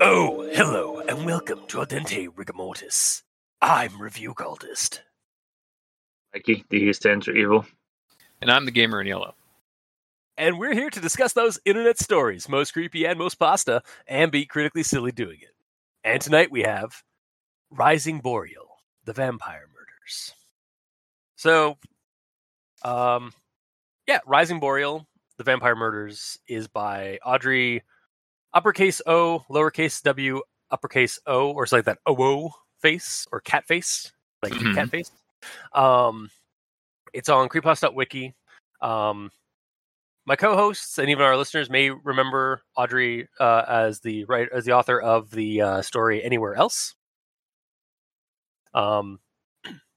Oh, hello, and welcome to Ardente Rigamortis. I'm Review Cultist. Mikey, the E stands for evil. And I'm the gamer in yellow. And we're here to discuss those internet stories, most creepy and most pasta, and be critically silly doing it. And tonight we have Rising Boreal, the vampire murders. So, um, yeah, Rising Boreal, the vampire murders is by Audrey, uppercase O, lowercase W, uppercase O, or it's like that O face or cat face, like Mhm. cat face. Um, it's on creephouse.wiki. Um, my co-hosts and even our listeners may remember Audrey uh, as the right as the author of the uh, story Anywhere Else. Um,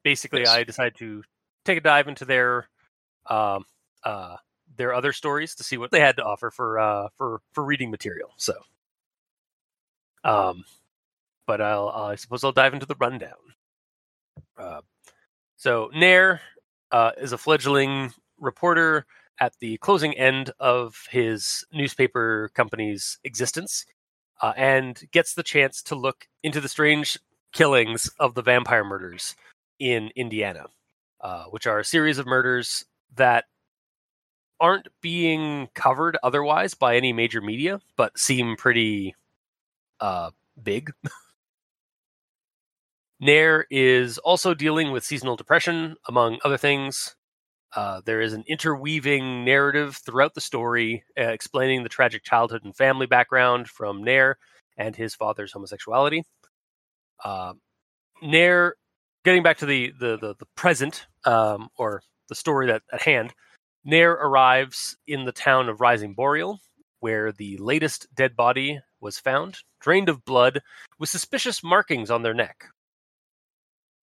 basically, Yes. I decided to take a dive into their um, uh, their other stories to see what they had to offer for uh, for for reading material. So, um, but I'll I suppose I'll dive into the rundown. Uh, so Nair uh, is a fledgling reporter at the closing end of his newspaper company's existence, uh, and gets the chance to look into the strange killings of the vampire murders in Indiana, uh, which are a series of murders that aren't being covered otherwise by any major media, but seem pretty uh, big. Nair is also dealing with seasonal depression, among other things. Uh, there is an interweaving narrative throughout the story uh, explaining the tragic childhood and family background from Nair and his father's homosexuality. Uh, Nair, getting back to the the the, the present um, or the story that at hand, Nair arrives in the town of Rising Boreal, where the latest dead body was found, drained of blood, with suspicious markings on their neck.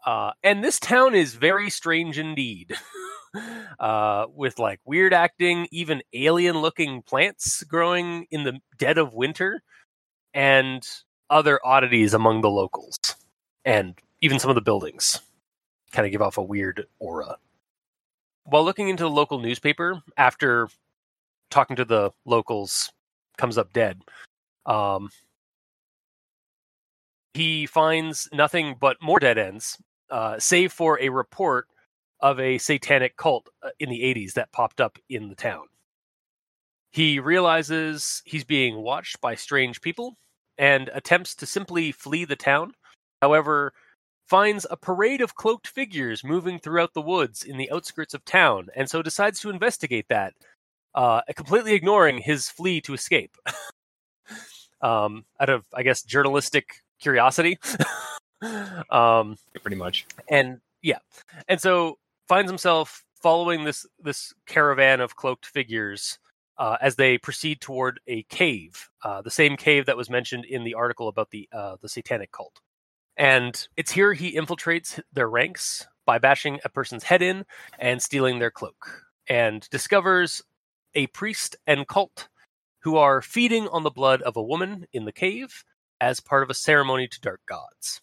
Uh, and this town is very strange indeed. uh, with like weird acting, even alien looking plants growing in the dead of winter, and other oddities among the locals. And even some of the buildings kind of give off a weird aura. While looking into the local newspaper, after talking to the locals, comes up dead. Um, he finds nothing but more dead ends, uh, save for a report of a satanic cult uh, in the 80s that popped up in the town. He realizes he's being watched by strange people and attempts to simply flee the town. However, finds a parade of cloaked figures moving throughout the woods in the outskirts of town, and so decides to investigate that, uh, completely ignoring his flee to escape. um, out of, I guess, journalistic curiosity. um, Pretty much. and yeah and so finds himself following this this caravan of cloaked figures uh, as they proceed toward a cave uh, the same cave that was mentioned in the article about the uh, the satanic cult. And it's here he infiltrates their ranks by bashing a person's head in and stealing their cloak and discovers a priest and cult who are feeding on the blood of a woman in the cave as part of a ceremony to dark gods.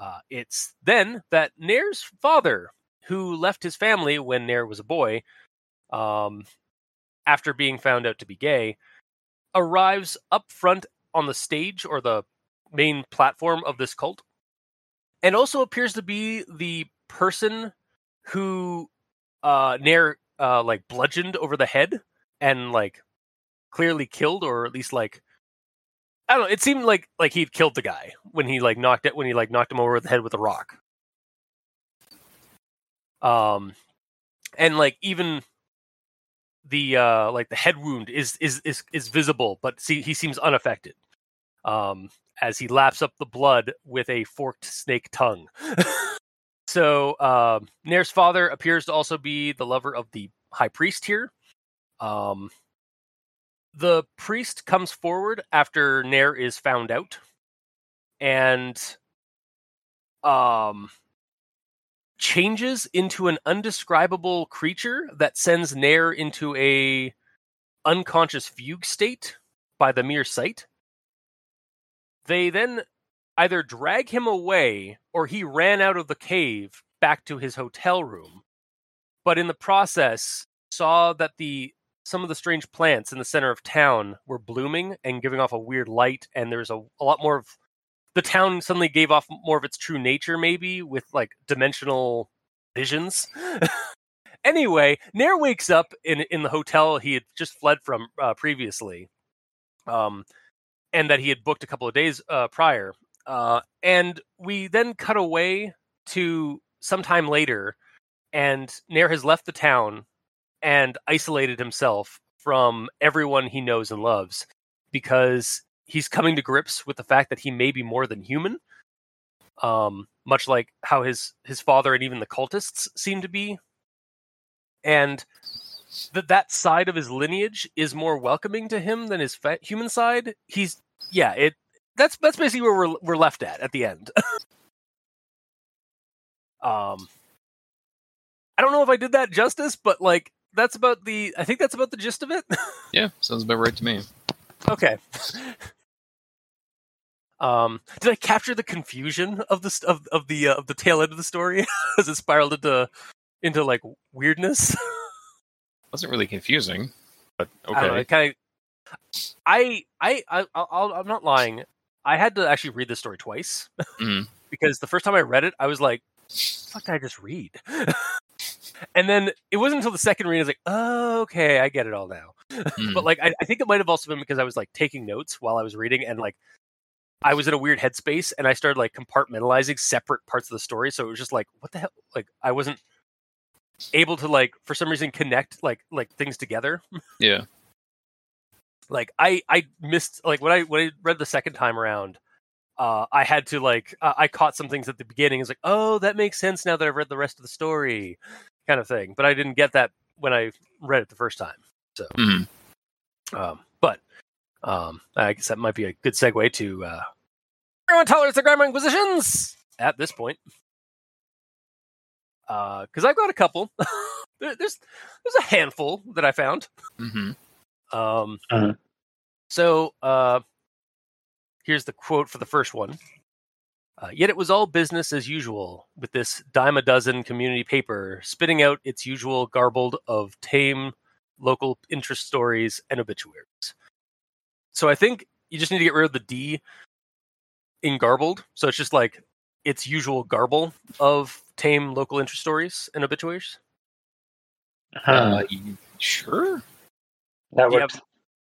Uh, it's then that Nair's father, who left his family when Nair was a boy, um, after being found out to be gay, arrives up front on the stage or the main platform of this cult, and also appears to be the person who uh, Nair uh, like bludgeoned over the head and like clearly killed, or at least like I don't know. It seemed like like he'd killed the guy when he like knocked it when he like knocked him over the head with a rock. Um, and like even the uh like the head wound is is is is visible, but see he seems unaffected. Um, as he laps up the blood with a forked snake tongue. so um, Nair's father appears to also be the lover of the high priest here. Um, the priest comes forward after Nair is found out and um changes into an undescribable creature that sends Nair into a unconscious fugue state by the mere sight. They then either drag him away or he ran out of the cave back to his hotel room. But in the process, saw that the some of the strange plants in the center of town were blooming and giving off a weird light, and there's a, a lot more of the town suddenly gave off more of its true nature, maybe with like dimensional visions. anyway, Nair wakes up in in the hotel he had just fled from uh, previously, um, and that he had booked a couple of days uh, prior. Uh, and we then cut away to sometime later, and Nair has left the town and isolated himself from everyone he knows and loves because he's coming to grips with the fact that he may be more than human. Um, much like how his his father and even the cultists seem to be, and that that side of his lineage is more welcoming to him than his fa- human side. He's yeah, it that's that's basically where we're we're left at at the end. um, I don't know if I did that justice, but like that's about the I think that's about the gist of it. Yeah, sounds about right to me. okay. Um, did I capture the confusion of the of of the uh, of the tail end of the story as it spiraled into into like weirdness? Wasn't really confusing, but I don't know. okay. Kind of. I I I I'll, I'm not lying. I had to actually read this story twice Mhm. because the first time I read it, I was like, "What did I just read?" and then it wasn't until the second read I was like, "Oh, okay, I get it all now." Mhm. But like, I, I think it might have also been because I was like taking notes while I was reading, and like, I was in a weird headspace, and I started like compartmentalizing separate parts of the story. So it was just like, what the hell? Like, I wasn't able to like for some reason connect like like things together. yeah. like I I missed like when I when I read the second time around, uh, I had to like uh, I caught some things at the beginning. It's like, oh, that makes sense now that I've read the rest of the story, kind of thing. But I didn't get that when I read it the first time. Mhm. Um, but um, I guess that might be a good segue to uh, everyone tolerance the grammar inquisitions at this point. Because I've got a couple. there, there's there's a handful that I found. Mhm. Um, Uh-huh. So uh, here's the quote for the first one. Uh, Yet it was all business as usual, with this dime a dozen community paper spitting out its usual garbled of tame local interest stories and obituaries. So I think you just need to get rid of the D in garbled. So it's just like its usual garble of tame local interest stories and obituaries. Uh, sure. that yeah, works.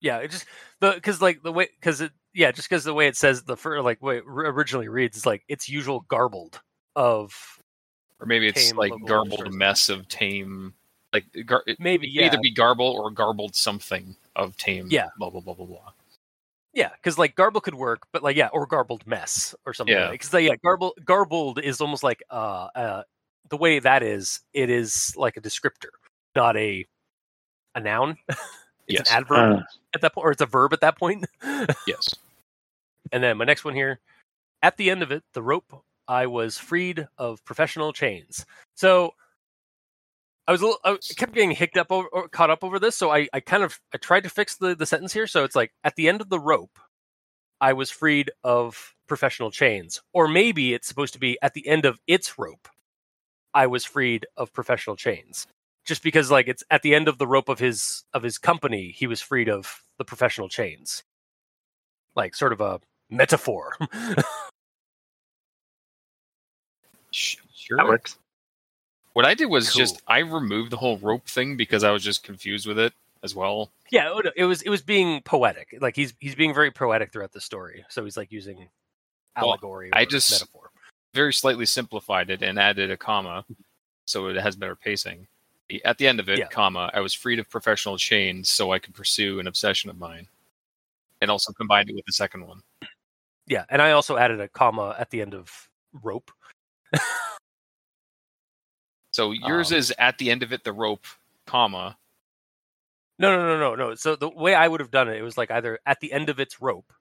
Yeah, it just the because like the way because it yeah just because the way it says the fir- like way originally reads is like it's usual garbled of Or maybe it's Tame like garbled mess of tame. Like gar- it maybe could yeah either be garble or garbled something of tame. Yeah. Blah blah blah blah blah. Yeah because like garble could work but like yeah or garbled mess or something Yeah. because yeah garble garbled is almost like uh uh the way that is it is like a descriptor not a a noun it's Yes. an adverb Uh, at that point or it's a verb at that point Yes. And then my next one here. At the end of it, the rope, I was freed of professional chains. So I was a little, I kept getting hicked up over, or caught up over this. So I, I kind of, I tried to fix the, the sentence here. So it's like, at the end of the rope, I was freed of professional chains. Or maybe it's supposed to be at the end of its rope, I was freed of professional chains. Just because like it's at the end of the rope of his of his company, he was freed of the professional chains. Like sort of a metaphor. Sure. that works. What I did was Cool. just I removed the whole rope thing because I was just confused with it as well. yeah, it- it was it was being poetic. Like he's he's being very poetic throughout the story. So he's like using Well, allegory. I or just- metaphor. Very slightly simplified it and added a comma, so it has better pacing. At the end of it, Yeah. comma, I was freed of professional chains so I could pursue an obsession of mine. And also combined it with the second one. Yeah, and I also added a comma at the end of rope. So yours Um, is at the end of it the rope, comma. No, no, no, no, no. So the way I would have done it, it was like either at the end of its rope,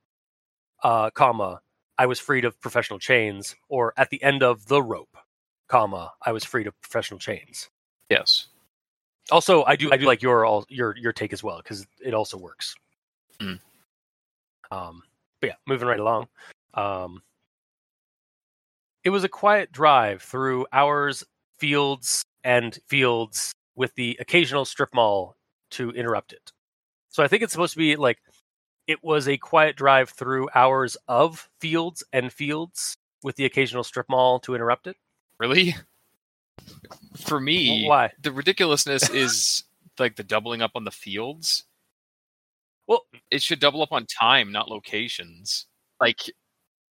uh, comma, I was freed of professional chains, or at the end of the rope, comma, I was freed of professional chains. Yes. Also, I do I do like your all your your take as well because it also works. Hmm. Um, but yeah, moving right along. Um, it was a quiet drive through hours, fields, and fields with the occasional strip mall to interrupt it. So I think it's supposed to be like it was a quiet drive through hours of fields and fields with the occasional strip mall to interrupt it. Really? For me, Why? the ridiculousness is like the doubling up on the fields. Well- it should double up on time, not locations. Like,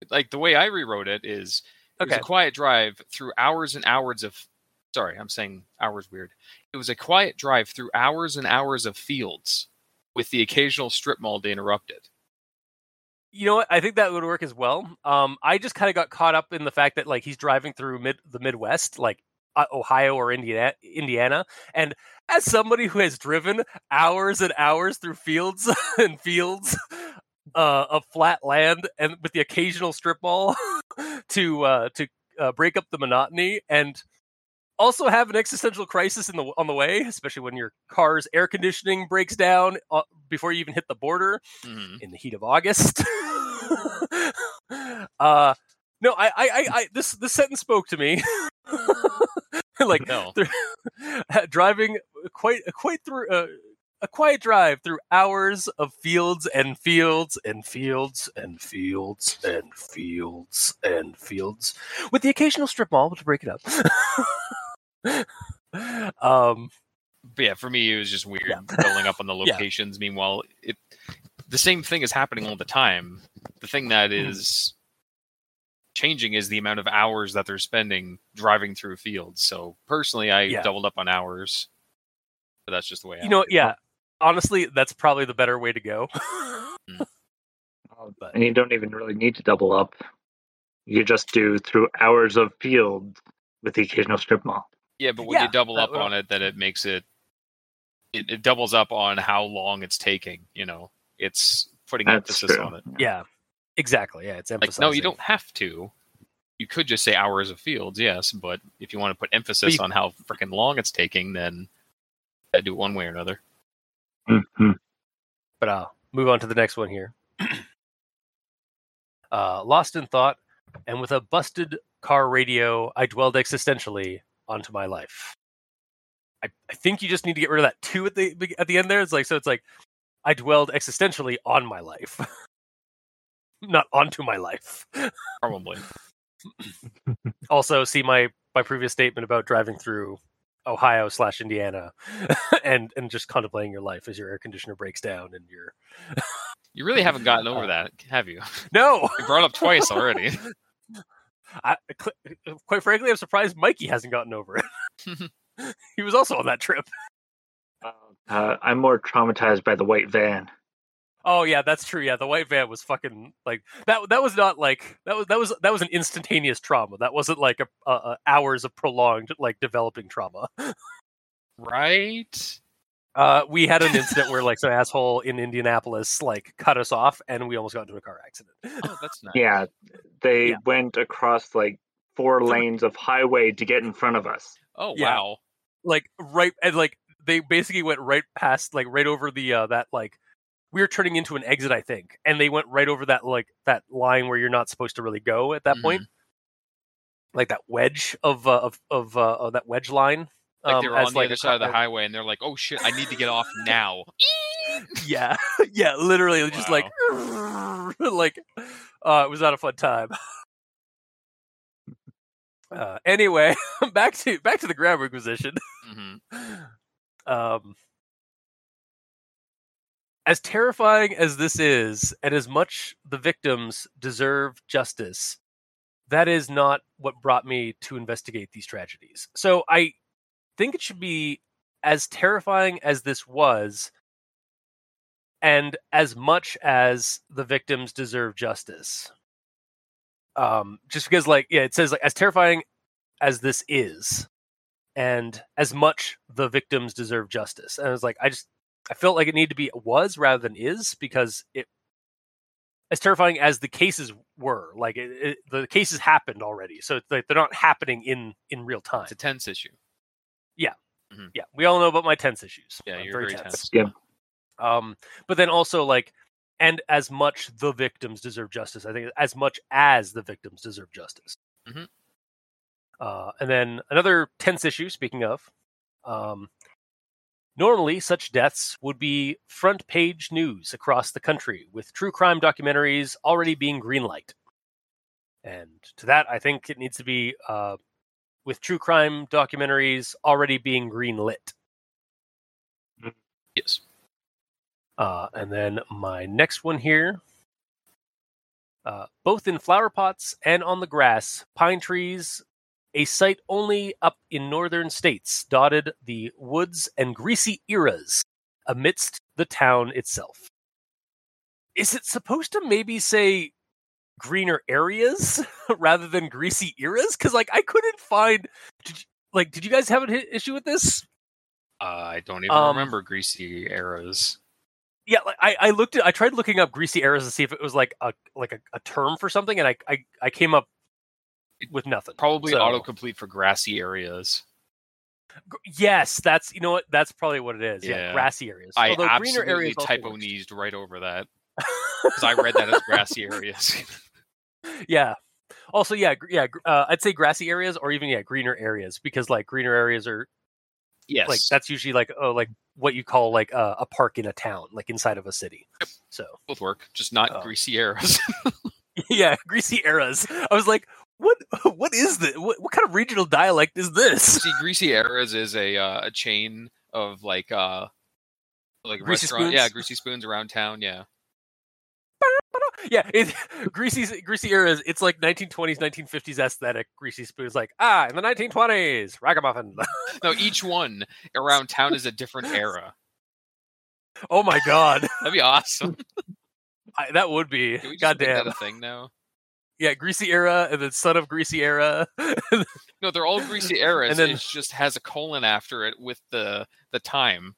like the way I rewrote it is it was Okay. a quiet drive through hours and hours of. Sorry, I'm saying hours weird. It was a quiet drive through hours and hours of fields, with the occasional strip mall to interrupt it. You know what? I think that would work as well. Um, I just kind of got caught up in the fact that like he's driving through mid the Midwest, like uh, Ohio or Indiana, Indiana, and as somebody who has driven hours and hours through fields and fields uh, of flat land and with the occasional strip mall to uh, to uh, break up the monotony and also have an existential crisis in the on the way, especially when your car's air conditioning breaks down uh, before you even hit the border Mhm. in the heat of August. uh, no, I, I, I, I, this this sentence spoke to me. like No, driving quite quite through uh, a quiet drive through hours of fields and fields and fields and fields and fields and fields, with the occasional strip mall to break it up. um, but yeah, for me, it was just weird Yeah. doubling up on the Yeah. locations. Meanwhile, it the same thing is happening all the time. The thing that Mhm. changing is the amount of hours that they're spending driving through fields. So personally, I Yeah. doubled up on hours, but that's just the way. I you know, yeah. it. Yeah. Honestly, that's probably the better way to go. Oh, But- and you don't even really need to double up. You just do through hours of field with the occasional strip mall. yeah, but when Yeah, you double up will- on it, then it makes it, it it doubles up on how long it's taking. You know, it's putting That's emphasis true. on it. yeah, exactly. Yeah, it's Like, no, you don't have to. You could just say hours of fields, yes, but if you want to put emphasis you- on how freaking long it's taking, then I do it one way or another. Hmm but uh move on to the next one here. Uh lost in thought and with a busted car radio i dwelled existentially onto my life. I, I think you just need to get rid of that two at the at the end there. It's like so it's like i dwelled existentially on my life. Not onto my life. Probably. also see my my previous statement about driving through ohio slash indiana and and just contemplating your life as your air conditioner breaks down and you're You really haven't gotten over Uh, that, have you? no You brought up twice already. I, quite frankly, I'm surprised Mikey hasn't gotten over it. he was also on that trip. Uh, I'm more traumatized by the white van. Oh yeah, that's true. Yeah, the white van was fucking like that. That was not like that was that was that was an instantaneous trauma. That wasn't like a, a, a hours of prolonged like developing trauma. right? Uh, we had an incident where like some asshole in Indianapolis like cut us off, and we almost got into a car accident. Oh, that's nice. Yeah, they Yeah. went across like four lanes of highway to get in front of us. Oh, Yeah. wow. like right and like they basically went right past like right over the uh that like we were turning into an exit i think and they went right over that like that line where you're not supposed to really go at that point. Like that wedge of uh, of of uh of that wedge line Like um, they were on the like, other side of the highway and they're like, oh shit, I need to get off now. yeah yeah literally just like like uh it was not a fun time. Uh anyway back to back to the grammar inquisition. Hmm um, as terrifying as this is, and as much the victims deserve justice, that is not what brought me to investigate these tragedies. So I think it should be as terrifying as this was, and as much as the victims deserve justice. Um, just because, like, yeah, it says like as terrifying as this is, and as much the victims deserve justice. And I was like, I just I felt like it needed to be was rather than is because it as terrifying as the cases were, like it, it, the cases happened already, so it's like they're not happening in in real time. It's a tense issue. Yeah, Yeah. we all know about my tense issues. Yeah, I'm you're very tense. Yeah. Um, but then also like and as much the victims deserve justice. I think as much as the victims deserve justice. Mhm. Uh, and then another tense issue. Speaking of, um, normally such deaths would be front page news across the country, with true crime documentaries already being greenlight. And to that, I think it needs to be uh, with true crime documentaries already being greenlit. Yes. Uh, and then my next one here. Uh, both in flower pots and on the grass, pine trees, a sight only up in northern states, dotted the woods and greasy eras amidst the town itself. Is it supposed to maybe say greener areas rather than greasy eras? Because like I couldn't find. Did you, like, did you guys have an issue with this? Uh, I don't even Um, remember greasy eras. yeah like I, I looked at i tried looking up greasy eras to see if it was like a like a, a term for something and I, I i came up with nothing Probably so- autocomplete for grassy areas. Yes that's you know what that's probably what it is yeah, Yeah. grassy areas I Although greener absolutely areas typo kneesed right over that because I read that as grassy areas. yeah also yeah yeah uh, i'd say grassy areas or even yeah greener areas because like greener areas are yes. like that's usually like oh like what you call like a, a park in a town like inside of a city so both work, just not Oh. greasy areas. yeah greasy eras i was like what what is this what, what kind of regional dialect is this See, greasy areas is a uh, a chain of like uh like Greasy restaurant, yeah, greasy spoons around town. Yeah, yeah, it, greasy greasy eras. It's like 1920s, 1950s aesthetic. Greasy spoons, like ah, in the 1920s, ragamuffin. no, each one around town is a different era. oh my god, That'd be awesome. I, that would be Can we just goddamn. that a thing now? Yeah, greasy era, and then son of greasy era. No, they're all greasy eras. And then- it just has a colon after it with the the time,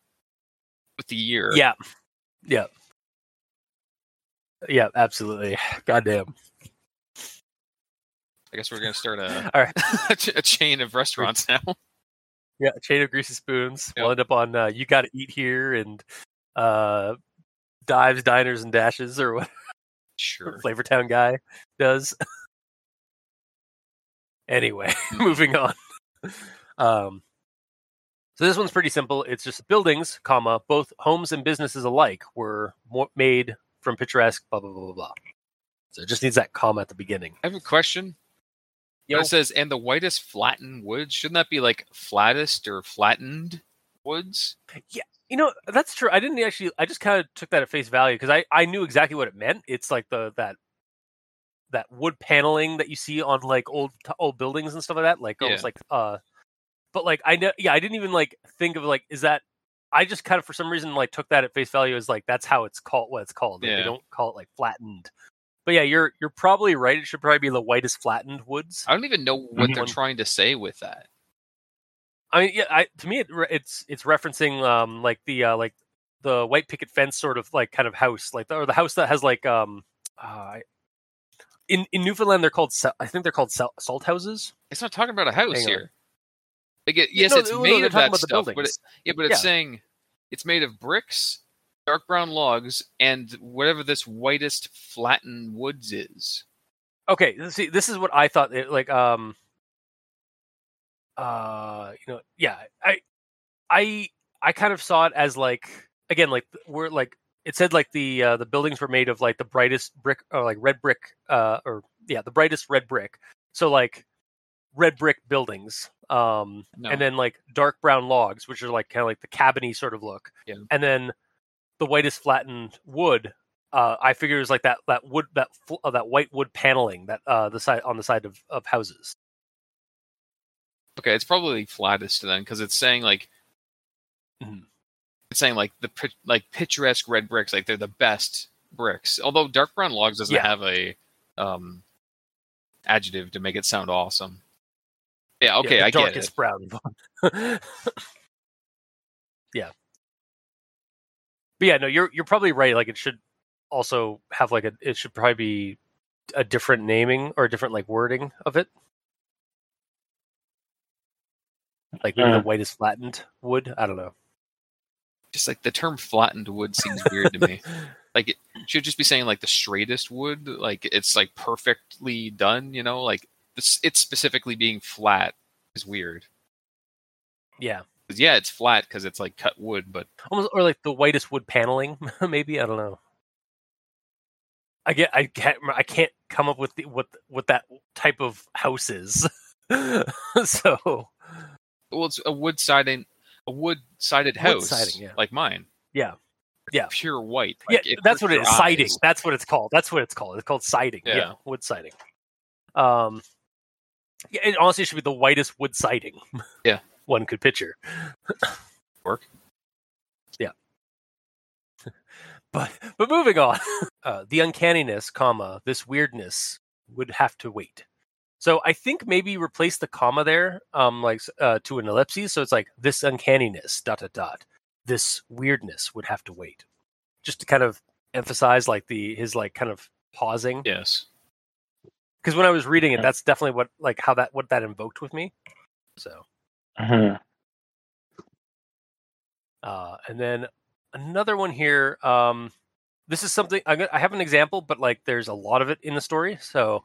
with the year. yeah, yeah, yeah, absolutely. Goddamn. I guess we're gonna start a All right. a, ch- a chain of restaurants now. Yeah, chain of greasy spoons. Yep. We'll end up on uh, you got to eat here and uh, dives, diners, and dashes, or what Sure. Flavortown guy does. anyway, moving on. Um, so this one's pretty simple. It's just buildings, comma both homes and businesses alike were mo- made from picturesque blah blah blah blah blah. So it just needs that comma at the beginning. I have a question. Yo. It says, and the whitest flattened woods. Shouldn't that be like flattest or flattened woods? You know that's true. I didn't actually. I just kind of took that at face value because I I knew exactly what it meant. It's like the that that wood paneling that you see on like old old buildings and stuff like that. Like almost like uh, but like I know. Yeah, I didn't even like think of like is that. I just kind of for some reason like took that at face value as like that's how it's called. What it's called. Like, Yeah. They don't call it like flattened. But yeah, you're you're probably right. It should probably be the whitest flattened woods. I don't even know what they're Mhm. trying to say with that. I mean, yeah, I, to me, it, it's it's referencing um like the uh, like the white picket fence sort of like kind of house, like the, or the house that has like um uh, in in Newfoundland they're called I think they're called salt houses. It's not talking about a house Hang on. here. Like it, yes, no, it's no, no, made they're of that stuff, but it, yeah, but it's Yeah. saying it's made of bricks, dark brown logs, and whatever this whitest flattened woods is. Okay, see, this is what I thought. It, like um uh you know yeah I I I kind of saw it as like again like we're like it said like the uh, the buildings were made of like the brightest brick or like red brick uh or yeah the brightest red brick so like red brick buildings um No. and then like dark brown logs which are like kind of like the cabiny sort of look Yeah. and then the whitest flattened wood uh i figure it was like that that wood that uh, that white wood paneling that uh the side on the side of of houses Okay, it's probably flattest then because it's saying like Mhm. it's saying like the like picturesque red bricks, like they're the best bricks. Although dark brown logs doesn't Yeah. have a um adjective to make it sound awesome. Yeah, okay, yeah, I get darkest it. brown yeah but yeah no you're you're probably right like it should also have like a it should probably be a different naming or a different like wording of it like maybe the Uh. whitest flattened wood i don't know Just like the term flattened wood seems weird to me. Like it should just be saying like the straightest wood, like it's like perfectly done. You know, like this, it's specifically being flat is weird. Yeah. yeah, it's flat because it's like cut wood, but almost or like the whitest wood paneling. maybe I don't know. I get I can't I can't come up with the, what what that type of house is. so well, it's a wood siding, a wood sided house, siding, yeah. like mine. Yeah. Yeah. pure white. yeah, Like, it that's what it is. Siding. That's what it's called. That's what it's called. It's called siding. Yeah, Yeah. wood siding. Um, yeah, it honestly should be the whitest wood siding. Yeah. one could picture. Work. Yeah. but but moving on, uh, the uncanniness, comma this weirdness would have to wait. So I think maybe replace the comma there, um, like uh, to an ellipsis. So it's like this uncanniness, dot dot dot. This weirdness would have to wait, just to kind of emphasize like the his like kind of pausing. Yes. Because when I was reading it, that's definitely what like how that what that invoked with me. So Mhm. Uh, and then another one here. Um, this is something I, got- I have an example, but like there's a lot of it in the story. So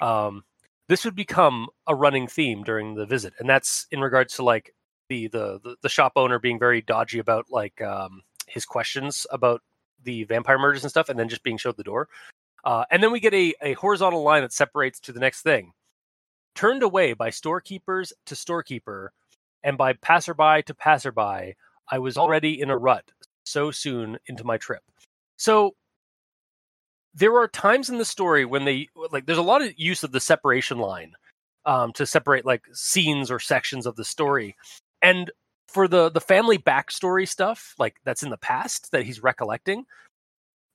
um, this would become a running theme during the visit, and that's in regards to like the the the, shop owner being very dodgy about like um, his questions about the vampire murders and stuff, and then just being showed the door. Uh, and then we get a, a horizontal line that separates to the next thing. Turned away by storekeepers to storekeeper, and by passerby to passerby, I was already in a rut so soon into my trip. So there are times in the story when they like there's a lot of use of the separation line um, to separate like scenes or sections of the story. And for the the family backstory stuff, like that's in the past that he's recollecting,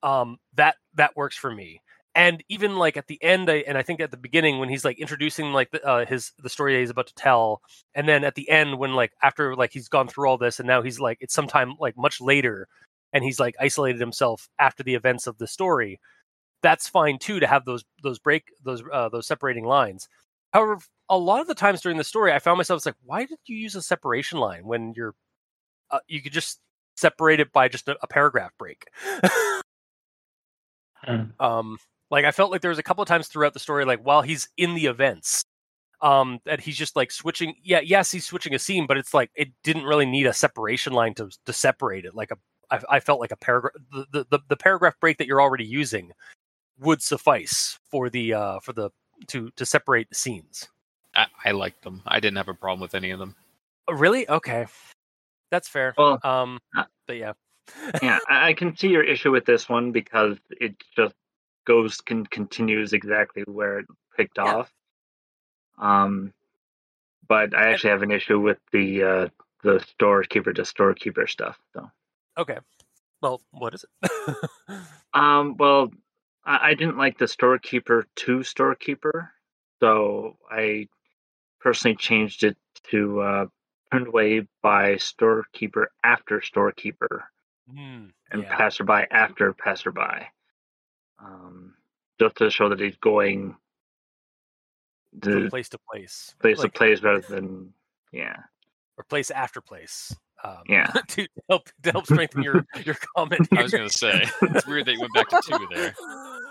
um, that that works for me. And even like at the end, I, and I think at the beginning when he's like introducing like the, uh, his the story that he's about to tell, and then at the end when like after like he's gone through all this and now he's like it's sometime like much later and he's like isolated himself after the events of the story that's fine too to have those those break those uh, those separating lines however a lot of the times during the story i found myself like why did you use a separation line when you're uh, you could just separate it by just a, a paragraph break Hmm. um like i felt like there was a couple of times throughout the story like while he's in the events um that he's just like switching yeah yes he's switching a scene but it's like it didn't really need a separation line to to separate it like a i, I felt like a paragraph the the the paragraph break that you're already using would suffice for the uh for the to to separate the scenes I, I liked them. I didn't have a problem with any of them. Oh, really okay that's fair Well, um uh, but yeah yeah, I I can see your issue with this one because it just goes can continues exactly where it picked Yeah. off. Um, but I actually have an issue with the uh, the storekeeper to storekeeper stuff. So, okay well what is it um, well, I, I didn't like the storekeeper to storekeeper, so I personally changed it to uh, turned away by storekeeper after storekeeper. Hmm, and yeah. passerby after passerby. Um, just to show that he's going from to place to place place like, to place rather than yeah. or place after place um, Yeah. to help to help strengthen your your comment I was gonna say it's weird that you went back to two there.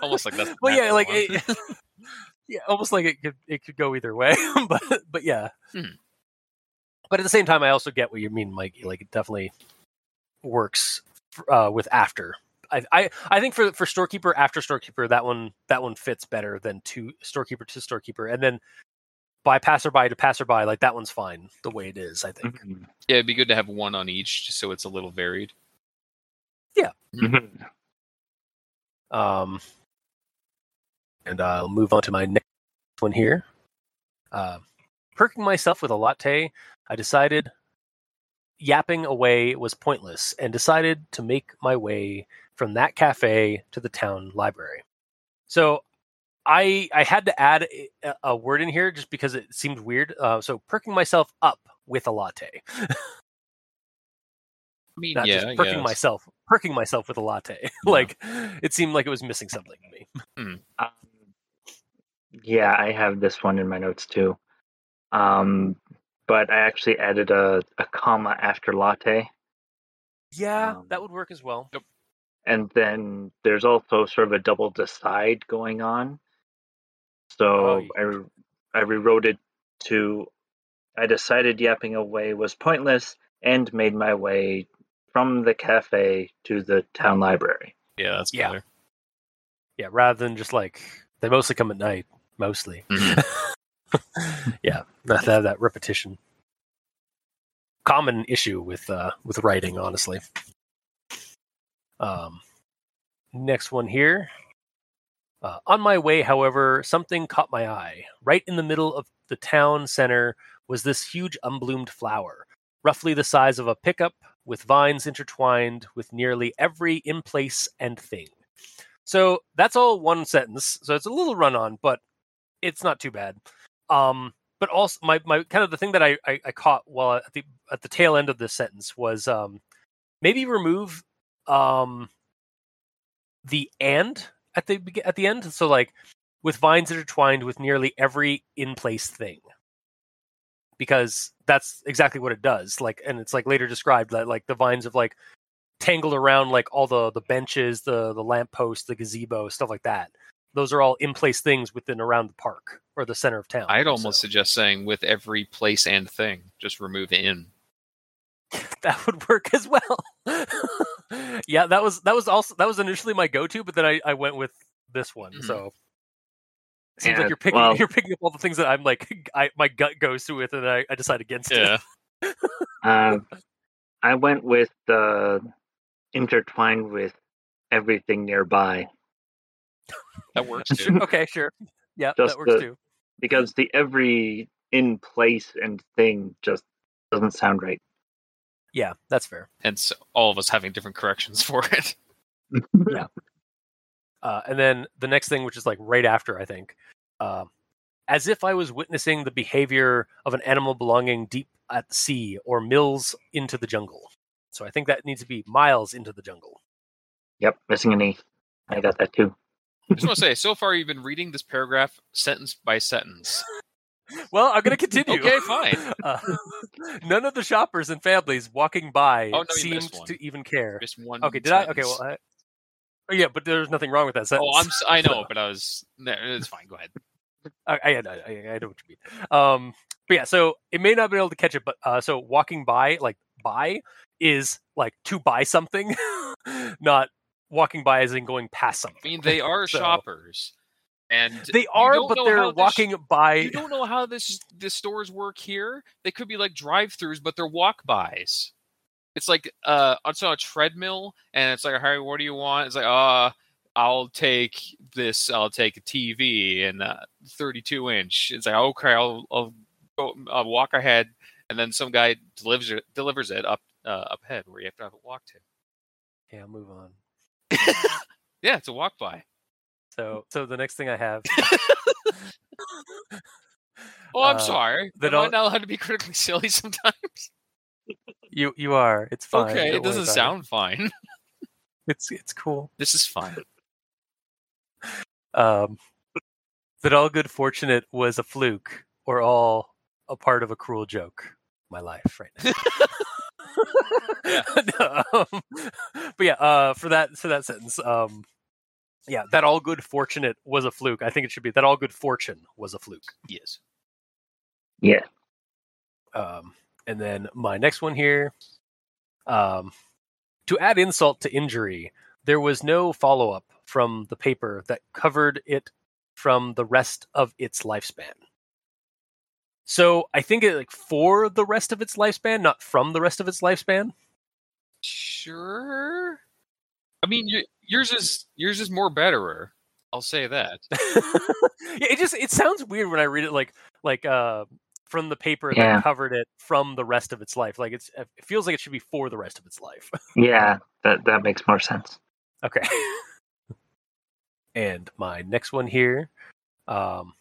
Almost like that's the well yeah like it, yeah almost like it could it could go either way but but yeah Hmm. but at the same time i also get what you mean mike like it definitely works uh, with after I, I I think for for storekeeper after storekeeper that one that one fits better than to storekeeper to storekeeper and then by passerby to passerby like that one's fine the way it is I think Mhm. Yeah, it'd be good to have one on each, just so it's a little varied. Mhm. Um, and I'll move on to my next one here. Uh, perking myself with a latte, I decided yapping away was pointless and decided to make my way from that cafe to the town library. So I I had to add a, a word in here just because it seemed weird. Uh, so perking myself up with a latte, I mean, not yeah, just perking yes. myself perking myself with a latte. like it seemed like it was missing something to me. Um, yeah, I have this one in my notes too. Um, but I actually added a, a comma after latte. Yeah, Um, that would work as well. Yep. and then there's also sort of a double decide going on. So Oh, I re- I rewrote it to I decided yapping away was pointless and made my way from the cafe to the town library. Yeah, that's Yeah. better. Yeah, rather than just like they mostly come at night, mostly. Mhm. yeah, to that repetition. Common issue with uh, with writing, honestly. Um, next one here. Uh, on my way, however, something caught my eye. Right in the middle of the town center was this huge unbloomed flower, roughly the size of a pickup, with vines intertwined with nearly every in place and thing. So that's all one sentence. So it's a little run on, but it's not too bad. Um, but also my, my kind of the thing that I, I, I caught while at the at the tail end of this sentence was um, maybe remove um, the and at the at the end. So like with vines intertwined with nearly every in place thing, because that's exactly what it does. Like, and it's like later described that like the vines have like tangled around like all the the benches, the the lamppost, the gazebo, stuff like that. Those are all in place things within around the park or the center of town. I'd almost So suggest saying with every place and thing, just remove in. that would work as well. yeah, that was that was also that was initially my go to, but then I, I went with this one. Mhm. So it seems like you're picking well- you're picking up all the things that I'm like I my gut goes to with, and I, I decide against Yeah. it. Um, I went with uh, intertwined with everything nearby That works too. okay, sure. Yeah, Just that works the- too. because the every in place and thing just doesn't sound right. Yeah, that's fair. Hence all of us having different corrections for it. Yeah. Uh, and then the next thing, which is like right after, I think, uh, as if I was witnessing the behavior of an animal belonging deep at sea or mills into the jungle. So I think that needs to be miles into the jungle. Yep, missing an E. I got that too. I just want to say, so far you've been reading this paragraph sentence by sentence. Well, I'm going to continue. Okay, fine. Uh, none of the shoppers and families walking by Oh, no, seemed to even care. Just one. Okay, did I? Okay, well, I, oh yeah, but there's nothing wrong with that sentence. Oh, I'm. I know, but I was. No, it's fine. Go ahead. I, I, I, I know what you mean. Um, but yeah, so it may not have been able to catch it, but uh, so walking by, like by, is like to buy something, not walking by as in going past something. I mean, they are So- shoppers, and They are, but they're how this- walking by. You don't know how this the stores work here. They could be like drive-throughs, but they're walk-bys. It's like uh, it's on a treadmill, and it's like, "Harry, what do you want?" It's like, "Uh, I'll take this. I'll take a TV and uh, 32 inch." It's like, "Okay, I'll I'll go I'll walk ahead," and then some guy delivers it delivers it up uh, up ahead where you have to have it walk to. Yeah, I'll move on. Yeah, it's a walk-by. So, so the next thing I have. Oh, I'm Uh, sorry. they Am I don't- allowed to be critically silly sometimes? You you are. It's fine. okay, don't it doesn't sound fine. It's it's cool. This is fine. Um, that all good fortunate was a fluke, or all a part of a cruel joke. My life right now. No, um, but yeah, uh, for that for that sentence, um, yeah, that all good fortunate was a fluke. I think it should be that all good fortune was a fluke. Yes. Yeah. Um, and then my next one here, um, to add insult to injury, there was no follow up from the paper that covered it from the rest of its lifespan. So I think it like for the rest of its lifespan, not from the rest of its lifespan. Sure. I mean, yours is yours is more betterer. I'll say that. yeah, it just it sounds weird when I read it like like uh from the paper Yeah. that covered it from the rest of its life. Like it's it feels like it should be for the rest of its life. Yeah, that that makes more sense. Okay. and my next one here. Um,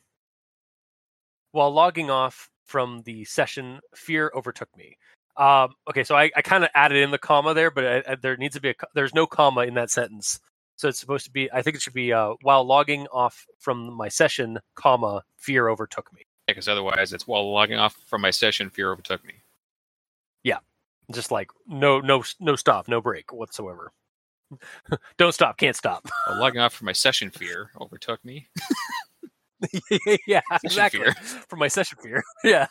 while logging off from the session, fear overtook me. Um, okay, so I, I kind of added in the comma there, but I, I, there needs to be a there's no comma in that sentence. So it's supposed to be. I think it should be uh, while logging off from my session, comma fear overtook me. Because otherwise, it's while logging off from my session, fear overtook me. Yeah, just like no no no stop, no break whatsoever. Don't stop, can't stop. Well, logging off from my session fear overtook me. yeah, Session exactly. fear. For my session fear. yeah.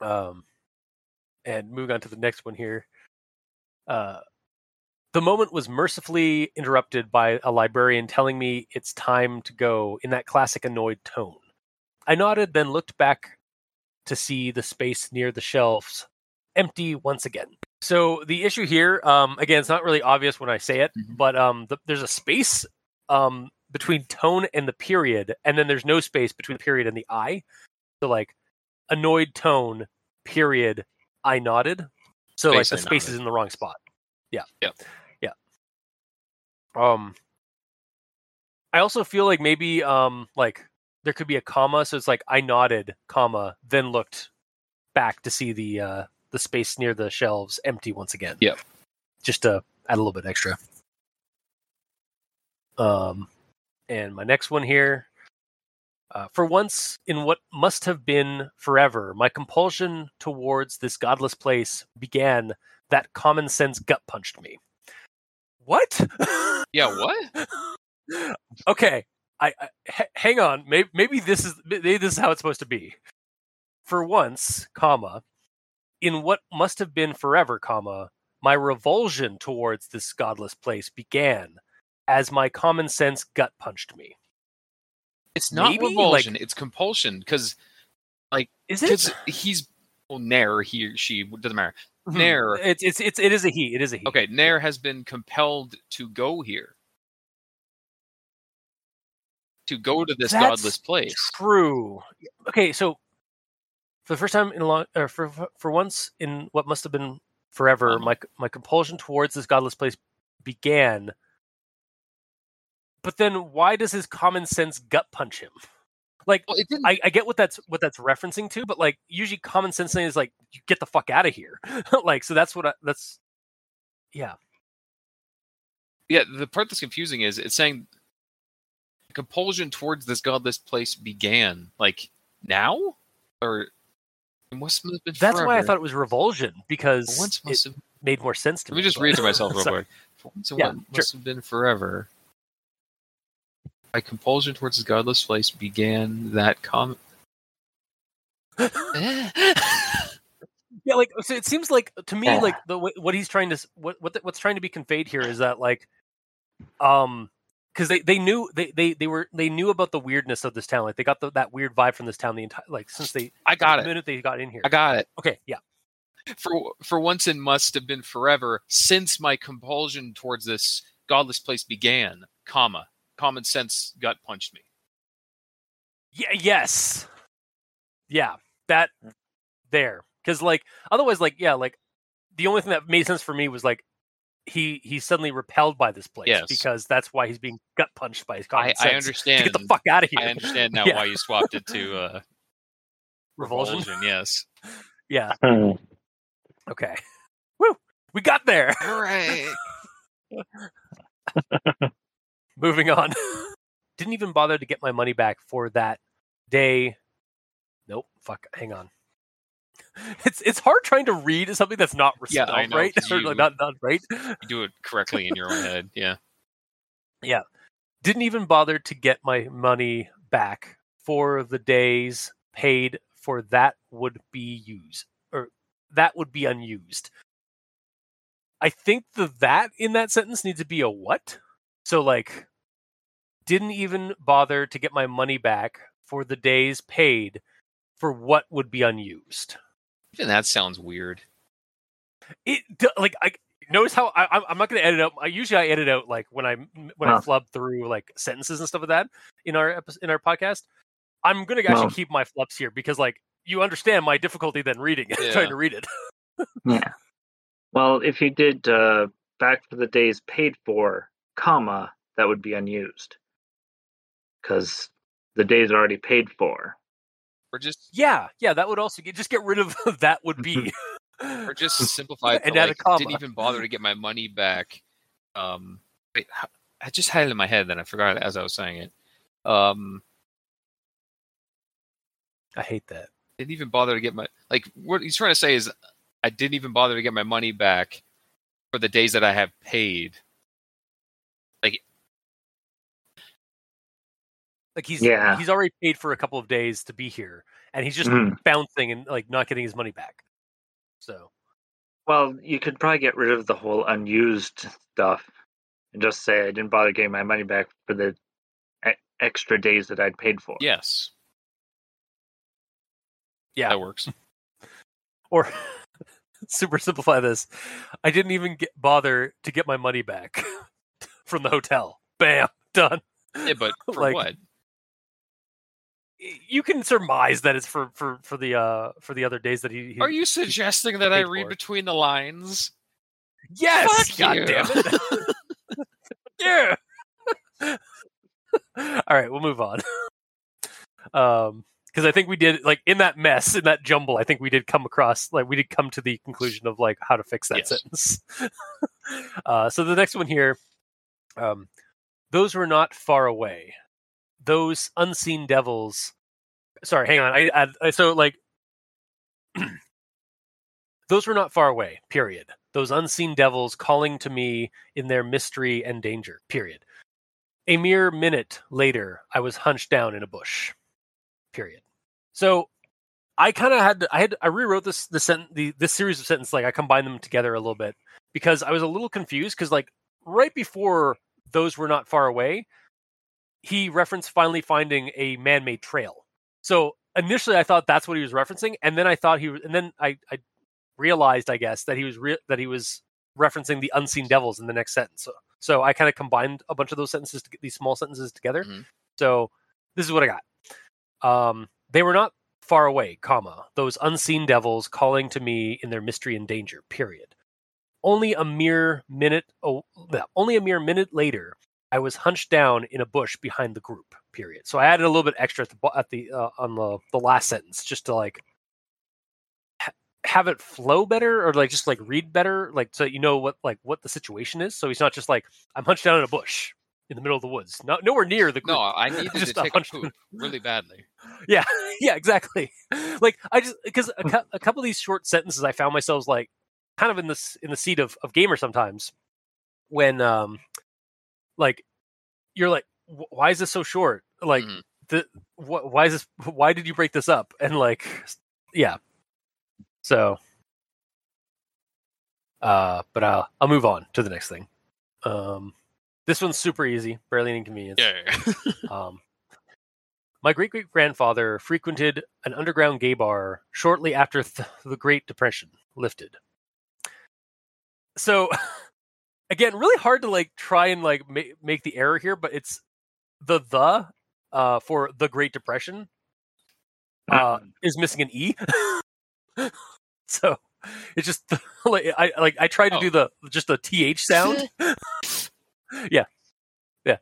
Um, and moving on to the next one here. Uh, the moment was mercifully interrupted by a librarian telling me it's time to go in that classic annoyed tone. I nodded, then looked back to see the space near the shelves empty once again. So the issue here, um, again, it's not really obvious when I say it, Mhm. but um, the, there's a space um, between tone and the period, and then there's no space between the period and the I. So like annoyed tone, period, I nodded. So like the I space is in the wrong spot. Yeah. Yeah. Yeah. Um I also feel like maybe um like there could be a comma, so it's like I nodded, comma, then looked back to see the uh the space near the shelves empty once again. Yeah. Just to add a little bit extra. Um and my next one here uh, for once, in what must have been forever, my compulsion towards this godless place began. That common sense gut punched me. What? Yeah, what? okay, I, I h- hang on. Maybe, maybe this is maybe this is how it's supposed to be. For once, comma, in what must have been forever, comma, my revulsion towards this godless place began as my common sense gut punched me. It's not Maybe, revulsion. like- it's compulsion because like, Is it? he's well, Nair, he or she doesn't matter. Mhm. Nair. It's it's it's it is a he. It is a he. Okay, Nair has been compelled to go here, to go to this That's godless place. True. Okay, so for the first time in a long, or for for once in what must have been forever, Uh-huh. my my compulsion towards this godless place began. But then, why does his common sense gut punch him? Like, Well, it didn't. I, I get what that's what that's referencing to, but like, usually common sense thing is like, you get the fuck out of here. like, so that's what I, that's. Yeah. yeah, the part that's confusing is it's saying compulsion towards this godless place began like now, or it must have been. That's why I thought it was revulsion because once it must have. made more sense to Let me. me just but- read to myself real quick. For once, Yeah, what must have been forever. My compulsion towards this godless place began that com. Yeah, like so it seems like to me, Yeah. like the what he's trying to what what the, what's trying to be conveyed here is that like, um, because they they knew they they they were they knew about the weirdness of this town. Like they got the, that weird vibe from this town the entire like since they I got the it. minute they got in here. I got it. Okay, yeah, For for once, it must have been forever since my compulsion towards this godless place began. Comma. Common sense gut punched me. yeah, yes, yeah, that there because like otherwise like yeah like the only thing that made sense for me was like. He he's suddenly repelled by this place Yes. because that's why he's being gut punched by his common I, sense. I understand. To get the fuck out of here. I understand now Yeah. why you swapped it to uh, Revulsion. revulsion. Yes. Yeah. Hmm. Okay. Woo! We got there. Hooray! Moving on. Didn't even bother to get my money back for that day. Nope. Fuck. Hang on. It's it's hard trying to read something that's not Yeah, spelled I know, right. you- like not not right. You do it correctly in your own head. Yeah. Yeah. Didn't even bother to get my money back for the days paid for that would be used or that would be unused. I think the that in that sentence needs to be a what? So like didn't even bother to get my money back for the days paid for what would be unused. Even that sounds weird. It d- like I notice how I, I'm- I'm not going to edit out. I usually I edit out like when I when I flub through like sentences and stuff like that in our episode, in our podcast. I'm going to actually Wow. keep my flubs here because like you understand my difficulty then reading it, Yeah. trying to read it. Yeah. Well, if you did uh, back for the days paid for, comma, that would be unused. Because the days are already paid for. Or just Yeah, yeah, that would also get just get rid of that would be. or just simplify it And to, add a like, comma. didn't even bother to get my money back. Um, wait, I just had it in my head, then I forgot it as I was saying it. Um, I hate that. didn't even bother to get my like. What he's trying to say is, I didn't even bother to get my money back for the days that I have paid. Like he's Yeah. he's already paid for a couple of days to be here, and he's just Mhm. bouncing and like not getting his money back. So Well, you could probably get rid of the whole unused stuff and just say I didn't bother getting my money back for the e- extra days that I'd paid for. Yes, yeah, that works. or super simplify this. I didn't even get bother to get my money back from the hotel. Bam, done. Yeah, but for Like- what? You can surmise that it's for for for the uh for the other days that he. he Are you suggesting that I read for between the lines? Yes. Fuck God you. damn it. yeah. All right, we'll move on. Um, because I think we did like in that mess, in that jumble. I think we did come across like we did come to the conclusion of like how to fix that Yes. sentence. uh, so the next one here, um, those were not far away. Those unseen devils. Sorry, hang on. I, I, so like those were not far away. Period. Those unseen devils calling to me in their mystery and danger. Period. A mere minute later, I was hunched down in a bush. Period. So I kind of had to, I had I rewrote this the sent the this series of sentences like I combined them together a little bit because I was a little confused because like right before those were not far away, he referenced finally finding a man-made trail. So initially I thought that's what he was referencing, and then I thought he was, and then I I realized I guess that he was re- that he was referencing the unseen devils in the next sentence. So, so I kind of combined a bunch of those sentences, to, these small sentences together. Mhm. So this is what I got. Um, they were not far away, comma those unseen devils calling to me in their mystery and danger. Period. Only a mere minute. Oh, only a mere minute later, I was hunched down in a bush behind the group. Period. So I added a little bit extra at the at the uh, on the the last sentence just to like ha- have it flow better or like just like read better, like so you know what like what the situation is. So he's not just like I'm hunched down in a bush in the middle of the woods, not nowhere near the group. No, I needed Just to take a hunch- poop really badly. yeah yeah exactly like i just because a, cou- a couple of these short sentences i found myself like kind of in this in the seat of, of gamer sometimes when um like you're like why is this so short like Mhm. the wh- why is this why did you break this up and like yeah so uh but i'll i'll move on to the next thing um this one's super easy barely an inconvenience Yeah, yeah, yeah. um, my great great grandfather frequented an underground gay bar shortly after th- the Great Depression lifted. So, again, really hard to like try and like ma- make the error here, but it's the the uh, for the Great Depression uh, Um, is missing an e. so it's just like I like I tried to Oh. do the just the th sound. yeah, yeah.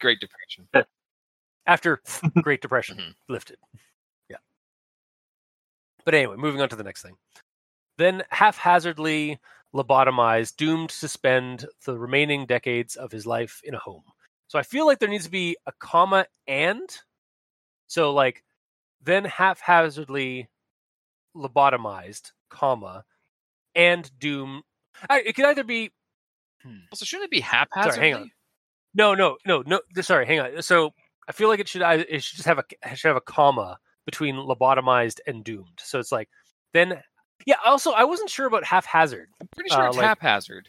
Great Depression. after Great Depression Mhm. lifted. Yeah. But anyway, moving on to the next thing. Then haphazardly lobotomized, doomed to spend the remaining decades of his life in a home. So I feel like there needs to be a comma and. So like then haphazardly lobotomized, comma, and doom. I- It could either be hmm. So shouldn't it be haphazardly? hang on. no, no, no, no. Sorry, hang on. So I feel like it should it should just have a should have a comma between lobotomized and doomed. So it's like then yeah. Also, I wasn't sure about haphazard. I'm pretty sure Uh, it's like- haphazard.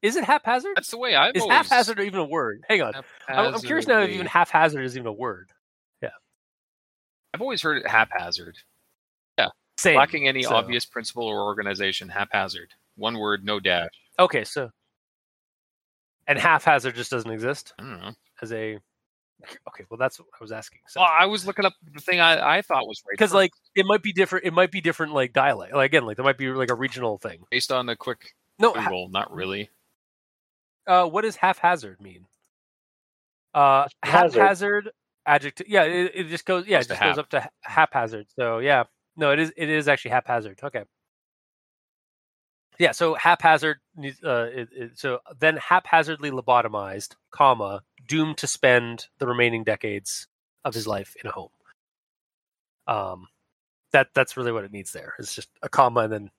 Is it haphazard? That's the way I've Is always. haphazard even a word? Hang on. I'm, I'm curious now if even haphazard is even a word. Yeah. I've always heard it haphazard, Yeah. Same. lacking any so- obvious principle or organization. Haphazard. One word, no dash. Okay, so and haphazard just doesn't exist I don't know. as a. Okay, well that's what I was asking. So Well, I was looking up the thing I, I thought was right because like it might be different. It might be different like dialect. Like again, like there might be like a regional thing. based on the quick No, ha- not really. uh, what does haphazard mean? Uh, Hazard. haphazard adjective. Yeah, it, it just goes. Yeah, it Goes to just goes up to ha- haphazard. So yeah, no, it is. It is actually haphazard. Okay. Yeah, so haphazard. Uh, it, it, so then haphazardly lobotomized, comma, doomed to spend the remaining decades of his life in a home. Um, that that's really what it needs there. It's just a comma and then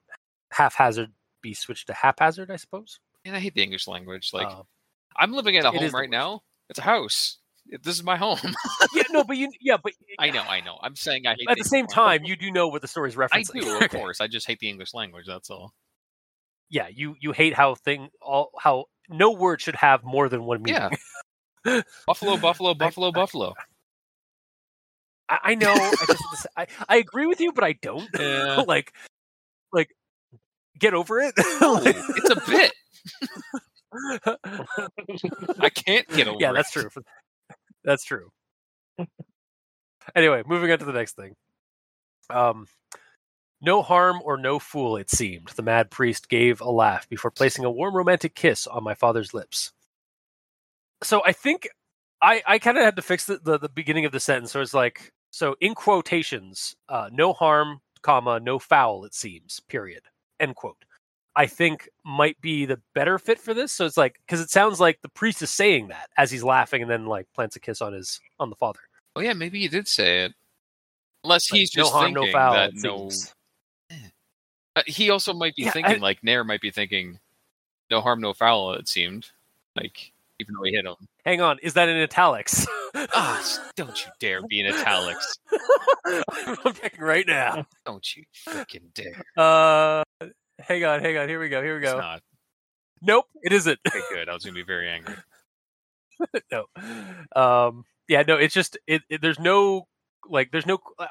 haphazard be switched to haphazard, I suppose. And I hate the English language. Like Uh, I'm living in a home right now. It's a house. This is my home. yeah, no, but you, yeah, but I know, I know. I'm saying I hate at the English same language. time, you do know what the story's I referencing. do, of course. I just hate the English language. That's all. Yeah, you you hate how thing all how no word should have more than one meaning. Yeah. Buffalo, buffalo, buffalo, I- buffalo. I, I know. I, just, I I agree with you, but I don't. Yeah. like, like, get over it. No, it's a bit. I can't get over yeah, it. that's true. That's true. anyway, moving on to the next thing. Um, no harm or no fool, it seemed. The mad priest gave a laugh before placing a warm romantic kiss on my father's lips. So I think I, I kind of had to fix the, the, the beginning of the sentence. So it's like, so in quotations, uh, no harm, comma, no foul, it seems, period, end quote. I think might be the better fit for this. So it's like, because it sounds like the priest is saying that as he's laughing and then like plants a kiss on his, on the father. Oh yeah, maybe he did say it. Unless Like, he's just no harm, thinking no foul. that no. seems. Uh, he also might be Yeah, thinking I- like Nair might be thinking, no harm, no foul. It seemed like even though he hit him. Hang on, is that in italics? Ah, s- don't you dare be in italics! I'm checking right now. Don't you freaking dare! Uh, hang on, hang on. Here we go. Here we It's go. not Nope, it isn't. okay. Good. I was gonna be very angry. no. Um. Yeah. No. It's just it, it. There's no like. There's no. Uh,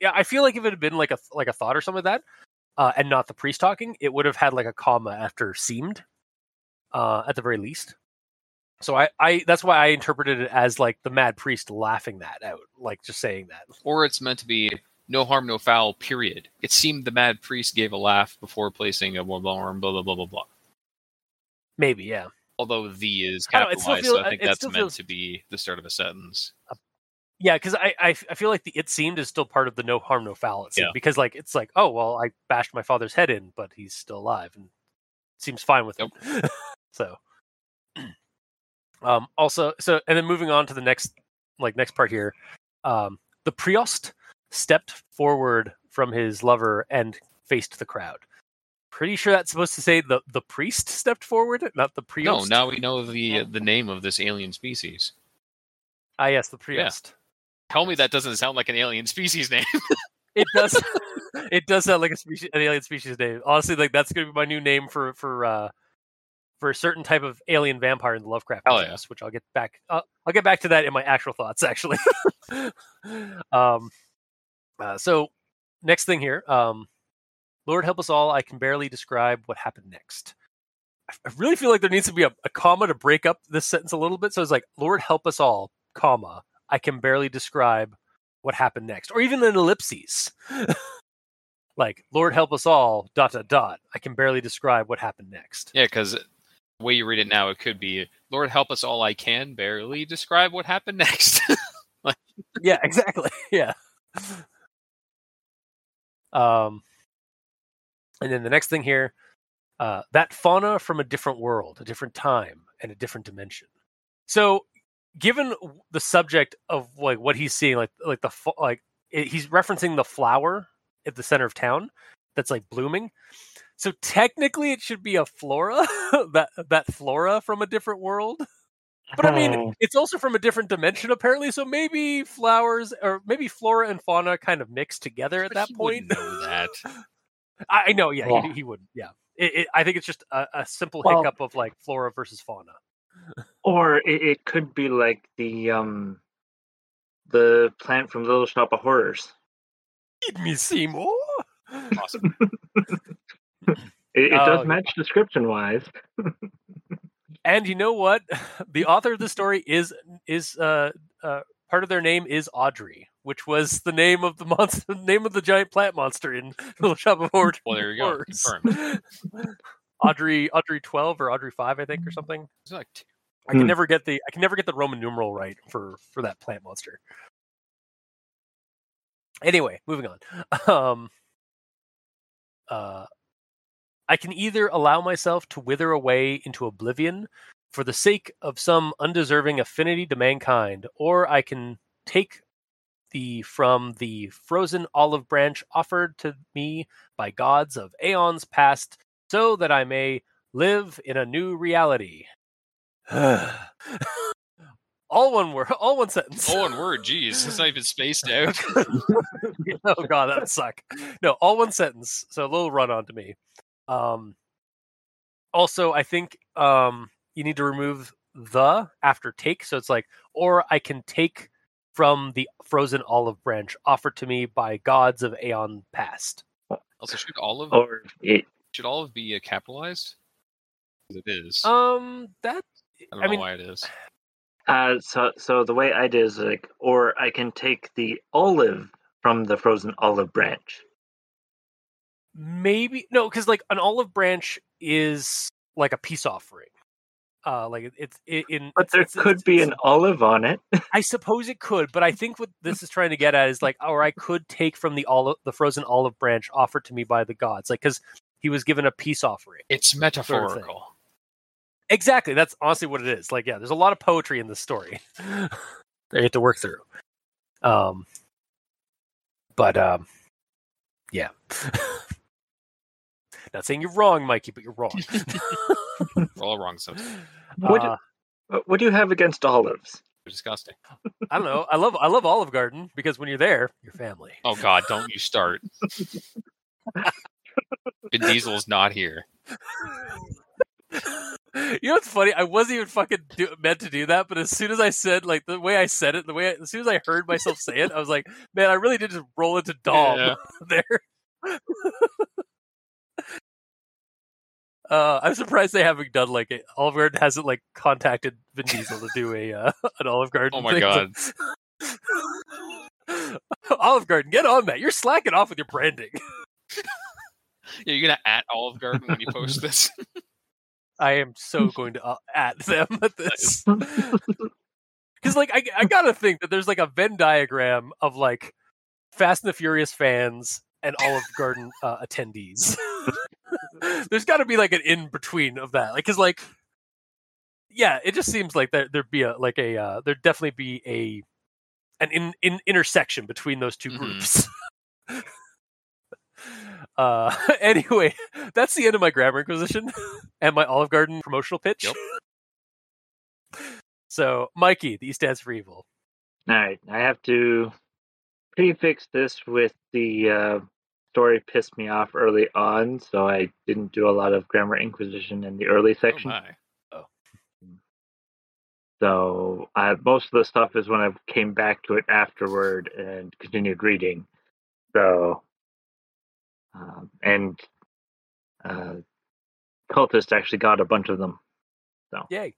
yeah. I feel like if it had been like a like a thought or something like that, uh, and not the priest talking, it would have had like a comma after seemed, uh, at the very least. So I, I that's why I interpreted it as like the mad priest laughing that out, like just saying that. Or it's meant to be no harm, no foul. Period. It seemed the mad priest gave a laugh before placing a blah blah blah blah blah blah blah. Maybe, yeah. Although the is capitalized, feel- so I think that's meant feels- to be the start of a sentence. Yeah, because I, I I feel like the it seemed is still part of the no harm no foul. It seemed, Yeah. because like it's like oh well I bashed my father's head in, but he's still alive and seems fine with it. so, um, also so and then moving on to the next like next part here, um, the priost stepped forward from his lover and faced the crowd. Pretty sure that's supposed to say the the priest stepped forward, not the priest No, now we know the the name of this alien species. ah yes, the priost. Tell me that doesn't sound like an alien species name. It does. it does sound like a species, an alien species name. Honestly, like that's gonna be my new name for for uh for a certain type of alien vampire in the Lovecraft Hell yeah. which I'll get back. Uh, I'll get back to that in my actual thoughts, actually. um. Uh, so next thing here, um, Lord help us all. I can barely describe what happened next. I I really feel like there needs to be a, a comma to break up this sentence a little bit. So it's like, Lord help us all, comma. I can barely describe what happened next, or even an ellipses. like, Lord help us all, dot dot dot. I can barely describe what happened next. yeah, because the way you read it now, it could be Lord help us all. I can barely describe what happened next. yeah, exactly. Yeah. Um, and then the next thing here, uh, that fauna from a different world, a different time, and a different dimension. So, given the subject of like what he's seeing, like like the like it, he's referencing the flower at the center of town that's like blooming. So technically, it should be a flora that that flora from a different world. But I mean, Oh. it's also from a different dimension, apparently. So maybe flowers or maybe flora and fauna kind of mix together at But that he point. that. I, know, yeah, he, he would, yeah. It, it, I think it's just a, a simple Well- hiccup of like flora versus fauna. Or it, it could be like the um the plant from Little Shop of Horrors. Feed me, Seymour. Awesome. It, it Oh, does yeah. match description wise. And you know what? The author of the story is is uh, uh, part of their name is Audrey, which was the name of the monster, name of the giant plant monster in Little Shop of Horrors. Well, there you go. Horrors. Confirmed. Audrey, Audrey twelve or Audrey five, I think, or something. It's like t- I can Hmm. never get the I can never get the Roman numeral right for for that plant monster. Anyway, moving on. Um, uh, I can either allow myself to wither away into oblivion for the sake of some undeserving affinity to mankind, or I can take the from the frozen olive branch offered to me by gods of aeons past so that I may live in a new reality. all one word, all one sentence. All one word. Jeez, it's not even spaced out. oh god, that would suck. No, all one sentence. So a little run on to me. Um, also, I think um, you need to remove the after take. So it's like, or I can take from the frozen olive branch offered to me by gods of Aeon past. Also, should olive Or it, should olive be uh, capitalized? 'Cause It is. Um, that I don't I know mean- why it is. uh, so so the way I did is like, or I can take the olive from the frozen olive branch. maybe no, because like an olive branch is like a peace offering. Uh, like it- it's it, in. But there it's- could it's- be it's- an olive on it. I suppose it could, but I think what this is trying to get at is like, or I could take from the olive, the frozen olive branch offered to me by the gods, like because he was given a peace offering. It's thing. metaphorical. Exactly, that's honestly what it is. Like, yeah, there's a lot of poetry in this story that you have to work through. Um, but um, yeah. Not saying you're wrong, Mikey, but you're wrong. We're all wrong. So What- Uh, What- What do you have against olives? They're disgusting. I don't know. I love I love Olive Garden because when you're there, you're family. Oh God, don't you start. Vin Diesel's not here. You know what's funny? I wasn't even fucking do, meant to do that, but as soon as I said, like the way I said it, the way I, as soon as I heard myself say it, I was like, man, I really did just roll into Dom Yeah. there. uh, I'm surprised they haven't done like it. Olive Garden hasn't like contacted Vin Diesel to do a uh, an Olive Garden. Oh my. God. Olive Garden, get on that! You're slacking off with your branding. Yeah, you're gonna at Olive Garden when you post this. I am so going to uh, at them at this because, like, I I gotta think that there's like a Venn diagram of like Fast and the Furious fans and Olive Garden uh, attendees. there's got to be like an in between of that, like, because like, yeah, it just seems like there there'd be a like a uh, there'd definitely be a an in, in intersection between those 2 Mhm. groups. Uh anyway that's the end of my grammar inquisition and my olive garden promotional pitch Yep. so mikey the E stands for evil All right, I have to prefix this with the uh, story pissed me off early on, so I didn't do a lot of grammar inquisition in the early Oh section. my. so uh, most of the stuff is when I came back to it afterward and continued reading. So, um, and uh, cultist actually got a bunch of them. So yay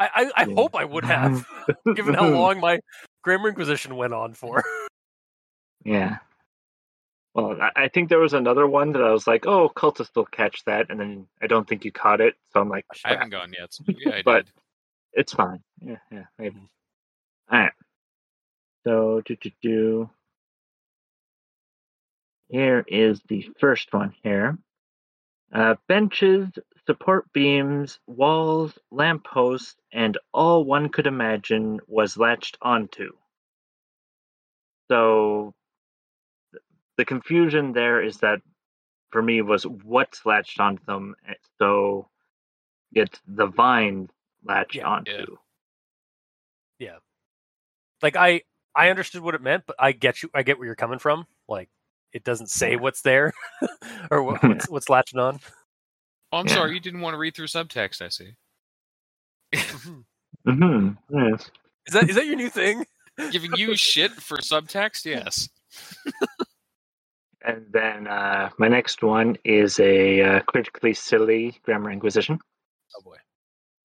i i, I Yeah. hope i would have given how long my grammar inquisition went on for Yeah. Well, I, I think there was another one that I was like, "Oh, cultist will catch that," and then I don't think you caught it, so I'm like, I haven't gone yet. Yeah, I But- did. "It's fine." Yeah, yeah, maybe. All right. So, do do do. Here is the first one. Here, uh, benches, support beams, walls, lampposts, and all one could imagine was latched onto. So the confusion there is that for me was what's latched onto them. So it's the vine latched onto. Yeah, onto. like i i understood what it meant but i get you i get where you're coming from like it doesn't say what's there or what, what's what's latching on Oh, I'm Yeah. sorry. You didn't want to read through subtext. I see. hmm Yes. is that is that your new thing Giving you shit for subtext? Yes. And then uh, my next one is a uh, critically silly grammar inquisition. oh boy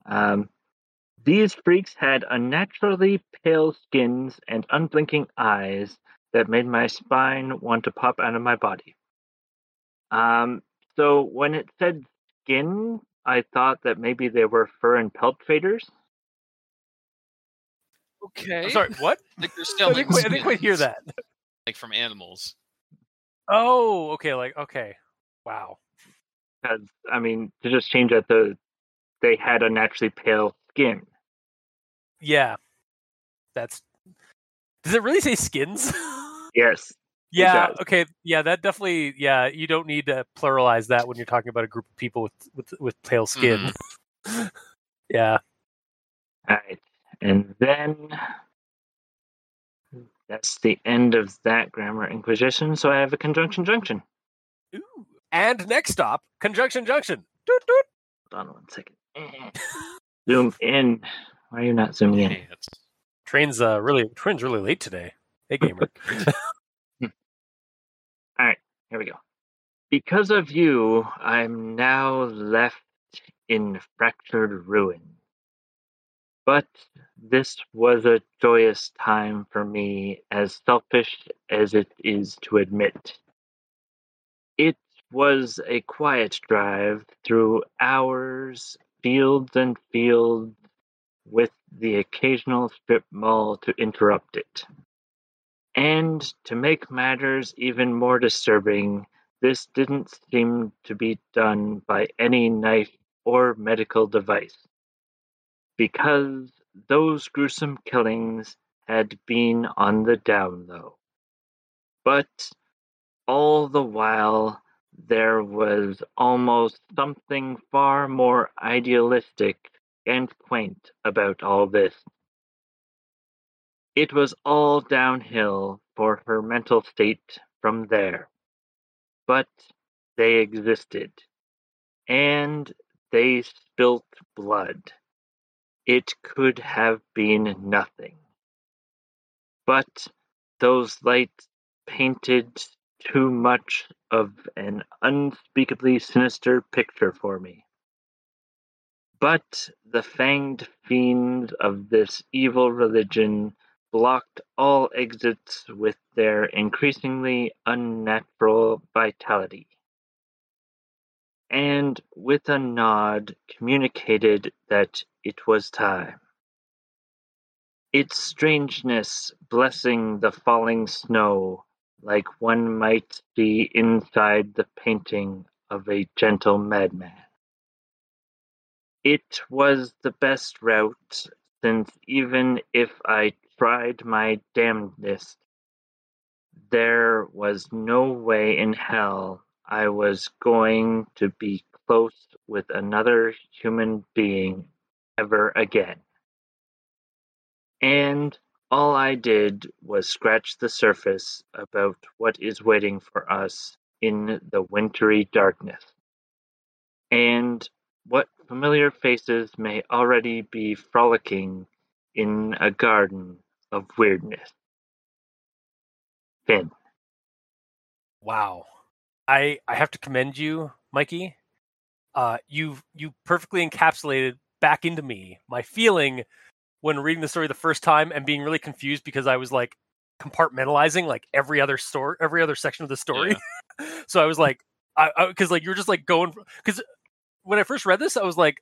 Um, these freaks had unnaturally pale skins and unblinking eyes that made my spine want to pop out of my body. Um, so when it said skin, I thought that maybe they were fur and pelt faders. Okay. i'm sorry what Like they're I selling. didn't, quite, I didn't quite hear that Like from animals. oh okay like okay wow Because I mean, to just change that to they had a naturally pale skin. yeah that's does it really say skins Yes. Yeah. Okay. Yeah. That definitely. Yeah. You don't need to pluralize that when you're talking about a group of people with with with pale skin. yeah. All right. And then that's the end of that grammar inquisition. So I have a conjunction junction. Ooh. And next stop, conjunction junction. Doot, doot. Hold on one second. Zoom in. Why are you not zooming in? It's- Train's uh really train's really late today. Hey gamer. All right, here we go. Because of you, I'm now left in fractured ruin. But this was a joyous time for me, as selfish as it is to admit. It was a quiet drive through hours, fields and fields, with the occasional strip mall to interrupt it. And to make matters even more disturbing, this didn't seem to be done by any knife or medical device. Because those gruesome killings had been on the down low. But all the while, there was almost something far more idealistic and quaint about all this. It was all downhill for her mental state from there. But they existed. And they spilt blood. It could have been nothing. But those lights painted too much of an unspeakably sinister picture for me. But the fanged fiends of this evil religion blocked all exits with their increasingly unnatural vitality. And with a nod communicated that it was time. Its strangeness blessing the falling snow like one might see inside the painting of a gentle madman. It was the best route, since even if I tried my damnedest, there was no way in hell I was going to be close with another human being ever again. And all I did was scratch the surface about what is waiting for us in the wintry darkness. And what familiar faces may already be frolicking in a garden of weirdness. Finn. Wow. I I have to commend you, Mikey. Uh you you perfectly encapsulated back into me my feeling when reading the story the first time and being really confused because I was like compartmentalizing like every other story every other section of the story. so I was like I because like you were just like going because when I first read this I was like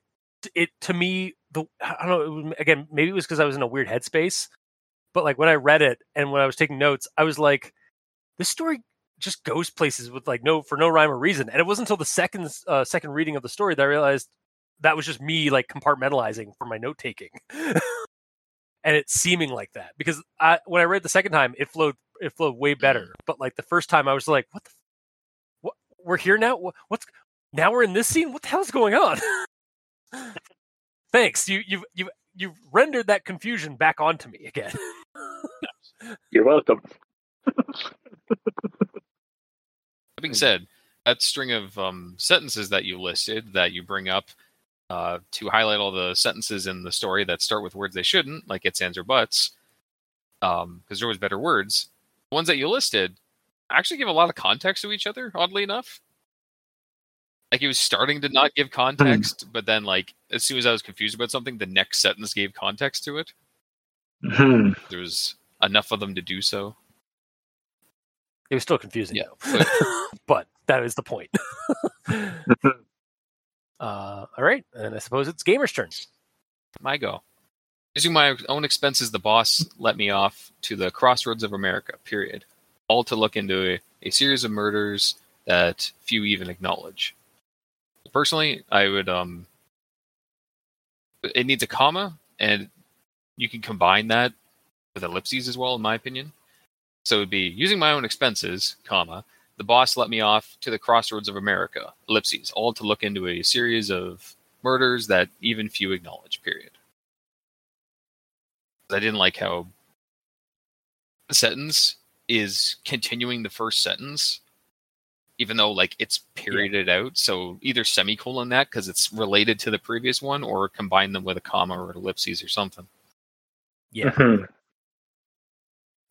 it to me the I don't know it was, again maybe it was because I was in a weird headspace but like when I read it and when I was taking notes I was like this story just goes places with like no for no rhyme or reason. And it wasn't until the second uh, second reading of the story that I realized that was just me like compartmentalizing for my note taking, and it's seeming like that because I, when I read the second time, it flowed it flowed way better. But like the first time, I was like, what the, f- what we're here now? What, what's now we're in this scene? What the hell's going on? Thanks, you you've you've you've rendered that confusion back onto me again. You're welcome. That being said, that string of um, sentences that you listed that you bring up uh, to highlight all the sentences in the story that start with words they shouldn't, like its, ands, or buts, because there was better words. The ones that you listed actually give a lot of context to each other, oddly enough. Like he was starting to not give context, but then like as soon as I was confused about something, the next sentence gave context to it. Hmm. There was enough of them to do so. it was still confusing, Yeah, though. but that is the point. uh, all right, and I suppose it's Gamer's turn. my go. Using my own expenses, the boss let me off to the crossroads of America, period. All to look into a, a series of murders that few even acknowledge. Personally, I would, um, it needs a comma, and you can combine that with ellipses as well, in my opinion. So it'd be using my own expenses, comma, the boss let me off to the crossroads of America, ellipses, all to look into a series of murders that even few acknowledge, period. I didn't like how the sentence is continuing the first sentence, even though like it's perioded out. So either semicolon that because it's related to the previous one, or combine them with a comma or ellipses or something. Yeah. Mhm.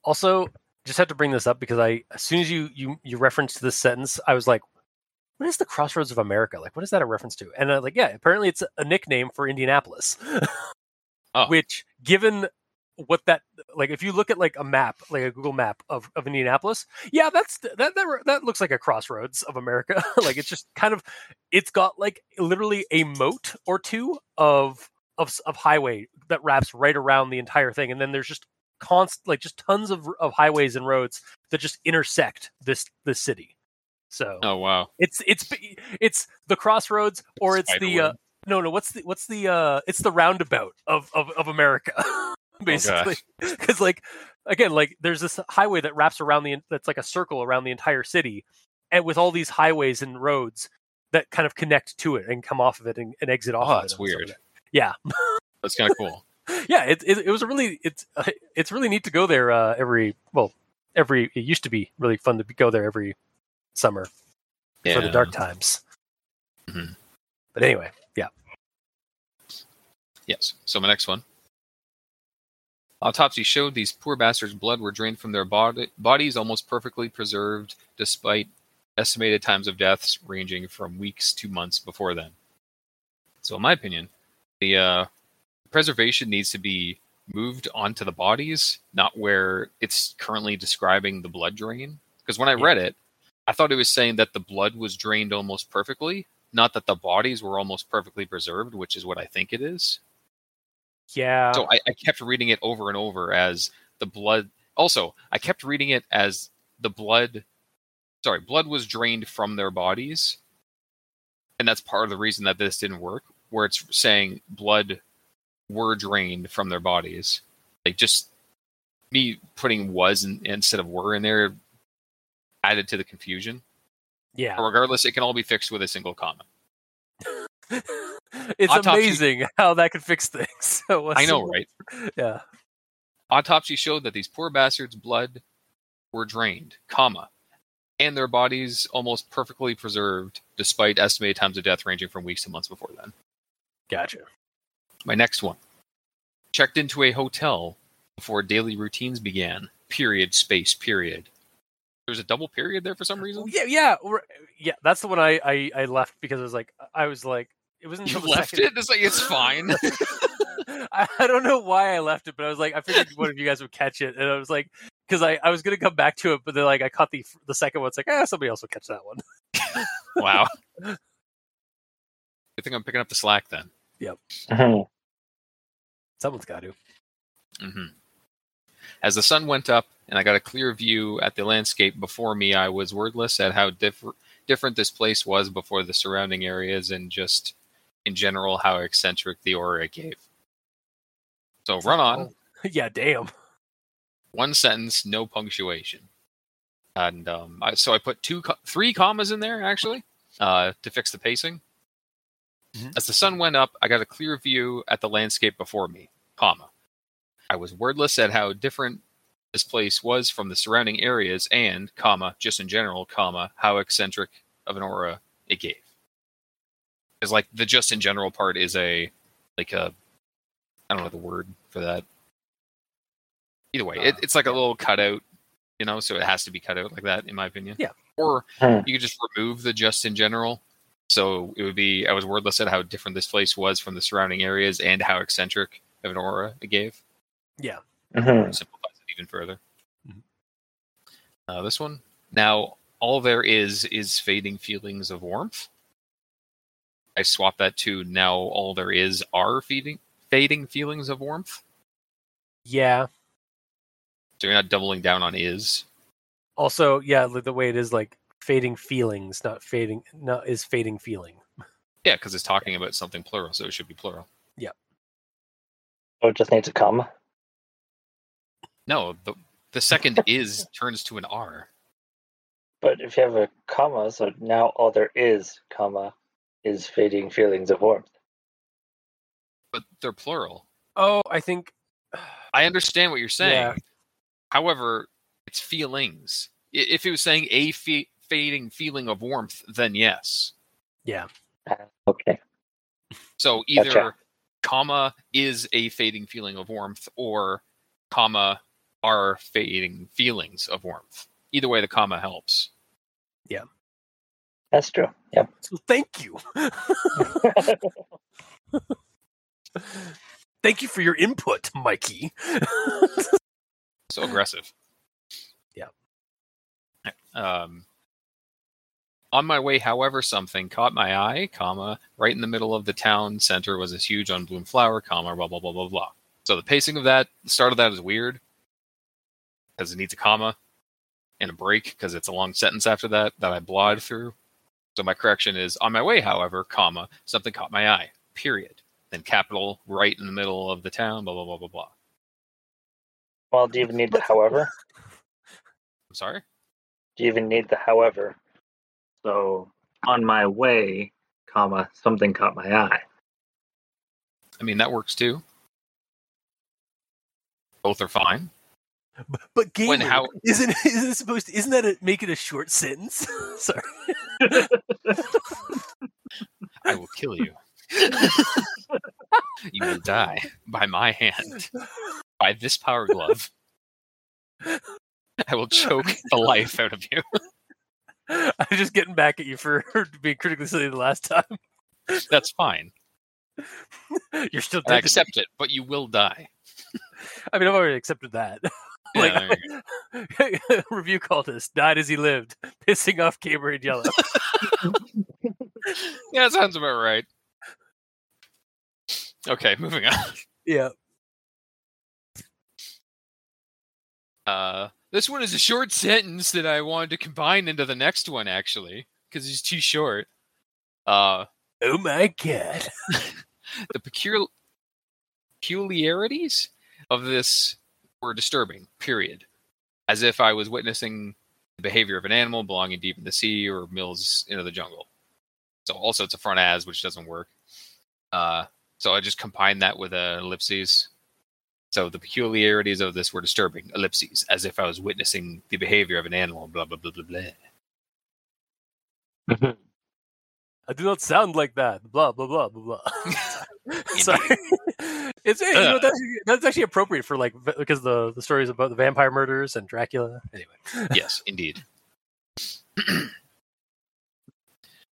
Also, just have to bring this up because I, as soon as you you you referenced this sentence, I was like, "What is the Crossroads of America? Like, what is that a reference to?" And uh, like, yeah, apparently it's a nickname for Indianapolis. Oh. Which, given what that like, if you look at like a map, like a Google map of, of Indianapolis, yeah, that's that that that looks like a Crossroads of America. like, it's just kind of, it's got like literally a moat or two of of of highway that wraps right around the entire thing, and then there's just const like just tons of of highways and roads that just intersect this this city. So Oh wow. it's it's it's the crossroads or it's the uh, no no what's the what's the uh it's the roundabout of of, of America basically because like again like there's this highway that wraps around the that's like a circle around the entire city and with all these highways and roads that kind of connect to it and come off of it and, and exit off Oh, of it that's like weird. Yeah That's kind of cool. yeah, it, it it was a really it's uh, it's really neat to go there uh, every well every it used to be really fun to go there every summer for the dark times. Mhm. But anyway, yeah, Yes. So my next one. Autopsy showed these poor bastards' blood were drained from their bodies, almost perfectly preserved, despite estimated times of deaths ranging from weeks to months before then. So, in my opinion, the uh, preservation needs to be moved onto the bodies, not where it's currently describing the blood drain. Because when I read it, I thought it was saying that the blood was drained almost perfectly, not that the bodies were almost perfectly preserved, which is what I think it is. yeah, So I, I kept reading it over and over as the blood. Also, I kept reading it as the blood. Sorry, blood was drained from their bodies, and that's part of the reason that this didn't work. Where it's saying blood were drained from their bodies, like just me putting was in, instead of were in there added to the confusion. yeah. But regardless, it can all be fixed with a single comma. it's Autopsy- amazing how that could fix things. I know, right? Yeah, Autopsy showed that these poor bastards' blood were drained, comma, and their bodies almost perfectly preserved, despite estimated times of death ranging from weeks to months before then. Gotcha. My next one. Checked into a hotel before daily routines began. Period, space, period. There's a double period there for some reason? Yeah, yeah, or- yeah. That's the one I, I I left because I was like I was like it wasn't You left second- it? It's like, it's fine. I, I don't know why I left it, but I was like, I figured one of you guys would catch it, and I was like, because I, I was gonna come back to it, but then like I caught the the second one. It's like, ah, somebody else will catch that one. wow. Good think I'm picking up the slack then. Mhm. Someone's got to. hmm As the sun went up and I got a clear view at the landscape before me, I was wordless at how differ- different this place was before the surrounding areas and just in general how eccentric the aura it gave. So run on, yeah, damn. one sentence, no punctuation. And um, I, so I put two, co- three commas in there actually uh, to fix the pacing. Mhm. As the sun went up, I got a clear view at the landscape before me, comma. I was wordless at how different this place was from the surrounding areas and, comma, just in general, comma, how eccentric of an aura it gave. Because like the just in general part is a like a I don't know the word for that. Either way, it, Uh, it's like a little cutout, you know, so it has to be cut out like that, in my opinion. Yeah. Or Hmm. you could just remove the just in general. So it would be I was wordless at how different this place was from the surrounding areas and how eccentric of an aura it gave. Yeah. Mhm. Simplifies it even further. Mhm. Uh, this one. Now all there is is fading feelings of warmth. I swap that to now all there is are feeding fading feelings of warmth. Yeah. So you're not doubling down on is. Also, yeah, the way it is, like fading feelings, not fading, not is fading feeling. Yeah, because it's talking about something plural, so it should be plural. Yeah. Oh, it just needs a comma. No, the the second is turns to an R. But if you have a comma, so now all there is, comma, is fading feelings of warmth. But they're plural. Oh, I think. I understand what you're saying. Yeah. However, it's feelings. If it was saying a fe- fading feeling of warmth, then yes. Yeah. Ah, Okay. So either Gotcha. comma is a fading feeling of warmth or comma are fading feelings of warmth. Either way, the comma helps. Yeah. That's true. Yep. So thank you. thank you for your input, Mikey. So aggressive. Yeah. Um, on my way, however, something caught my eye, comma, right in the middle of the town center was this huge unbloomed flower, comma, blah, blah, blah, blah, blah. So the pacing of that, the start of that is weird because it needs a comma and a break because it's a long sentence after that that I blawed through. So my correction is on my way, however, comma, something caught my eye, period. Then capital right in the middle of the town, blah, blah, blah, blah, blah. well, do you even need the however? I'm sorry? Do you even need the however? So, on my way, comma, something caught my eye. I mean, that works too. Both are fine. But gamer, When how- isn't isn't it supposed to, isn't that a, make it a short sentence? Sorry. I will kill you. you will die by my hand, by this power glove. I will choke the life out of you. I'm just getting back at you for being critically silly the last time. That's fine. You're still I accept it, but you will die. I mean, I've already accepted that. Yeah, like, there you review cultist died as he lived, pissing off and Yellow. yeah, that sounds about right. Okay, moving on. yeah. Uh, this one is a short sentence that I wanted to combine into the next one, actually, because it's too short. Uh, Oh my god. the pecul- peculiarities of this were disturbing, period. As if I was witnessing the behavior of an animal belonging deep in the sea or mills into the jungle. So also it's a front as, which doesn't work. Uh, so I just combined that with a ellipses. So the peculiarities of this were disturbing, ellipses, as if I was witnessing the behavior of an animal, blah, blah, blah, blah, blah. I do not sound like that. Blah blah blah blah blah. Sorry. it's hey, you know, that's, that's actually appropriate for like because the the stories about the vampire murders and Dracula. Anyway. yes, indeed.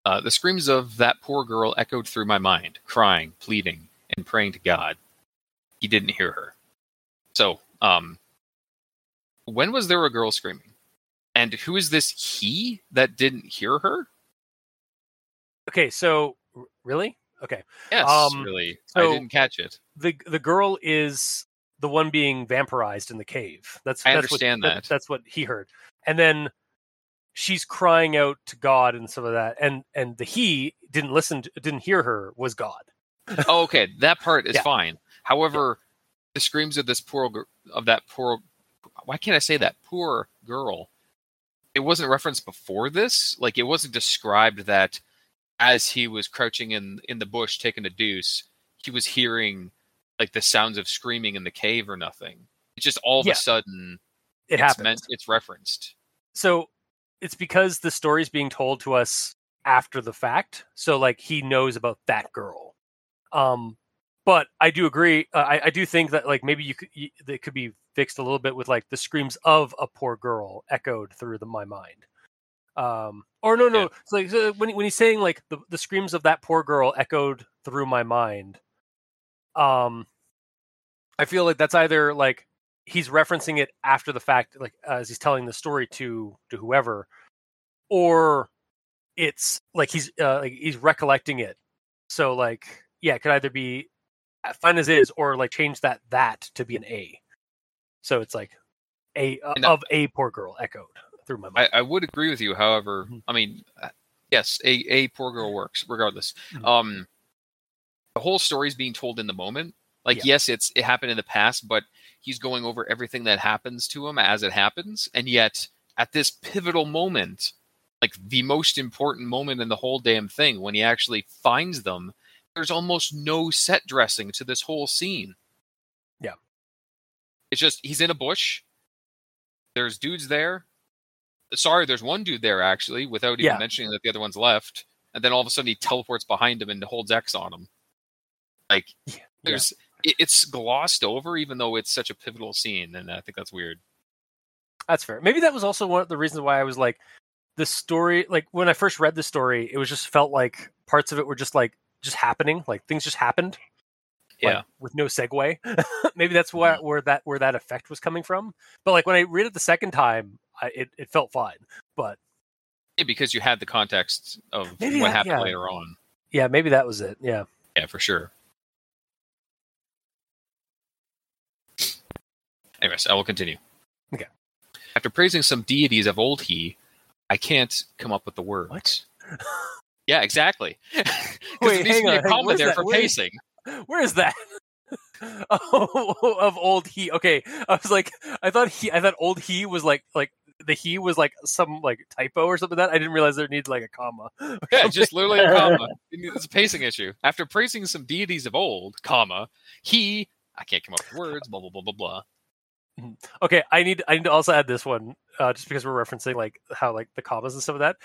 uh, the screams of that poor girl echoed through my mind, crying, pleading, and praying to God. He didn't hear her. So, um, when was there a girl screaming? And who is this he that didn't hear her? Okay, so really? Okay. Yes, Um, really. I didn't catch it. The the girl is the one being vampirized in the cave. That's I that's understand what, that. That's what he heard. And then she's crying out to God and some of that. And and the he didn't listen to, didn't hear her was God. oh, okay, that part is Yeah. fine. However, the screams of this poor of that poor why can't I say that poor girl? It wasn't referenced before this. Like it wasn't described that as he was crouching in in the bush taking a deuce, he was hearing like the sounds of screaming in the cave or nothing. It's just all of Yeah. a sudden It it's happened. meant it's referenced. so it's because the story's being told to us after the fact so like he knows about that girl um but i do agree uh, I, I do think that like maybe you could you, that could be fixed a little bit with like the screams of a poor girl echoed through the, my mind um or no no Yeah. so like so when, when he's saying like the, the screams of that poor girl echoed through my mind um i feel like that's either like he's referencing it after the fact like as he's telling the story to to whoever or it's like he's uh, like he's recollecting it so like yeah it could either be fine as is or like change that that to be an a so it's like a uh, of a poor girl echoed through my I, mind I would agree with you. However, Mhm. I mean, uh, yes, a, a poor girl works regardless. Mhm. Um, the whole story is being told in the moment, Like Yeah. yes, it's it happened in the past, but he's going over everything that happens to him as it happens, and yet at this pivotal moment, like the most important moment in the whole damn thing, when he actually finds them, there's almost no set dressing to this whole scene. Yeah. It's just he's in a bush. There's dudes there. Sorry, there's one dude there actually, without even Yeah. mentioning that the other one's left. And then all of a sudden he teleports behind him and holds X on him. Like Yeah. there's it, it's glossed over even though it's such a pivotal scene and I think that's weird. That's fair. Maybe that was also one of the reasons why I was like, the story. Like when I first read the story, it was just felt like parts of it were just like just happening, like things just happened. like, Yeah. with no segue. Maybe that's where mm. where that where that effect was coming from. But like when I read it the second time, I, it it felt fine. But Yeah, because you had the context of Maybe what that- happened yeah. later on. yeah, maybe that was it. Yeah. Yeah, for sure. Anyways, I will continue. Okay. After praising some deities of old he, I can't come up with the words. Yeah, exactly. Wait, hang on, comma there that? for Where- pacing. Where is that? oh, of old he. Okay, I was like, I thought he, I thought old he was like, like the he was like some like typo or something. Like that I didn't realize there needed like a comma. Yeah, just literally a comma. It's a pacing issue. After praising some deities of old, comma, he I can't come up with words, blah blah blah blah blah. Okay, I need, I need to also add this one, uh, just because we're referencing like how like the commas and stuff of that.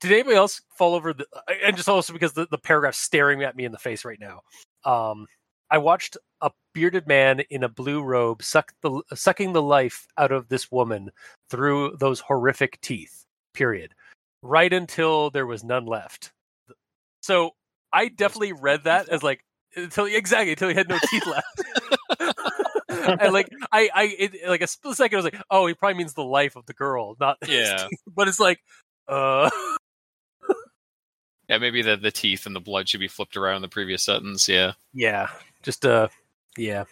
Did anybody else fall over the? And just also because the the paragraph's staring at me in the face right now. Um, I watched a bearded man in a blue robe suck the sucking the life out of this woman through those horrific teeth. Period. Right until there was none left. So I definitely read that as like until exactly until he had no teeth left. and like I, I, it, like a split second, I was like, oh, he probably means the life of the girl, not Yeah. But it's like, uh, Yeah, maybe the the teeth and the blood should be flipped around in the previous sentence. Yeah. yeah, just uh, yeah,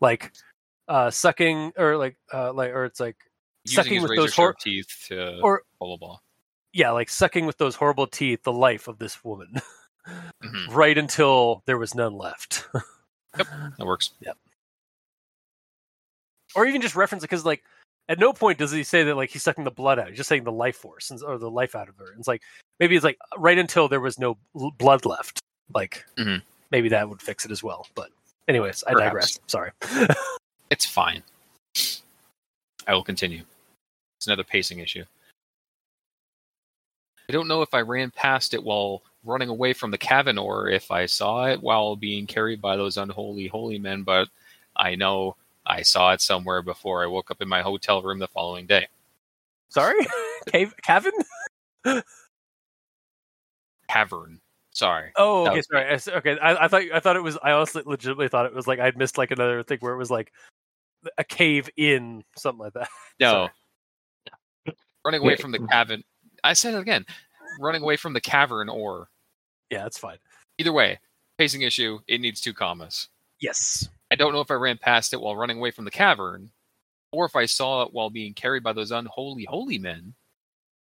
like uh, sucking or like uh, like or it's like Using Sucking with those hor- teeth to or blah blah blah. yeah, like sucking with those horrible teeth the life of this woman, Mhm. right until there was none left. Yep. That works. Yep. Or even just reference it because like at no point does he say that like he's sucking the blood out he's just saying the life force and, or the life out of her it's like maybe it's like right until there was no blood left like Mhm. maybe that would fix it as well but anyways i Perhaps. digress sorry It's fine. I will continue. It's another pacing issue. I don't know if I ran past it while running away from the cavern or if I saw it while being carried by those unholy holy men, but I know I saw it somewhere before I woke up in my hotel room the following day. sorry cave Kevin? Cavern. Sorry. oh okay was sorry I okay I, I thought i thought it was i honestly legitimately thought it was like i'd missed like another thing where it was like a cave in something like that No. Sorry. Running away from the cavern. I said it again. Running away from the cavern or yeah that's fine either way, pacing issue, it needs two commas. yes don't know if I ran past it while running away from the cavern, or if I saw it while being carried by those unholy holy men.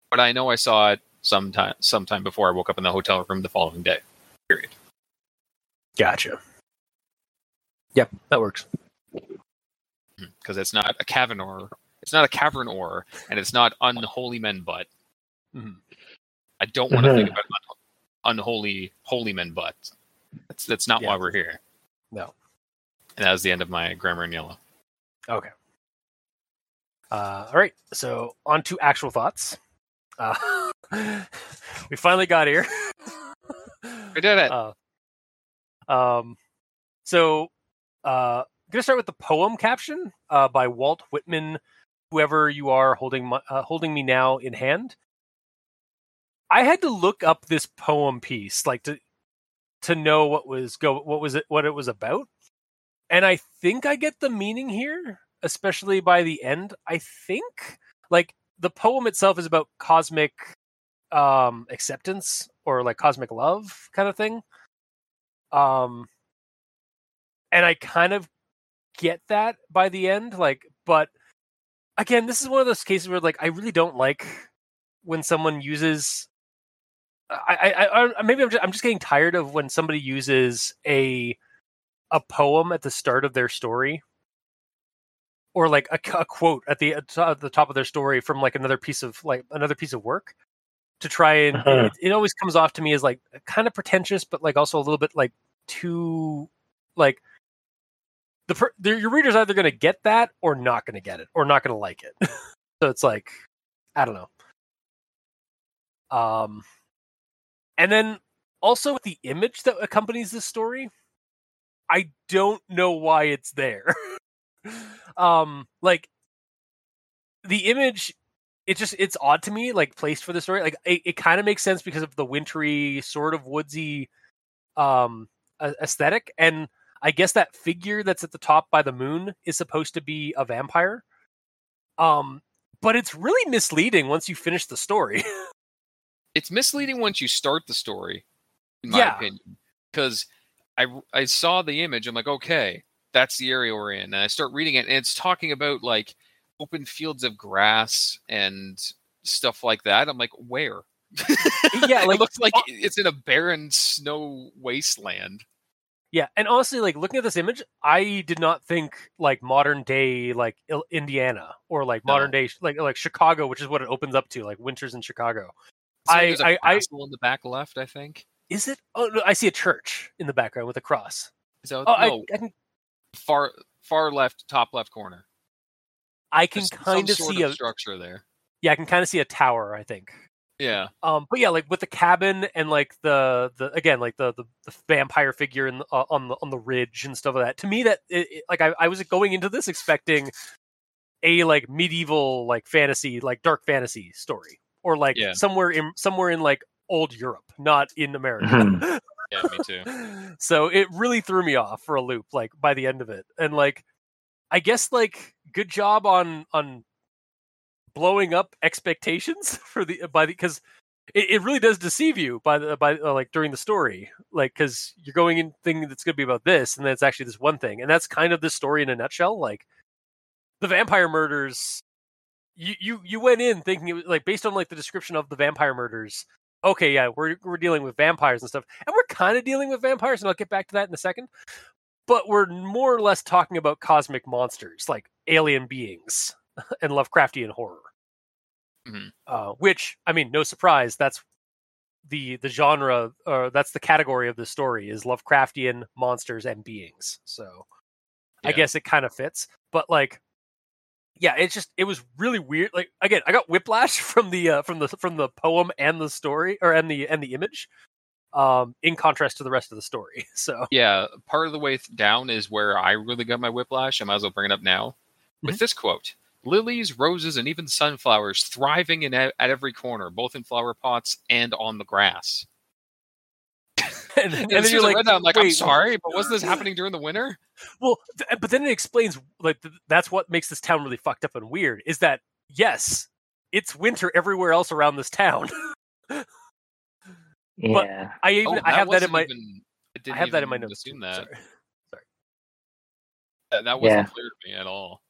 But I know I saw it sometime sometime before I woke up in the hotel room the following day. Period. gotcha yep that works Because it's not a cavern or it's not a cavern or, and it's not unholy men but. Mhm. I don't want to think about unholy holy men but. That's that's not Yeah. why we're here. no And that was the end of my grammar in yellow. Okay. Uh, all right. So on to actual thoughts. Uh, we finally got here. We did it. Uh, um, so uh, I'm gonna start with the poem caption uh, by Walt Whitman. Whoever you are, holding my, uh, holding me now in hand. I had to look up this poem piece, like to to know what was go what was it what it was about, and I think I get the meaning here, especially by the end. I think like the poem itself is about cosmic um acceptance or like cosmic love kind of thing um and i kind of get that by the end like but again this is one of those cases where like i really don't like when someone uses I, I, I maybe I'm just, I'm just getting tired of when somebody uses a a poem at the start of their story? Or like a, a quote at the at the top of their story from like another piece of like another piece of work? To try and Uh-huh. it, it always comes off to me as like kind of pretentious but like also a little bit like too like the, per, the your reader's either going to get that or not going to get it or not going to like it. So it's like i don't know. Um and then also with the image that accompanies this story i don't know why it's there. Um like the image it just it's odd to me like placed for the story. Like it, it kind of makes sense because of the wintry sort of woodsy um aesthetic. And i guess that figure that's at the top by the moon is supposed to be a vampire. Um but it's really misleading once you finish the story. It's misleading once you start the story, in my Yeah. opinion, because I I saw the image. I'm like, okay, that's the area we're in, and I start reading it, and it's talking about like open fields of grass and stuff like that. I'm like, where? Yeah, like, it looks like it's in a barren snow wasteland. Yeah, and honestly, like looking at this image, I did not think like modern day like Indiana or like modern day like like Chicago, which is what it opens up to, like winters in Chicago. So I- I- I- in the back left, I think. Is it? Oh no, I see a church in the background with a cross. So Oh, no, I, I can far far left, top left corner. I can There's kind of see of a structure there. yeah, I can kind of see a tower. I think. Yeah, Um, but yeah, like with the cabin and like the the again like the the, the vampire figure in the, uh, on the on the ridge and stuff like that. To me, that it, it- like I, I was going into this expecting a like medieval like fantasy like dark fantasy story or like Yeah. somewhere in somewhere in like old Europe, not in America. Mhm. yeah, me too. so it really threw me off for a loop like by the end of it and like i guess like good job on on blowing up expectations for the by the because it, it really does deceive you by the by uh, like during the story like because you're going in thinking that's going to be about this and then it's actually this one thing and that's kind of the story in a nutshell like the vampire murders you you you went in thinking it was like based on like the description of the vampire murders okay, yeah, we're we're dealing with vampires and stuff, and we're kind of dealing with vampires, and I'll get back to that in a second. But we're more or less talking about cosmic monsters, like alien beings and Lovecraftian horror. Mhm. Uh, which, I mean, no surprise, that's the the genre, or that's the category of the story is Lovecraftian monsters and beings. So, I guess it kind of fits. But like, yeah, it's just it was really weird. Like again, I got whiplash from the uh, from the from the poem and the story, or and the and the image. Um, in contrast to the rest of the story. So Yeah, part of the way down is where I really got my whiplash. I might as well bring it up now Mm-hmm. with this quote: "Lilies, roses, and even sunflowers thriving in at every corner, both in flower pots and on the grass." And, and And, then you're like, I'm like, "I'm sorry, but wasn't this happening during the winter?" Well, th- but then it explains like th- that's what makes this town really fucked up and weird. Is that yes, it's winter everywhere else around this town. Yeah. I oh, even Oh, I have that in my even- I, I didn't have that in my notes. Assume that. Sorry. That, that wasn't Yeah. clear to me at all.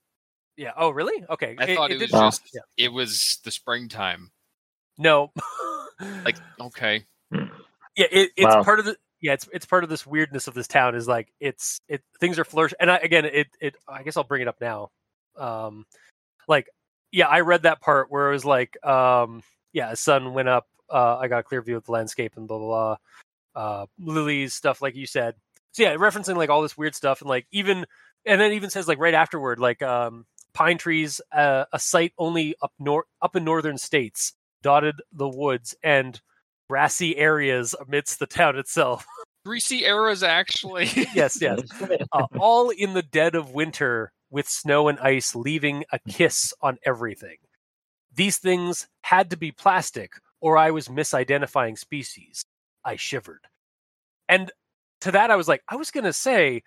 Yeah. Oh, really? Okay. I thought it, was did- Oh. just yeah. it was the springtime. no. Like, okay, hmm. Yeah, it, it's Wow. part of the yeah, it's it's part of this weirdness of this town is like it's it things are flourishing and I, again it it I guess I'll bring it up now. Um like yeah, I read that part where it was like um yeah, sun went up, uh I got a clear view of the landscape and blah blah blah. Uh lilies stuff like you said. So yeah, referencing like all this weird stuff and like even and then even says like right afterward like um pine trees uh, a site only up north up in northern states dotted the woods and grassy areas amidst the town itself. greasy eras actually. yes, yes. Uh, all in the dead of winter with snow and ice leaving a kiss on everything. These things had to be plastic or I was misidentifying species. I shivered. And to that I was like, I was going to say,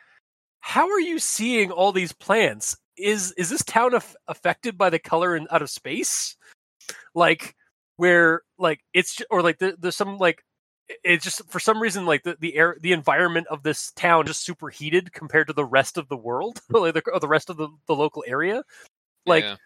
how are you seeing all these plants? Is is this town af- affected by the color in out of space? Like where like it's or like there, there's some like it's just for some reason like the, the air the environment of this town just superheated compared to the rest of the world like the, or the rest of the, the local area like Yeah.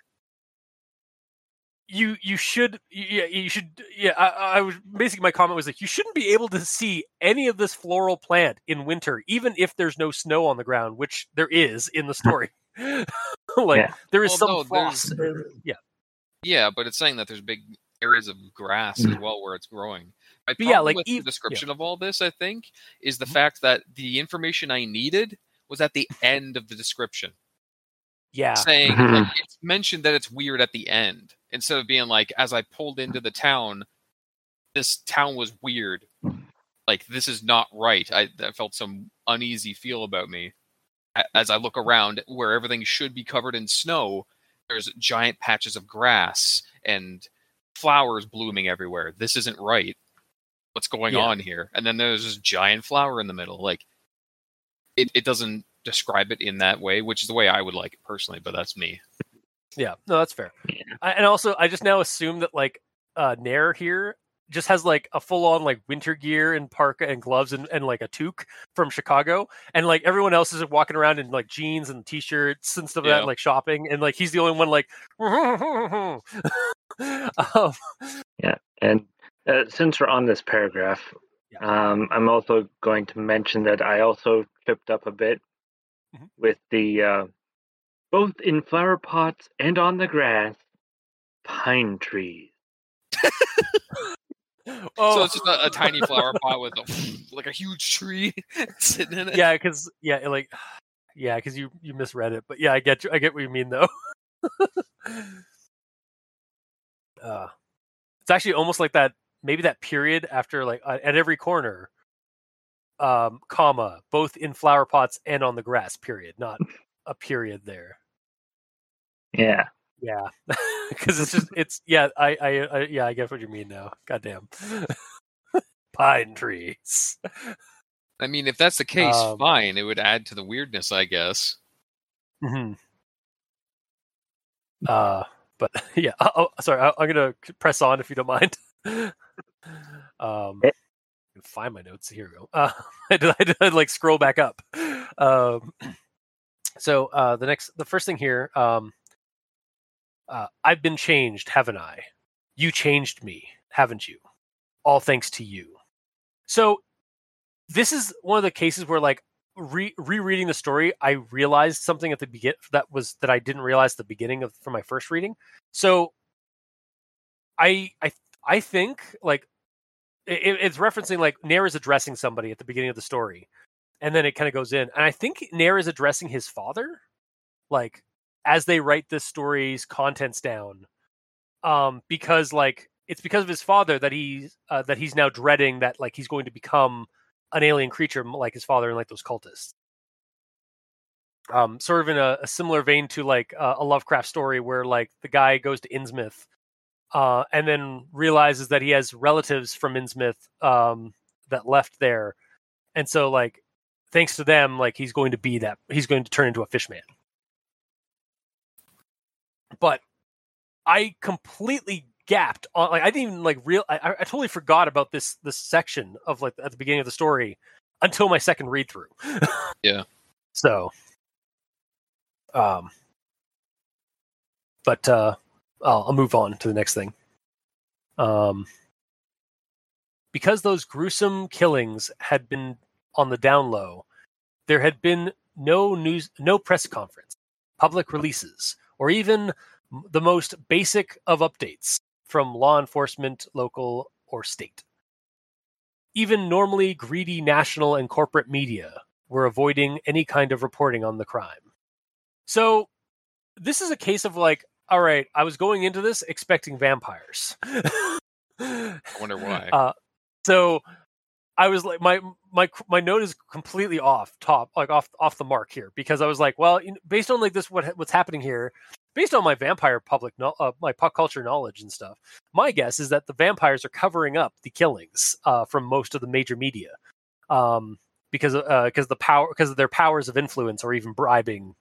you you should yeah you should yeah I, I was basically my comment was like you shouldn't be able to see any of this floral plant in winter even if there's no snow on the ground which there is in the story like Yeah. there is Well, some no, frost yeah Yeah, but it's saying that there's big areas of grass as well where it's growing. My But yeah, like, with ev- the description of all this, I think, is the Mhm. fact that the information I needed was at the end of the description, yeah saying like, it's mentioned that it's weird at the end instead of being like, as I pulled into the town, this town was weird. Like this is not right. I, I felt some uneasy feel about me as I look around where everything should be covered in snow. There's giant patches of grass and flowers blooming everywhere. This isn't right. What's going Yeah. on here? And then there's this giant flower in the middle. Like it, it doesn't describe it in that way, which is the way I would like it personally, but that's me. Yeah, no, that's fair. Yeah. I, and also, I just now assume that like uh Nair here just has like a full on like winter gear and parka and gloves and, and like a toque from Chicago, and like everyone else is walking around in like jeans and t shirts and stuff like Yeah. that, like shopping, and like he's the only one like. um, yeah. And uh, since we're on this paragraph, Yeah. um, I'm also going to mention that I also tripped up a bit Mhm. with the uh, both in flower pots and on the grass, pine trees. oh, So it's just a, a tiny flower pot with a, like a huge tree sitting in it. yeah, because yeah, like yeah, because you you misread it, but yeah, I get you. I get what you mean though. uh, it's actually almost like that. Maybe that period after like at every corner, um, comma, both in flower pots and on the grass. Period, not a period there. Yeah. Yeah, because it's just it's yeah. I, I I yeah. I get what you mean now. Goddamn, pine trees. I mean, if that's the case, Um, fine. It would add to the weirdness, I guess. hmm Uh, but yeah. Oh, oh, sorry. I, I'm gonna press on if you don't mind. um, Eh. find my notes. Here we go. Uh, I did, I did like scroll back up. Um, so uh, the next, the first thing here. Um, uh, I've been changed, haven't I? You changed me, haven't you? All thanks to you. So this is one of the cases where like re- rereading the story, I realized something at the begin that was that I didn't realize the beginning of from my first reading. So I I I think like it, it's referencing like Nair is addressing somebody at the beginning of the story, and then it kind of goes in, and I think Nair is addressing his father, like as they write this story's contents down, um, because like it's because of his father that he's uh, that he's now dreading that like he's going to become an alien creature like his father and like those cultists. Um, sort of in a, a similar vein to like uh, a Lovecraft story where like the guy goes to Innsmouth, uh, and then realizes that he has relatives from Innsmouth um, that left there, and so like thanks to them, like he's going to be that he's going to turn into a fish man. But I completely gapped on like I didn't even like real I, I totally forgot about this this section of like at the beginning of the story until my second read through. Yeah. So um but uh I'll, I'll move on to the next thing. Um because those gruesome killings had been on the down low, there had been no news no press conference, public releases, or even the most basic of updates from law enforcement, local, or state. Even normally greedy national and corporate media were avoiding any kind of reporting on the crime. So, this is a case of like, all right, I was going into this expecting vampires. I wonder why. Uh, so I was like, my my my note is completely off top, like off off the mark here, because I was like, well, based on like this, what what's happening here, based on my vampire public, no, uh, my pop culture knowledge and stuff, my guess is that the vampires are covering up the killings uh, from most of the major media, um, because because the power because of their powers of influence or even bribing,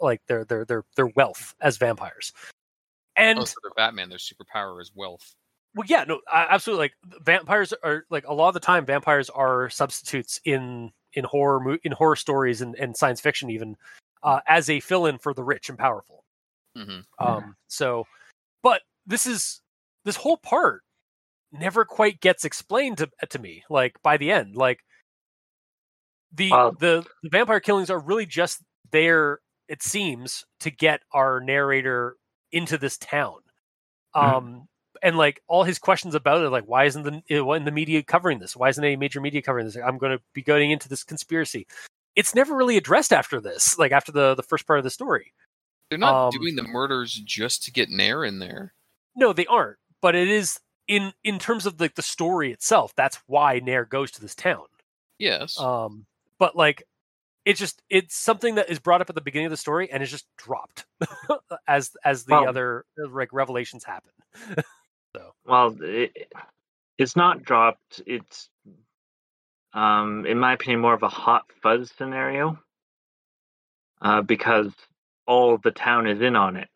like their their their their wealth as vampires, and. Also, they're Batman. Their superpower is wealth. Well, yeah, no, absolutely. Like vampires are like a lot of the time, vampires are substitutes in in horror in horror stories and, and science fiction, even uh, as a fill-in for the rich and powerful. hmm Um, so, but this is this whole part never quite gets explained to to me. Like by the end, like the Wow. the, the vampire killings are really just there. It seems to get our narrator into this town. Mhm. Um, and like all his questions about it, like why isn't the why isn't the media covering this? Why isn't any major media covering this? I'm going to be going into this conspiracy. It's never really addressed after this, like after the the first part of the story. They're not Um, doing the murders just to get Nair in there. No, they aren't. But it is in in terms of like the story itself. That's why Nair goes to this town. Yes. Um, but like it's just it's something that is brought up at the beginning of the story and is just dropped as as the Well- other like revelations happen. Well, it, it's not dropped. It's, um, in my opinion, more of a hot fuzz scenario. Uh, because all the town is in on it.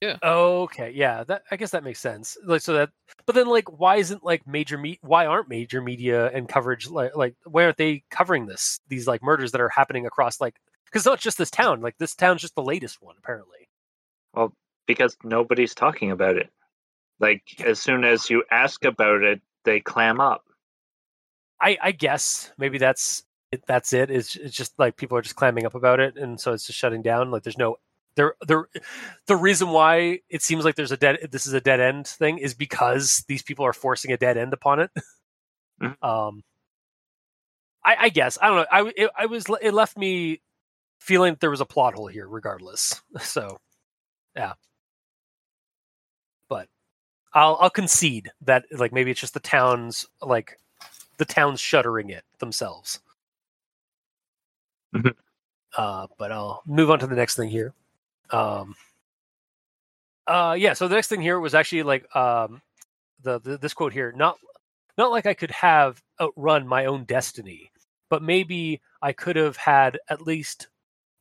Yeah. Okay, yeah, that I guess that makes sense. Like so that, but then like, why isn't like major me? Why aren't major media and coverage like like why aren't they covering this? These like murders that are happening across like because it's not just this town. Like this town's just the latest one apparently. Well, because nobody's talking about it. Like as soon as you ask about it, they clam up. I I guess maybe that's it, that's it. It's it's just like people are just clamming up about it, and so it's just shutting down. Like there's no there there the reason why it seems like there's a dead this is a dead end thing is because these people are forcing a dead end upon it. Mhm. Um, I I guess I don't know. I it, I was it left me feeling that there was a plot hole here, regardless. So yeah, I'll I'll concede that like maybe it's just the town's like the town's shuttering it themselves. Mhm. Uh, but I'll move on to the next thing here. Um, uh, yeah. So the next thing here was actually like um, the, the this quote here. Not not like I could have outrun my own destiny, but maybe I could have had at least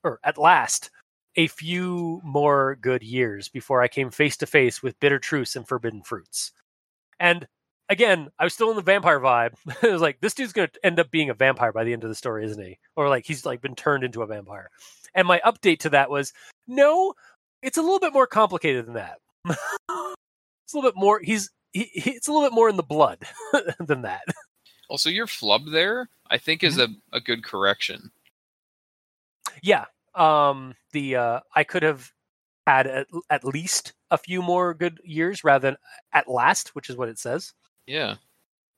or at last a few more good years before I came face to face with bitter truths and forbidden fruits. And again, I was still in the vampire vibe. it was like this dude's going to end up being a vampire by the end of the story, isn't he? Or like he's like been turned into a vampire. And my update to that was no, it's a little bit more complicated than that. it's a little bit more. He's he, he, it's a little bit more in the blood than that. Also, your flub there, I think, is Mm-hmm. a, a good correction. Yeah. Um. The uh, I could have had at, at least a few more good years rather than at last, which is what it says. Yeah.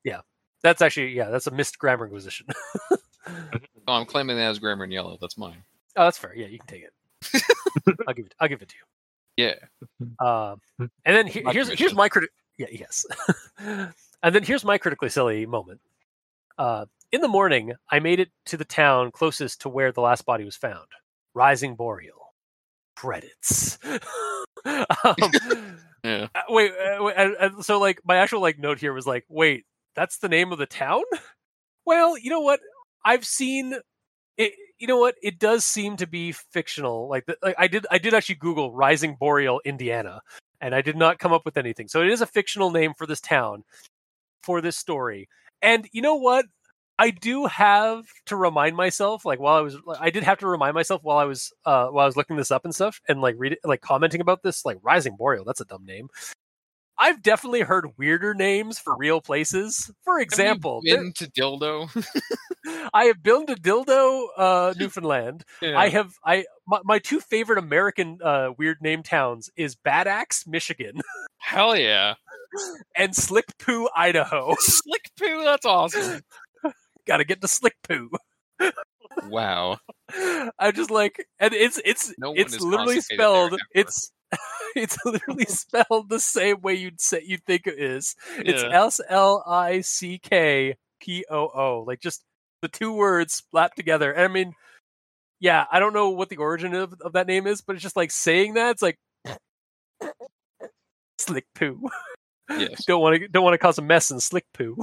Yeah, that's actually yeah, that's a missed grammar inquisition. oh, I'm claiming that as grammar in yellow. That's mine. Oh, that's fair. Yeah, you can take it. I'll give it. I'll give it to you. Yeah. Um, and then he- here's here's my critic. Yeah, yes. and then here's my critically silly moment. Uh, in the morning, I made it to the town closest to where the last body was found. Rising Boreal. Credits. um, Yeah. uh, wait, uh, wait and, and so like my actual like note here was like, wait, that's the name of the town? Well, you know what? I've seen it. You know what? It does seem to be fictional. Like, the, like I did, I did actually Google Rising Boreal, Indiana, and I did not come up with anything. So it is a fictional name for this town, for this story. And you know what? I do have to remind myself, like while I was, I did have to remind myself while I was, uh, while I was looking this up and stuff, and like read like commenting about this, like Rising Boreal. That's a dumb name. I've definitely heard weirder names for real places. For example, been to dildo. I have been to Dildo, uh, Newfoundland. Yeah. I have I my, my two favorite American uh, weird name towns is Bad Axe, Michigan, Hell yeah. and Slick Poo, Idaho. Slick poo. That's awesome. Got to get to Slick Poo. Wow. I'm just like, and it's it's No it's literally spelled. It's it's literally spelled the same way you'd say you'd think it is. It's. S L I C K P O O. Like just the two words slapped together. And I mean, yeah, I don't know what the origin of, of that name is, but it's just like saying that. It's like slick poo. Yes. don't want to don't want to cause a mess in slick poo.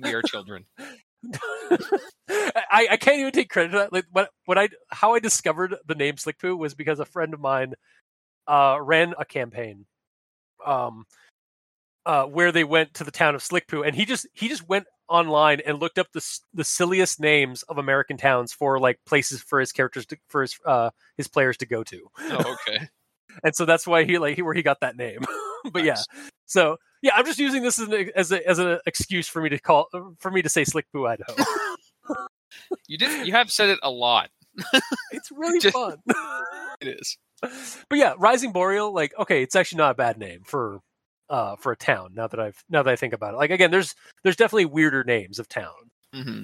We are children. I, I can't even take credit for that. Like what what I how I discovered the name Slick Poo was because a friend of mine uh, ran a campaign, um, uh, where they went to the town of Slick Poo, and he just he just went online and looked up the the silliest names of American towns for like places for his characters to for his uh his players to go to, Oh, okay. and so that's why he like where he got that name. but yeah, so yeah, I'm just using this as an as a, as an excuse for me to call for me to say Slick Poo Idaho. You did. You have said it a lot. it's really Just- fun. It is. but yeah, Rising Boreal, like okay, it's actually not a bad name for uh for a town. Now that I've now that I think about it, like again, there's there's definitely weirder names of town. Mm-hmm.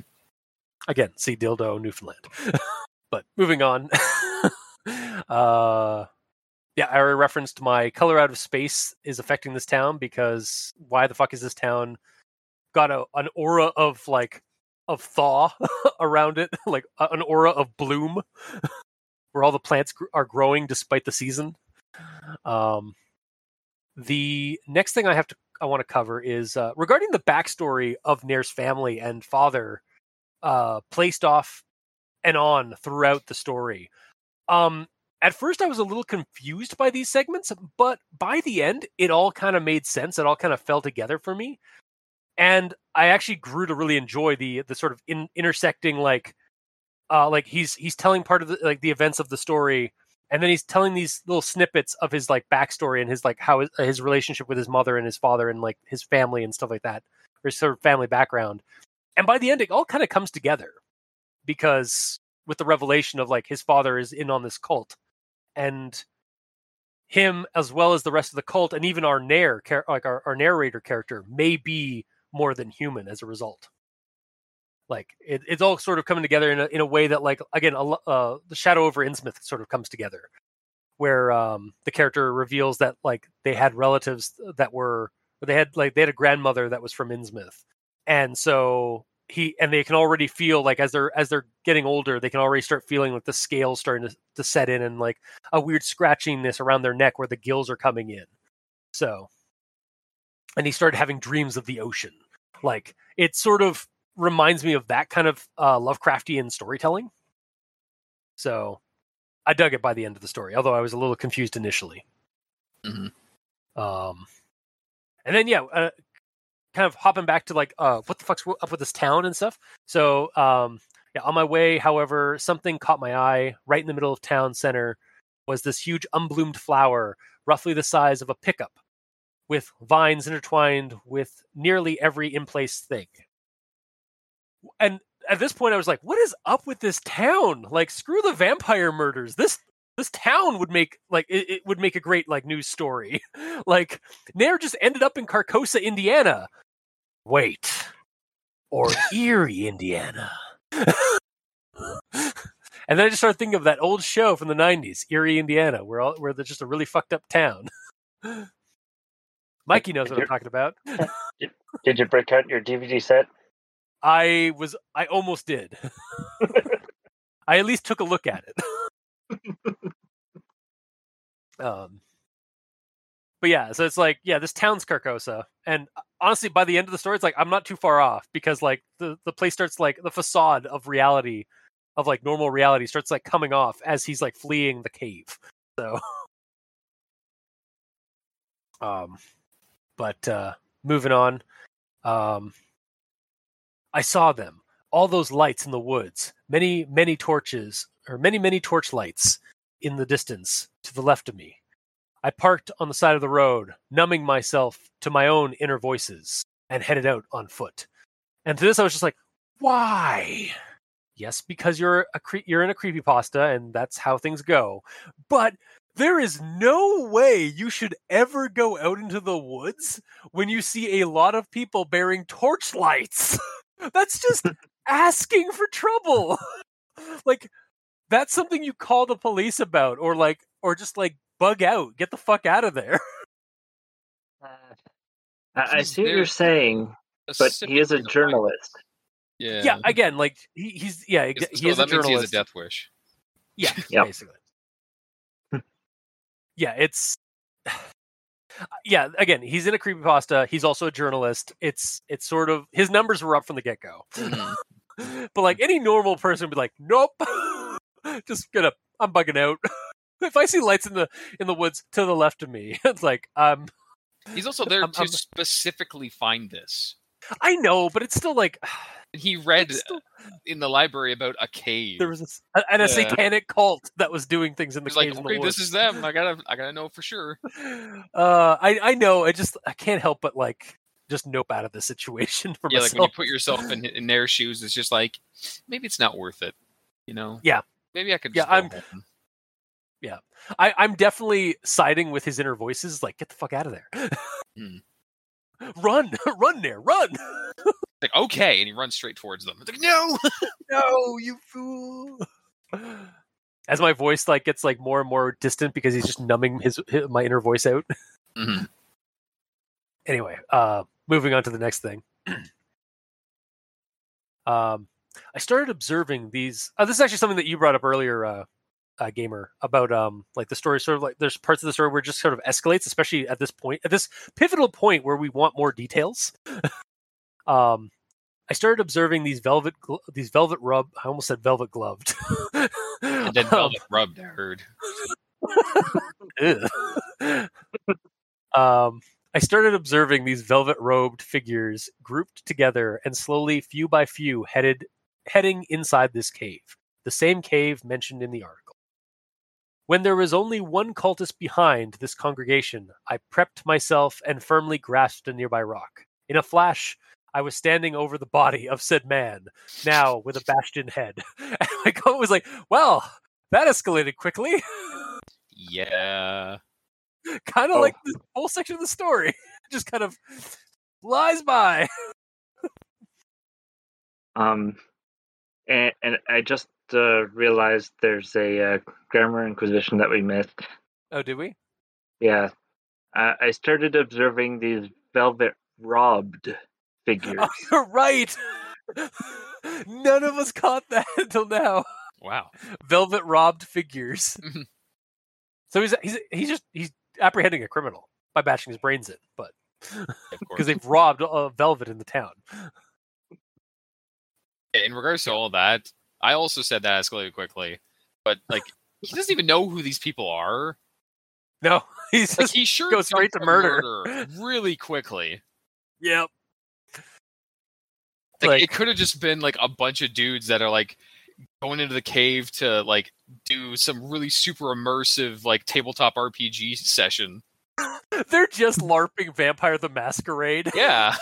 Again, see dildo Newfoundland. but moving on. uh yeah, I already referenced my color out of space is affecting this town because why the fuck is this town got a an aura of like of thaw around it, like an aura of bloom, where all the plants gr- are growing despite the season. Um, the next thing I have to I want to cover is uh, regarding the backstory of Nair's family and father, uh, placed off and on throughout the story. Um, at first, I was a little confused by these segments, but by the end, it all kind of made sense. It all kind of fell together for me, and I actually grew to really enjoy the the sort of in, intersecting like, uh, like he's he's telling part of the like the events of the story, and then he's telling these little snippets of his like backstory and his like how his, his relationship with his mother and his father and like his family and stuff like that, or his sort of family background. And by the end, it all kind of comes together because with the revelation of like his father is in on this cult and him as well as the rest of the cult and even our nair like our, our narrator character may be more than human as a result. Like it, it's all sort of coming together in a, in a way that like again a, uh, the shadow over innsmouth sort of comes together where um, the character reveals that like they had relatives that were they had like they had a grandmother that was from innsmouth. And so he and they can already feel like as they're as they're getting older they can already start feeling like the scales starting to, to set in and like a weird scratchingness around their neck where the gills are coming in. So and he started having dreams of the ocean. Like it sort of reminds me of that kind of uh, lovecraftian storytelling. So i dug it by the end of the story although i was a little confused initially. Mhm. um and then yeah uh, kind of hopping back to like uh what the fuck's up with this town and stuff. So um yeah on my way however something caught my eye right in the middle of town center was this huge unbloomed flower roughly the size of a pickup with vines intertwined with nearly every in place thing. And at this point i was like what is up with this town? Like screw the vampire murders. This this town would make like it, it would make a great like news story. Like nair just ended up in carcosa indiana wait or erie indiana and then i just started thinking of that old show from the 90s erie indiana where all where there's just a really fucked up town mikey knows what i'm talking about Did you break out your DVD set? I was I almost did. I at least took a look at it. um but yeah, so it's like, yeah, this town's Carcosa. And uh, honestly, by the end of the story, it's like I'm not too far off because like the, the place starts like the facade of reality of like normal reality starts like coming off as he's like fleeing the cave. So um but uh moving on. Um I saw them, all those lights in the woods, many, many torches, or many, many torch lights in the distance to the left of me. I parked on the side of the road, numbing myself to my own inner voices, and headed out on foot. And to this, I was just like, why? Yes, because you're a cre- you're in a creepy pasta, and that's how things go. But there is no way you should ever go out into the woods when you see a lot of people bearing torchlights. That's just asking for trouble. like that's something you call the police about or like or just like bug out, get the fuck out of there. I, I see what you're saying, but he is a Specifically to find- journalist. Yeah. Yeah, again, like he, he's yeah, ex- It's- he so is a journalist. means he has a death wish. Yeah, Yep. basically. yeah, it's yeah, again, he's in a creepypasta. He's also a journalist. It's it's sort of his numbers were up from the get go. Mhm. but like any normal person would be like, nope, just gonna, I'm bugging out. if I see lights in the in the woods to the left of me, it's like, um, He's also there to specifically find this. I know, but it's still like, he read still- in the library about a cave. there was this, and a Yeah. satanic cult that was doing things in the cave. like, in the okay, this is them. I gotta, I gotta know for sure. Uh, I I know. I just I can't help but like just nope out of the situation for Yeah, like when you put yourself in in their shoes, it's just like maybe it's not worth it. You know? Yeah. Maybe I could. Yeah, I'm- home. I, I'm definitely siding with his inner voices. Like, get the fuck out of there. Hmm. Run, run there, run. like okay, and he runs straight towards them. It's like no. no, you fool. As my voice like gets like more and more distant because he's just numbing his, his my inner voice out. Mhm. Anyway, uh, moving on to the next thing. um, I started observing these. Uh, this is actually something that you brought up earlier, uh, uh, gamer, about um, like the story. Sort of like there's parts of the story where it just sort of escalates, especially at this point, at this pivotal point where we want more details. um, I started observing these velvet, gl- these velvet rub. I almost said velvet gloved. And then velvet rubbed. I heard. Um, I started observing these velvet robed figures grouped together and slowly, few by few, headed heading inside this cave, the same cave mentioned in the article. When there was only one cultist behind this congregation, I prepped myself and firmly grasped a nearby rock. In a flash, I was standing over the body of said man, now with a bastion head. And my comment was like, well, that escalated quickly. Yeah. kind of Oh. like this whole section of the story just kind of flies by Um, and, and I just uh, realized there's a uh, grammar inquisition that we missed. oh did we? Yeah, uh, I started observing these velvet robbed figures. oh, you're right! None of us caught that until now. Wow. velvet robbed figures. So he's he's he's just he's apprehending a criminal by bashing his brains in but because they've robbed uh, velvet in the town. In regards to all that, I also said that escalated quickly, but like he doesn't even know who these people are. no he's Like just he sure goes straight to on murder. really quickly. yep Like, Like- it could have just been like a bunch of dudes that are like going into the cave to like do some really super immersive like tabletop RPG session. they're just larping vampire the masquerade Yeah.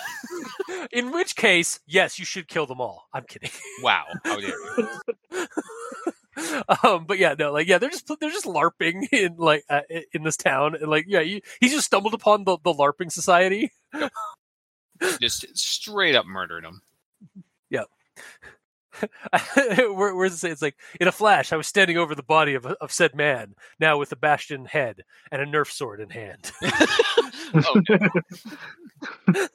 in which case yes you should kill them all i'm kidding wow. How dare you? um, but yeah, no, like yeah, they're just they're just larping in like uh, in this town, and like yeah, you, he just stumbled upon the the larping society. Just straight up murdered him. Where, where's it say? It's like in a flash, I was standing over the body of of said man, now with a bastion head and a nerf sword in hand. oh no.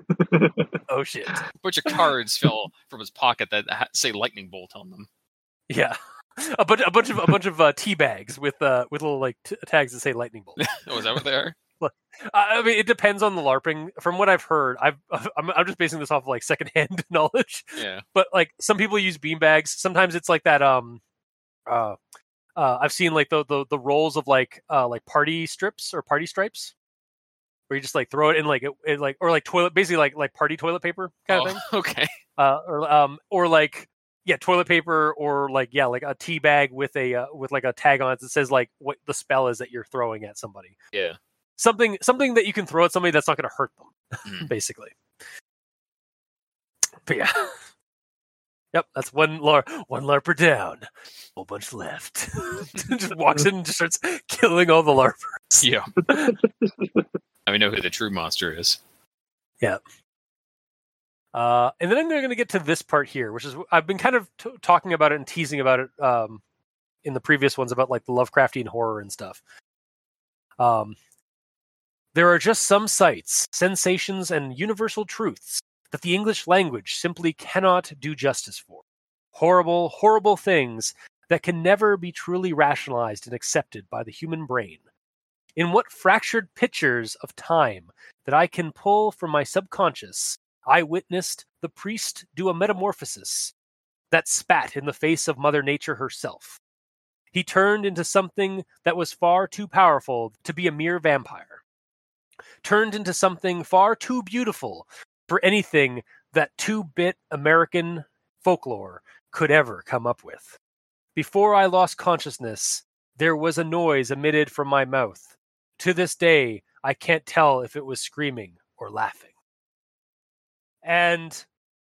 oh shit! A bunch of cards fell from his pocket that ha- say lightning bolt on them. Yeah, a bunch a bunch of a bunch of uh, tea bags with uh with little like t- tags that say lightning bolt. Oh, is that what they are? I I mean, it depends on the larping. From what I've heard, I've I'm, I'm just basing this off of like secondhand knowledge. Yeah. but like some people use beanbags. Sometimes it's like that. Um, uh, uh, I've seen like the the the rolls of like uh like party strips or party stripes, where you just like throw it in like it, it like or like toilet basically like like party toilet paper kind of thing. Oh, okay. Uh, or um or like yeah toilet paper or like yeah like a tea bag with a uh, with like a tag on it that says like what the spell is that you're throwing at somebody. Yeah. Something something that you can throw at somebody that's not going to hurt them, Mhm. basically. But yeah. Yep, that's one lar one larper down, whole bunch left. just walks in and just starts killing all the larpers. Yeah. I mean, know who the true monster is. Uh, and then I'm going to get to this part here, which is I've been kind of t- talking about it and teasing about it um, in the previous ones about like the Lovecraftian horror and stuff. Um, there are just some sights, sensations, and universal truths that the English language simply cannot do justice for. Horrible, horrible things that can never be truly rationalized and accepted by the human brain. In what fractured pictures of time that I can pull from my subconscious, I witnessed the priest do a metamorphosis that spat in the face of Mother Nature herself. He turned into something that was far too powerful to be a mere vampire, turned into something far too beautiful for anything that two bit American folklore could ever come up with. Before I lost consciousness, there was a noise emitted from my mouth. To this day, I can't tell if it was screaming or laughing. And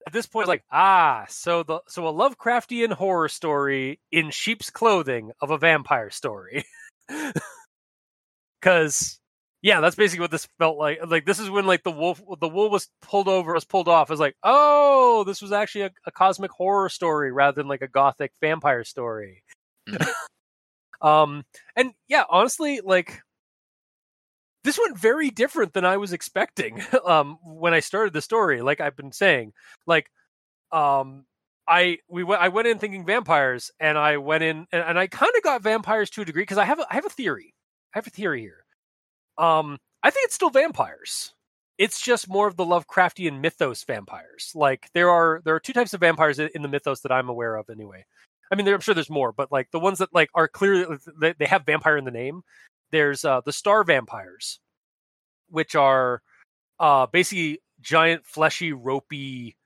at this point, like, ah, so the so a Lovecraftian horror story in sheep's clothing of a vampire story. Cause yeah, that's basically what this felt like. Like this is when like the wolf the wool was pulled over, was pulled off. It's like, oh, this was actually a, a, cosmic horror story rather than like a gothic vampire story. Mm-hmm. um, and yeah, honestly, like this went very different than I was expecting. Um, when I started the story, like I've been saying, like, um, I we went I went in thinking vampires, and I went in and, and I kind of got vampires to a degree because I have a, I have a theory. I have a theory here. Um, I think it's still vampires. It's just more of the Lovecraftian mythos vampires. Like there are there are two types of vampires in the mythos that I'm aware of anyway. I mean, I'm sure there's more, but like the ones that like are clearly they, they have vampire in the name. There's uh, the star vampires, which are uh, basically giant, fleshy, ropey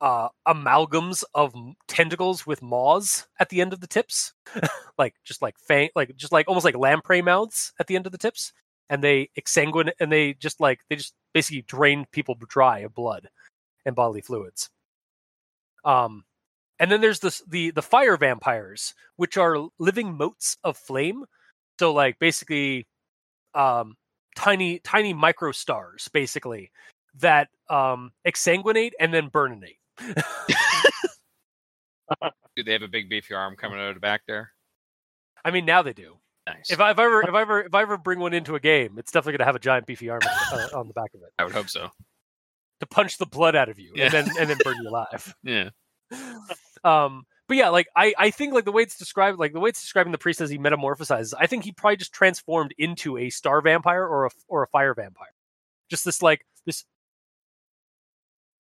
uh, amalgams of tentacles with maws at the end of the tips, like just like fang, like just like almost like lamprey mouths at the end of the tips and they exsanguinate and they just like they just basically drain people dry of blood and bodily fluids. Um, and then there's this the the fire vampires, which are living motes of flame. So like basically, um, tiny tiny micro stars, basically that um exsanguinate and then burninate. do they have a big beefy arm coming out of the back there? I mean, now they do. Nice. If I if I ever if I ever if I ever bring one into a game, it's definitely gonna have a giant beefy arm uh, on the back of it. I would hope so. To punch the blood out of you Yeah. and then and then burn you alive. Yeah. Um, but yeah, like I I think like the way it's described, like the way it's describing the priest as he metamorphosizes, I think he probably just transformed into a star vampire or a or a fire vampire. Just this like this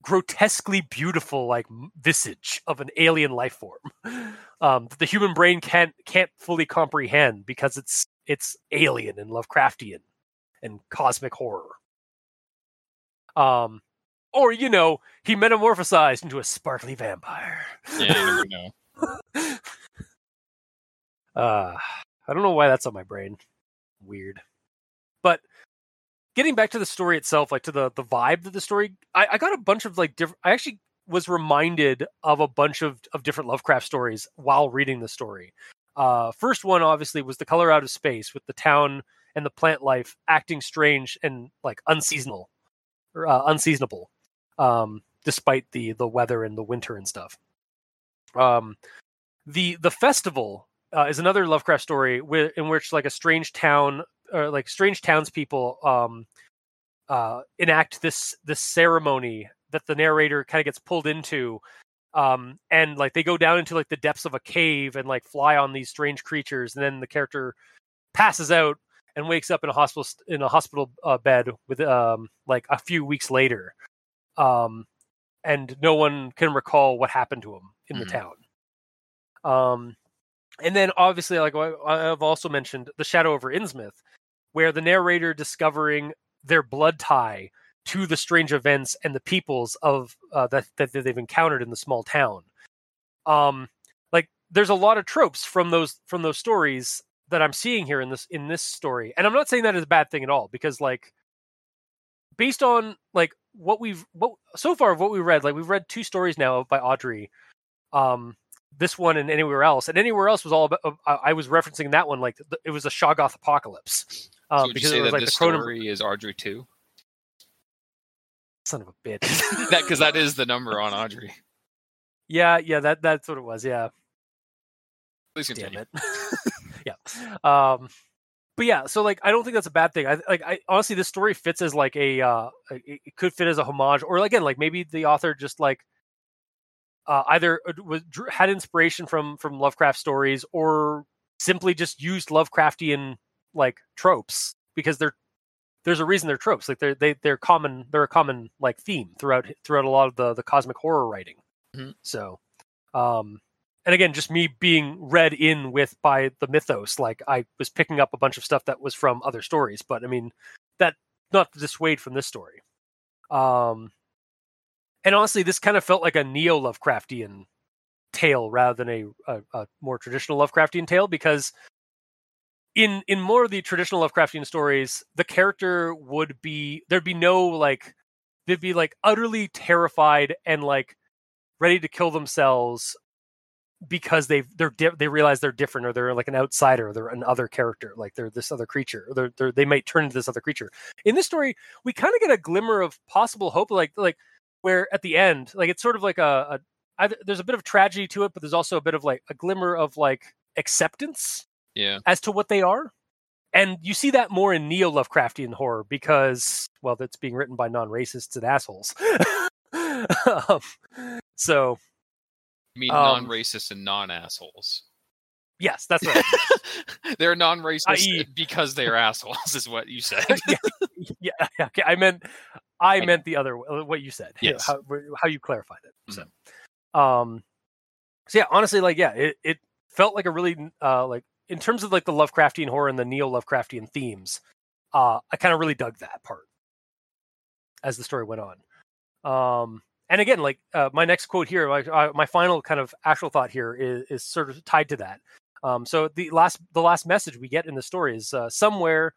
grotesquely beautiful like visage of an alien life form um, that the human brain can't can't fully comprehend because it's it's alien and Lovecraftian and cosmic horror. Um, or you know, he metamorphosized into a sparkly vampire. Yeah, you know. Uh, I don't know why that's on my brain. Weird. But getting back to the story itself, like to the the vibe that the story, I, I got a bunch of like different. I actually was reminded of a bunch of of different Lovecraft stories while reading the story. Uh, first one obviously was the color out of space with the town and the plant life acting strange and like unseasonal, or, uh, unseasonable, um, despite the the weather and the winter and stuff. Um, the the festival uh, is another Lovecraft story where, in which like a strange town or like strange townspeople um, uh, enact this this ceremony that the narrator kind of gets pulled into, um, and like they go down into like the depths of a cave and like fly on these strange creatures, and then the character passes out and wakes up in a hospital in a hospital uh, bed with um, like a few weeks later, um, and no one can recall what happened to him in the Mhm. town. Um, and then obviously, like I've also mentioned, the Shadow over Innsmouth, where the narrator discovering their blood tie to the strange events and the peoples of uh, that that they've encountered in the small town. Um, like there's a lot of tropes from those from those stories that I'm seeing here in this in this story, and I'm not saying that is a bad thing at all because like based on like what we've what so far of what we read, like we've read two stories now by Audrey. Um, this one and anywhere else, and anywhere else was all about. I, I was referencing that one like it was a Shoggoth apocalypse. Um, so because say it was that like this the Cronenberg story is Audrey too? son of a bitch. that because that is the number on Audrey. yeah, yeah, that that's what it was. Yeah, Please damn continue. it. yeah. Um, but yeah, so like I don't think that's a bad thing. I like I honestly this story fits as like a uh it could fit as a homage or again like maybe the author just like uh either uh, was had inspiration from from Lovecraft stories or simply just used Lovecraftian like tropes because they're there's a reason they're tropes. Like they're they, they're common they're a common like theme throughout throughout a lot of the the cosmic horror writing. Mhm. so um and again just me being read in with by the mythos like i was picking up a bunch of stuff that was from other stories but i mean that not to dissuade from this story. Um and honestly, this kind of felt like a neo Lovecraftian tale rather than a, a, a more traditional Lovecraftian tale because in in more of the traditional Lovecraftian stories, the character would be there'd be no like they'd be like utterly terrified and like ready to kill themselves because they they're di- they realize they're different or they're like an outsider, they're an other character, like they're this other creature, they're, they're they might turn into this other creature. In this story, we kind of get a glimmer of possible hope, like like where at the end, like it's sort of like a, a there's a bit of tragedy to it, but there's also a bit of like a glimmer of like acceptance Yeah. as to what they are. And you see that more in neo Lovecraftian horror because, well, that's being written by non racists and assholes. um, so, I mean, Um, non racists and non-assholes. yes, that's right. they're non-racist I.e. because they're assholes, is what you said. yeah, yeah, okay. I meant, I I- meant the other what you said. Yes. how, how you clarified it. So, um, so yeah, honestly, like, yeah, it, it felt like a really, uh, like in terms of like the Lovecraftian horror and the neo Lovecraftian themes, uh, I kind of really dug that part as the story went on. Um, and again, like uh, my next quote here, my, uh, my final kind of actual thought here is, is sort of tied to that. Um, so the last the last message we get in the story is uh, somewhere.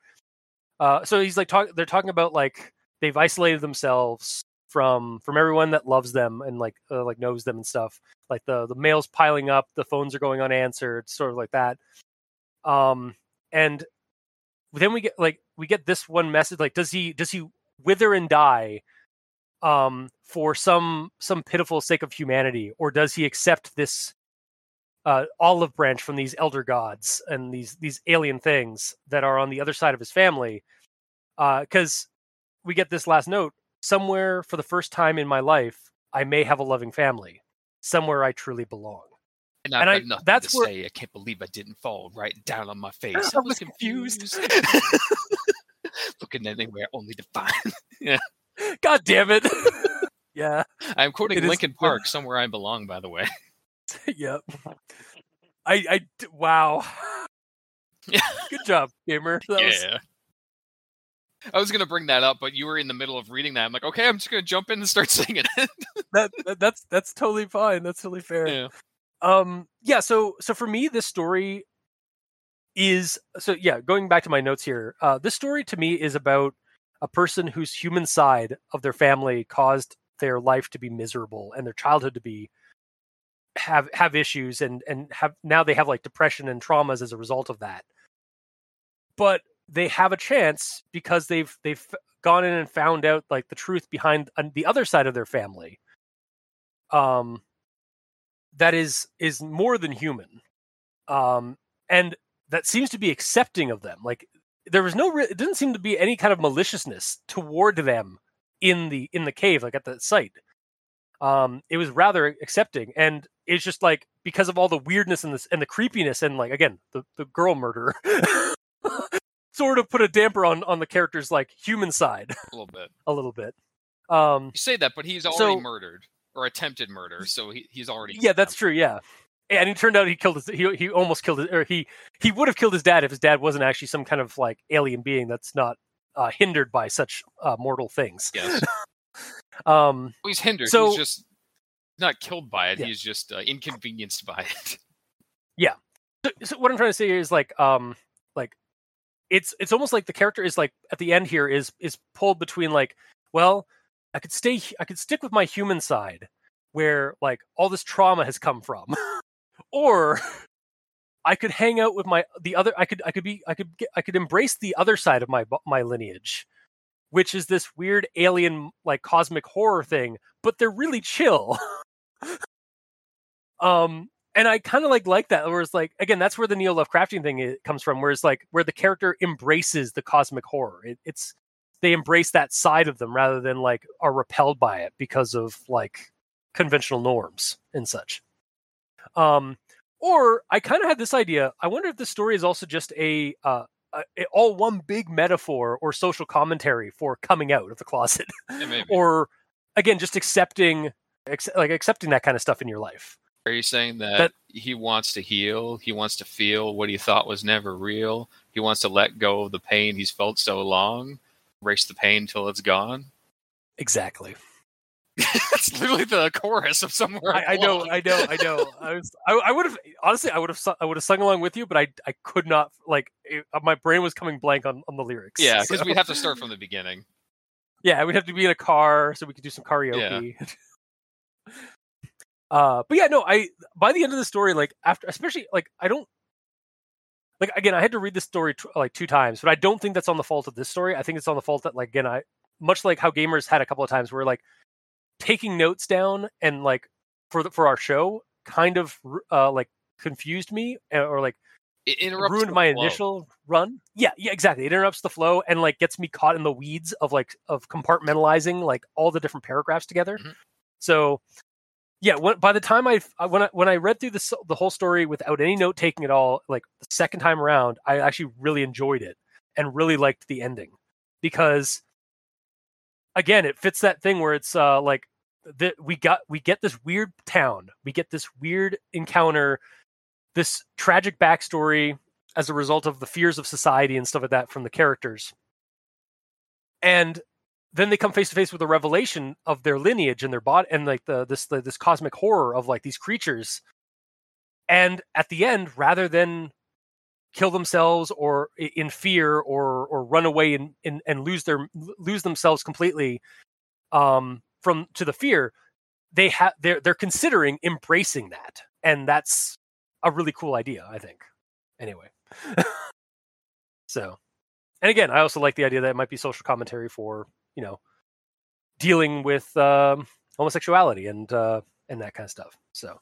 Uh, so he's like talk, they're talking about like they've isolated themselves from from everyone that loves them and like uh, like knows them and stuff. Like the the mail's piling up, the phones are going unanswered, sort of like that. Um, and then we get like we get this one message like does he does he wither and die um for some some pitiful sake of humanity or does he accept this uh olive branch from these elder gods and these these alien things that are on the other side of his family uh cuz we get this last note somewhere for the first time in my life i may have a loving family somewhere i truly belong And I've And I- that's where- say. I can't believe I didn't fall right down on my face. I was confused. Looking anywhere only to find. god damn it yeah I'm quoting It is- Linkin Park, somewhere I belong, by the way. yep I, I, wow good job gamer that was yeah. I was gonna bring that up, but you were in the middle of reading that. I'm like, okay, I'm just gonna jump in and start singing it. that, that that's that's totally fine. That's totally fair. yeah. Um yeah, so so for me this story is so yeah, going back to my notes here. Uh this story to me is about a person whose human side of their family caused their life to be miserable and their childhood to be have have issues and and have now they have like depression and traumas as a result of that. But they have a chance because they've they've gone in and found out like the truth behind uh, the other side of their family. Um that is is more than human. Um and that seems to be accepting of them. Like there was no re- it didn't seem to be any kind of maliciousness toward them in the in the cave like at the site. Um it was rather accepting. And it's just like because of all the weirdness and this and the creepiness and like again the the girl murder sort of put a damper on on the character's like human side A little bit. a little bit um You say that, but he's already So- murdered or attempted murder, so he, he's already. yeah that's true yeah and it turned out he killed his he, he almost killed his or he he would have killed his dad if his dad wasn't actually some kind of like alien being that's not uh, hindered by such uh, mortal things Yes. um Well, he's hindered. So- he's just not killed by it. Yeah. He's just uh, inconvenienced by it. Yeah. So, so what i'm trying to say is like um it's it's almost like the character is like at the end here is is pulled between like well i could stay i could stick with my human side where like all this trauma has come from. Or i could hang out with my the other i could i could be i could get, i could embrace the other side of my my lineage which is this weird alien like cosmic horror thing but they're really chill. Um and I kind of like like that. Where it's like again, that's where the neo Lovecraftian thing comes from. Where it's like where the character embraces the cosmic horror. It, it's they embrace that side of them rather than like are repelled by it because of like conventional norms and such. Um, or I kind of had this idea. I wonder if this story is also just a, uh, a, a all one big metaphor or social commentary for coming out of the closet, Yeah, or again, just accepting, ex- like accepting that kind of stuff in your life. Are you saying that, That- he wants to heal? He wants to feel what he thought was never real. He wants to let go of the pain he's felt so long, erase the pain till it's gone. Exactly. That's literally the chorus of somewhere. I, I know, I know, I know. I was, I, I would have honestly, I would have, I would have sung along with you, but I, I could not. Like, it, uh, my brain was coming blank on, on the lyrics. Yeah, because so- we'd have to start from the beginning. yeah, we'd have to be in a car so we could do some karaoke. Uh, but yeah, no, I by the end of the story, like after, especially like I don't like again, I had to read this story t- like two times, but I don't think that's on the fault of this story. I think it's on the fault that like again, I much like how gamers had a couple of times where like taking notes down and like for the, for our show kind of uh like confused me uh, or like It interrupts ruined my flow. initial run. Yeah, yeah, exactly. It interrupts the flow and like gets me caught in the weeds of like of compartmentalizing like all the different paragraphs together. Mhm. So yeah, when, by the time I I- when I when I read through the the whole story without any note taking at all, like the second time around, I actually really enjoyed it and really liked the ending because again, it fits that thing where it's uh like that we got we get this weird town, we get this weird encounter, this tragic backstory as a result of the fears of society and stuff like that from the characters. And then they come face to face with a revelation of their lineage and their body and like the this the, this cosmic horror of like these creatures. And at the end, rather than kill themselves or in fear or or run away and, and, and lose their lose themselves completely um from to the fear, they have they're they're considering embracing that. And that's a really cool idea, I think. Anyway. so and again, I also like the idea that it might be social commentary for, you know, dealing with um, homosexuality and uh, and that kind of stuff. So,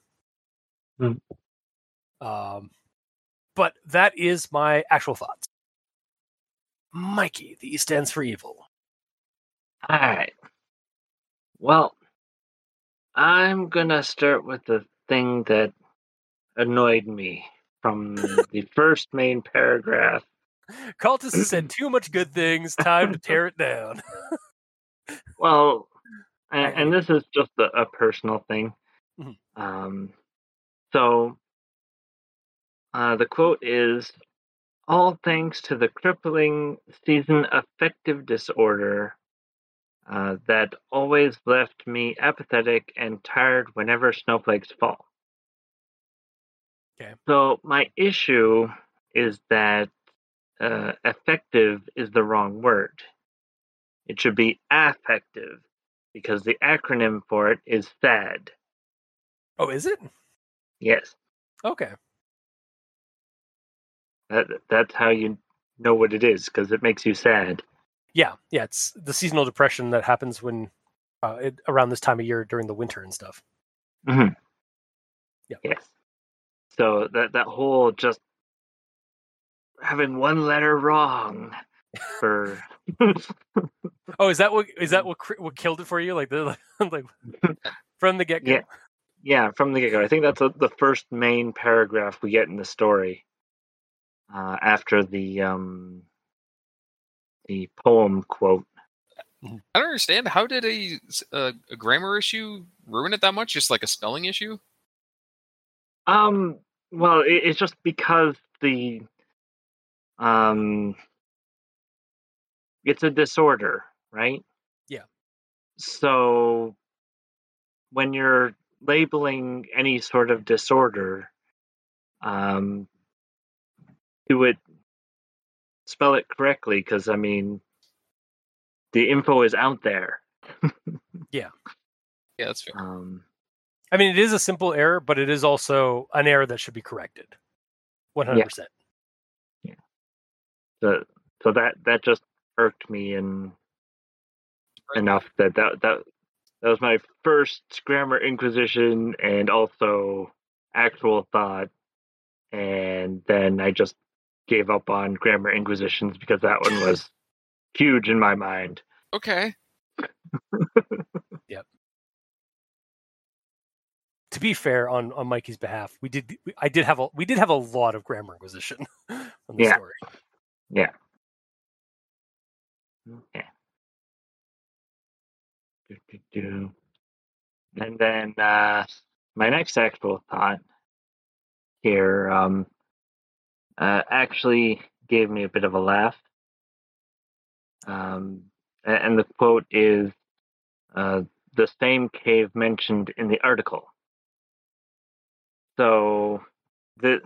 Hmm. um, but that is my actual thoughts. Mikey, the E stands for evil. All right. Well, I'm gonna start with the thing that annoyed me from the first main paragraph. Cultists said too much good things. Time to tear it down. Well, and, and this is just a, a personal thing. Mhm. Um, so uh, the quote is All thanks to the crippling season affective disorder uh, that always left me apathetic and tired whenever snowflakes fall. Okay. So my issue is that uh, effective is the wrong word. It should be affective because the acronym for it is SAD. Oh, is it? Yes, Okay. that, that's how you know what it is because it makes you sad. Yeah, yeah. It's the seasonal depression that happens when uh, it, around this time of year during the winter and stuff. Mhm. Yeah. Yes. So that that whole just having one letter wrong for Oh, is that what is that what what killed it for you? Like the like from the get go. Yeah. yeah from the get go. I think that's a, the first main paragraph we get in the story uh, after the um the poem quote. I don't understand. How did a, a, a grammar issue ruin it that much? Just like a spelling issue? Um. Well, it, it's just because the um, it's a disorder, right? Yeah. So when you're labeling any sort of disorder, um, do it spell it correctly because I mean, the info is out there. Yeah, Yeah, that's fair. Um, I mean, it is a simple error, but it is also an error that should be corrected. One hundred percent. Yeah. So so that that just irked me and. Enough that that that that was my first grammar inquisition and also actual thought and then i just gave up on grammar inquisitions because that one was huge in my mind Okay. Yep. To be fair, on on Mikey's behalf, we did we- I did have a we did have a lot of grammar inquisition on the Yeah. story. okay Do, do, do. and then uh my next actual thought here um uh, actually gave me a bit of a laugh um and the quote is uh the same cave mentioned in the article. So the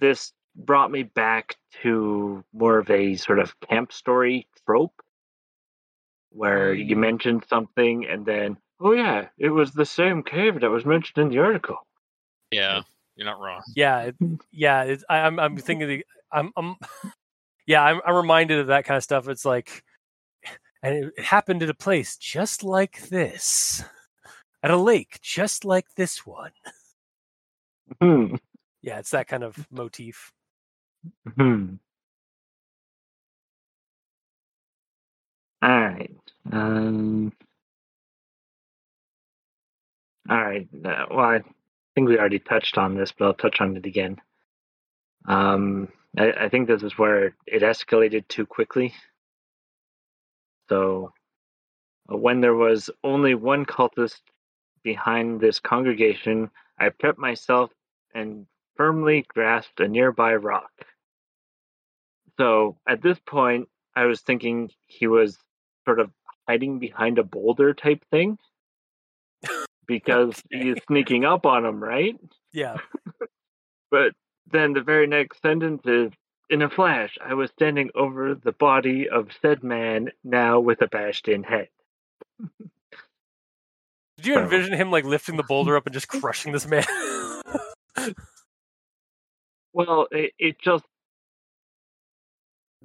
this brought me back to more of a sort of camp story trope where you Mm. mentioned something and then oh yeah it was the same cave that was mentioned in the article Yeah, you're not wrong. Yeah, it, yeah. It's, I, I'm I'm thinking the I'm I'm yeah I'm I'm reminded of that kind of stuff. It's like, and it, it happened at a place just like this, at a lake just like this one. hmm. Yeah, it's that kind of motif. Hmm. All right um all right uh, well i think we already touched on this but i'll touch on it again. Um I, I think this is where it escalated too quickly. So uh, when there was only one cultist behind this congregation i prepped myself and firmly grasped a nearby rock. So at this point i was thinking he was sort of hiding behind a boulder type thing because Okay. he's sneaking up on him right Yeah, But then the very next sentence is In a flash, I was standing over the body of said man, now with a bashed in head. did you So- envision him like lifting the boulder up and just crushing this man? Well, it, it just.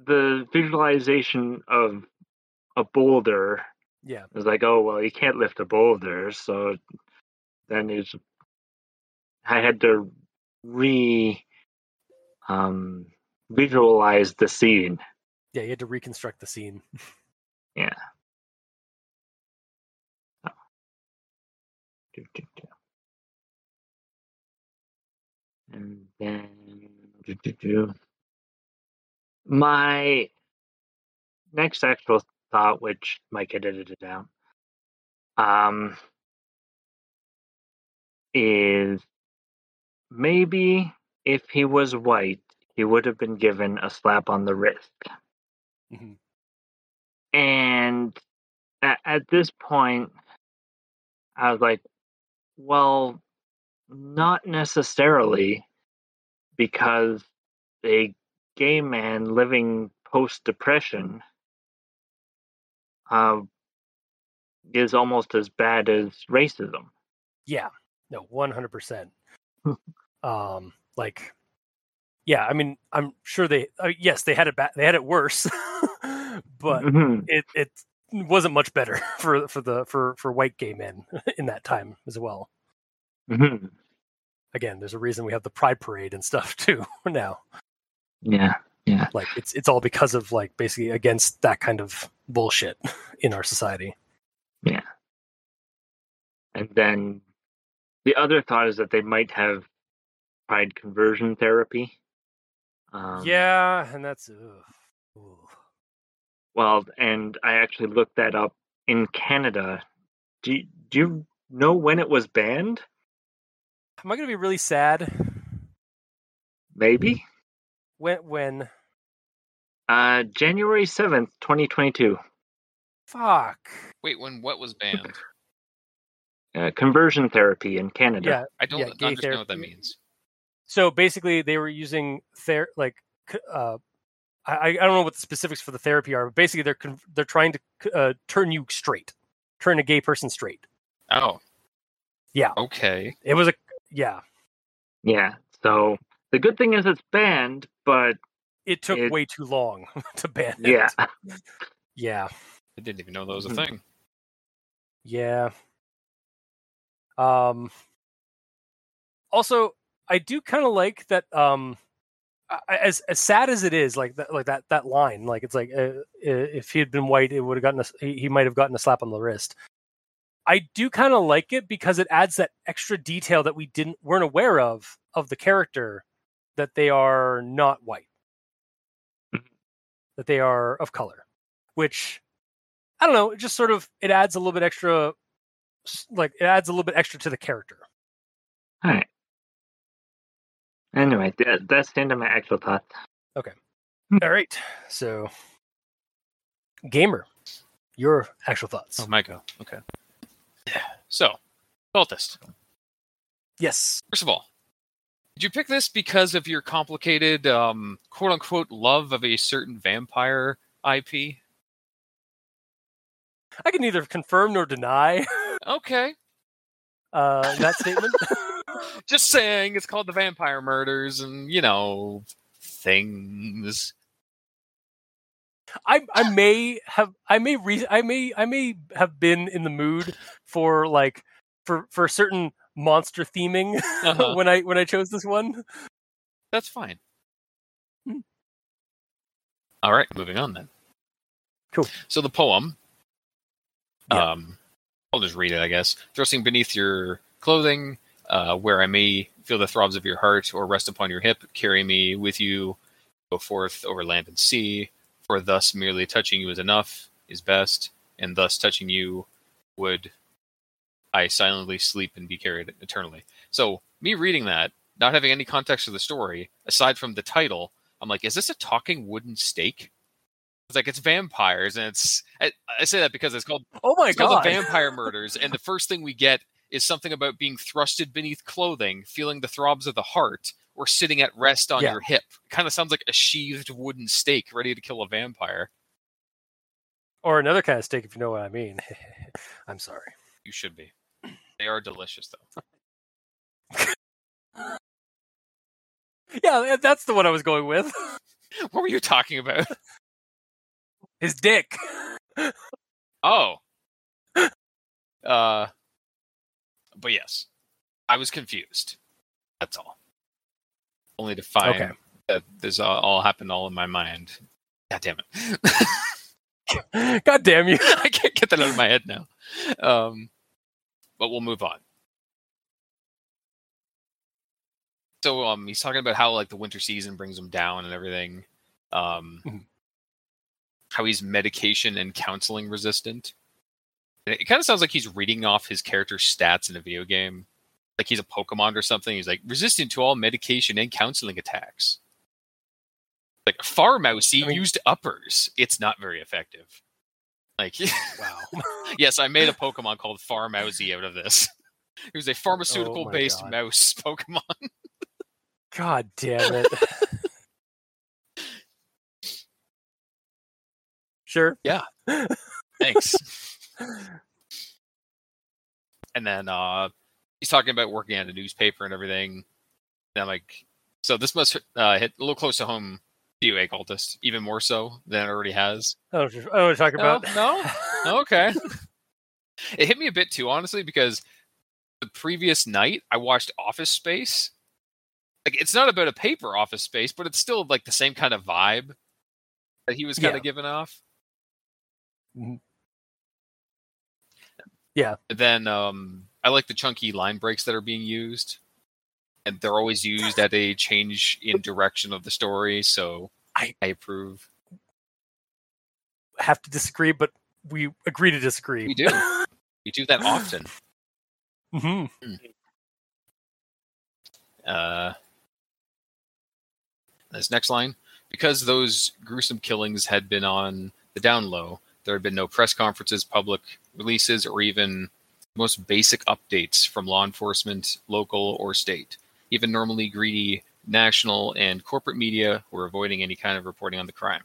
The visualization of a boulder yeah, is like, oh, well, you can't lift a boulder. So then it's. I had to re. Um, visualize the scene. yeah. You had to reconstruct the scene. Yeah. Do, do, do. And then do, do, do. my next actual thought, which might get edited out, um, is maybe if he was white, he would have been given a slap on the wrist. Mhm. And at, at this point, I was like, well, not necessarily, because a gay man living post depression uh, is almost as bad as racism. Yeah, no, one hundred percent. Um, like, yeah. I mean, I'm sure they. Uh, yes, they had it. Ba- they had it worse, but Mhm. it it wasn't much better for for the for for white gay men in that time as well. Mhm. Again, there's a reason we have the Pride Parade and stuff too now. Yeah, yeah. Like it's it's all because of like basically against that kind of bullshit in our society. Yeah. And then the other thought is that they might have tried conversion therapy. Um, yeah, and that's ugh. Well, and I actually looked that up in Canada. Do you, do you know when it was banned? Am I gonna be really sad Maybe. when when Uh, January 7th, 2022. fuck Wait, when what was banned? Uh, conversion therapy in Canada. yeah I don't Yeah, gay understand what that means. so basically they were using ther like uh I, I don't know what the specifics for the therapy are but basically they're con- they're trying to uh, turn you straight turn a gay person straight Oh. Yeah. Okay. it was a yeah Yeah. So the good thing is it's banned, but it took It- way too long to ban it yeah. yeah I didn't even know that was a Mhm. thing. yeah um also i do kind of like that um as as sad as it is like that like that that line like it's like uh, if he had been white it would have gotten a, he, he might have gotten a slap on the wrist i do kind of like it because it adds that extra detail that we didn't weren't aware of of the character that they are not white. That they are of color which i don't know it just sort of it adds a little bit extra like it adds a little bit extra to the character All right. Anyway, that, that's the end of my actual thoughts. Okay. all right so gamer your actual thoughts. Oh, my Michael. Okay. So, cultist. Yes. First of all, did you pick this because of your complicated, um, quote unquote, love of a certain vampire IP? I can neither confirm nor deny Okay. uh, that statement. Just saying, it's called the Vampire Murders, and you know, things. I I may have I may re- I may I may have been in the mood for like for for certain monster theming Uh-huh. when I when I chose this one. That's fine. Hmm. All right, moving on then. Cool. So the poem, Yeah. um, I'll just read it, I guess. Thrusting beneath your clothing, uh, where I may feel the throbs of your heart or rest upon your hip, carry me with you, go forth over land and sea. For thus merely touching you is enough, is best, and thus touching you would I silently sleep and be carried eternally. So me reading that, not having any context of the story aside from the title, I'm like, is this a talking wooden stake? It's like it's vampires, and it's I, I say that because it's called, Oh my called god! the vampire murders, and the first thing we get is something about being thrusted beneath clothing, feeling the throbs of the heart, or sitting at rest on Yeah. your hip. Kind of sounds like a sheathed wooden stake ready to kill a vampire. or another kind of stake, if you know what I mean. I'm sorry. You should be. They are delicious, though. Yeah, that's the one I was going with. What were you talking about? His dick. Oh. Uh but yes. I was confused. That's all. Only to find Okay. that this all, all happened all in my mind. God damn it. God damn you! I can't get that out of my head now. Um but we'll move on. So um he's talking about how like the winter season brings him down and everything. Um Mhm. how he's medication and counseling resistant. And It kind of sounds like he's reading off his character's stats in a video game. Like he's a Pokemon or something. He's like resistant to all medication and counseling attacks. Like Farmousey I mean- used uppers. It's not very effective. Like Wow. yes, I made a Pokemon called Farmousey out of this. It was a pharmaceutical based God. mouse Pokemon. God damn it. sure. Yeah. Thanks. and then uh he's talking about working at a newspaper and everything. And I'm like, so this must uh, hit a little close to home to you, a cultist, even more so than it already has. I don't, know what you're- I don't know what you're talking No, about. no? Okay. it hit me a bit too, honestly, because the previous night I watched Office Space. Like, it's not about a paper Office Space, but it's still like the same kind of vibe that he was kind Yeah. of giving off. Mhm. Yeah. Then um, I like the chunky line breaks that are being used, and they're always used at a change in direction of the story. So I- I approve. Have to disagree, but we agree to disagree. We do. We do that often. hmm Uh, this next line because those gruesome killings had been on the down low, there had been no press conferences, public releases, or even most basic updates from law enforcement, local or state. Even normally greedy national and corporate media were avoiding any kind of reporting on the crime.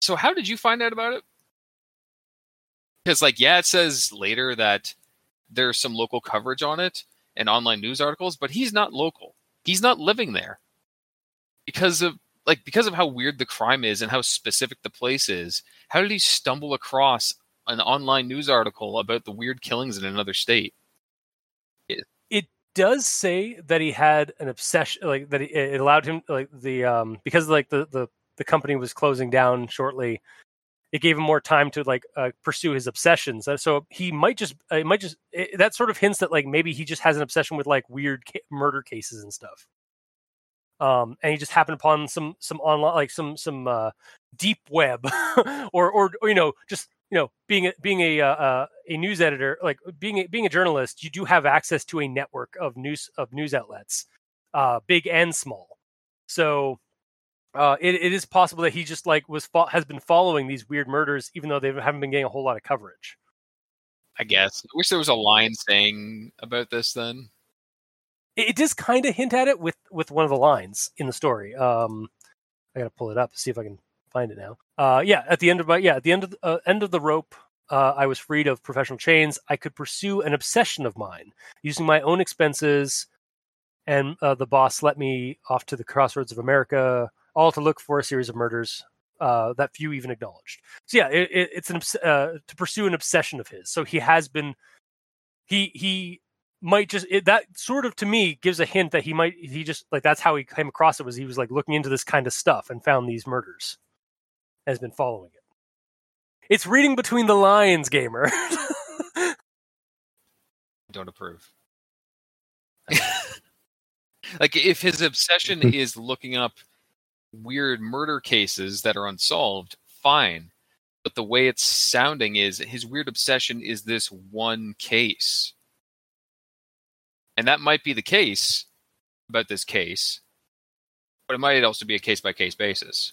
So, how did you find out about it? Because, like, yeah, it says later that there's some local coverage on it, and online news articles, but he's not local. He's not living there. Because of like because of how weird the crime is and how specific the place is, how did he stumble across an online news article about the weird killings in another state? Does say that he had an obsession, like that he, it allowed him, like the um because like the the the company was closing down shortly. It gave him more time to like uh, pursue his obsessions. So he might just, uh, it might just it, that sort of hints that like maybe he just has an obsession with like weird ca- murder cases and stuff. um, and he just happened upon some some online like some some uh, deep web or, or or you know just you know being a, being a uh, uh, a news editor like being a, being a journalist you do have access to a network of news of news outlets uh, big and small so uh, it, it is possible that he just like was fo- has been following these weird murders, even though they haven't been getting a whole lot of coverage. I guess. I wish there was a line saying about this then. It, it does kind of hint at it with with one of the lines in the story. Um, I gotta pull it up see if I can find it now. Uh, yeah, at the end of my yeah, at the end of the, uh, end of the rope, uh, I was freed of professional chains. I could pursue an obsession of mine using my own expenses, and uh, the boss let me off to the crossroads of America, all to look for a series of murders uh, that few even acknowledged. So yeah, it, it, it's an uh, to pursue an obsession of his. So he has been he he might just it, that sort of to me gives a hint that he might he just like that's how he came across it was he was like looking into this kind of stuff and found these murders has been following it it's reading between the lines gamer Don't approve. like if his obsession is looking up weird murder cases that are unsolved, fine. But the way it's sounding is his weird obsession is this one case. And that might be the case about this case, but it might also be a case by case basis.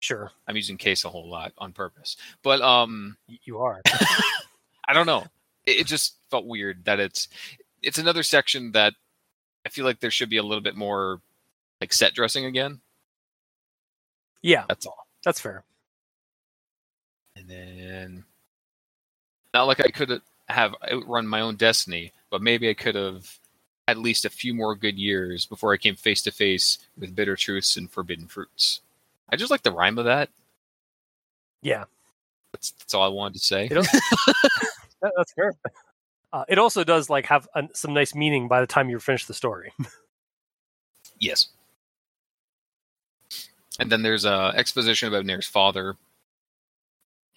Sure I'm using case a whole lot on purpose. But um you are I don't know. It, it just felt weird that it's it's another section that I feel like there should be a little bit more like set dressing again. yeah That's all. that's fair And then not like I could have outrun my own destiny, but maybe I could have at least a few more good years before I came face to face with bitter truths and forbidden fruits. I just like the rhyme of that. yeah That's, that's all I wanted to say. That- that's fair uh, it also does like have an some nice meaning by the time you finish the story Yes. And then there's a exposition about Nair's father.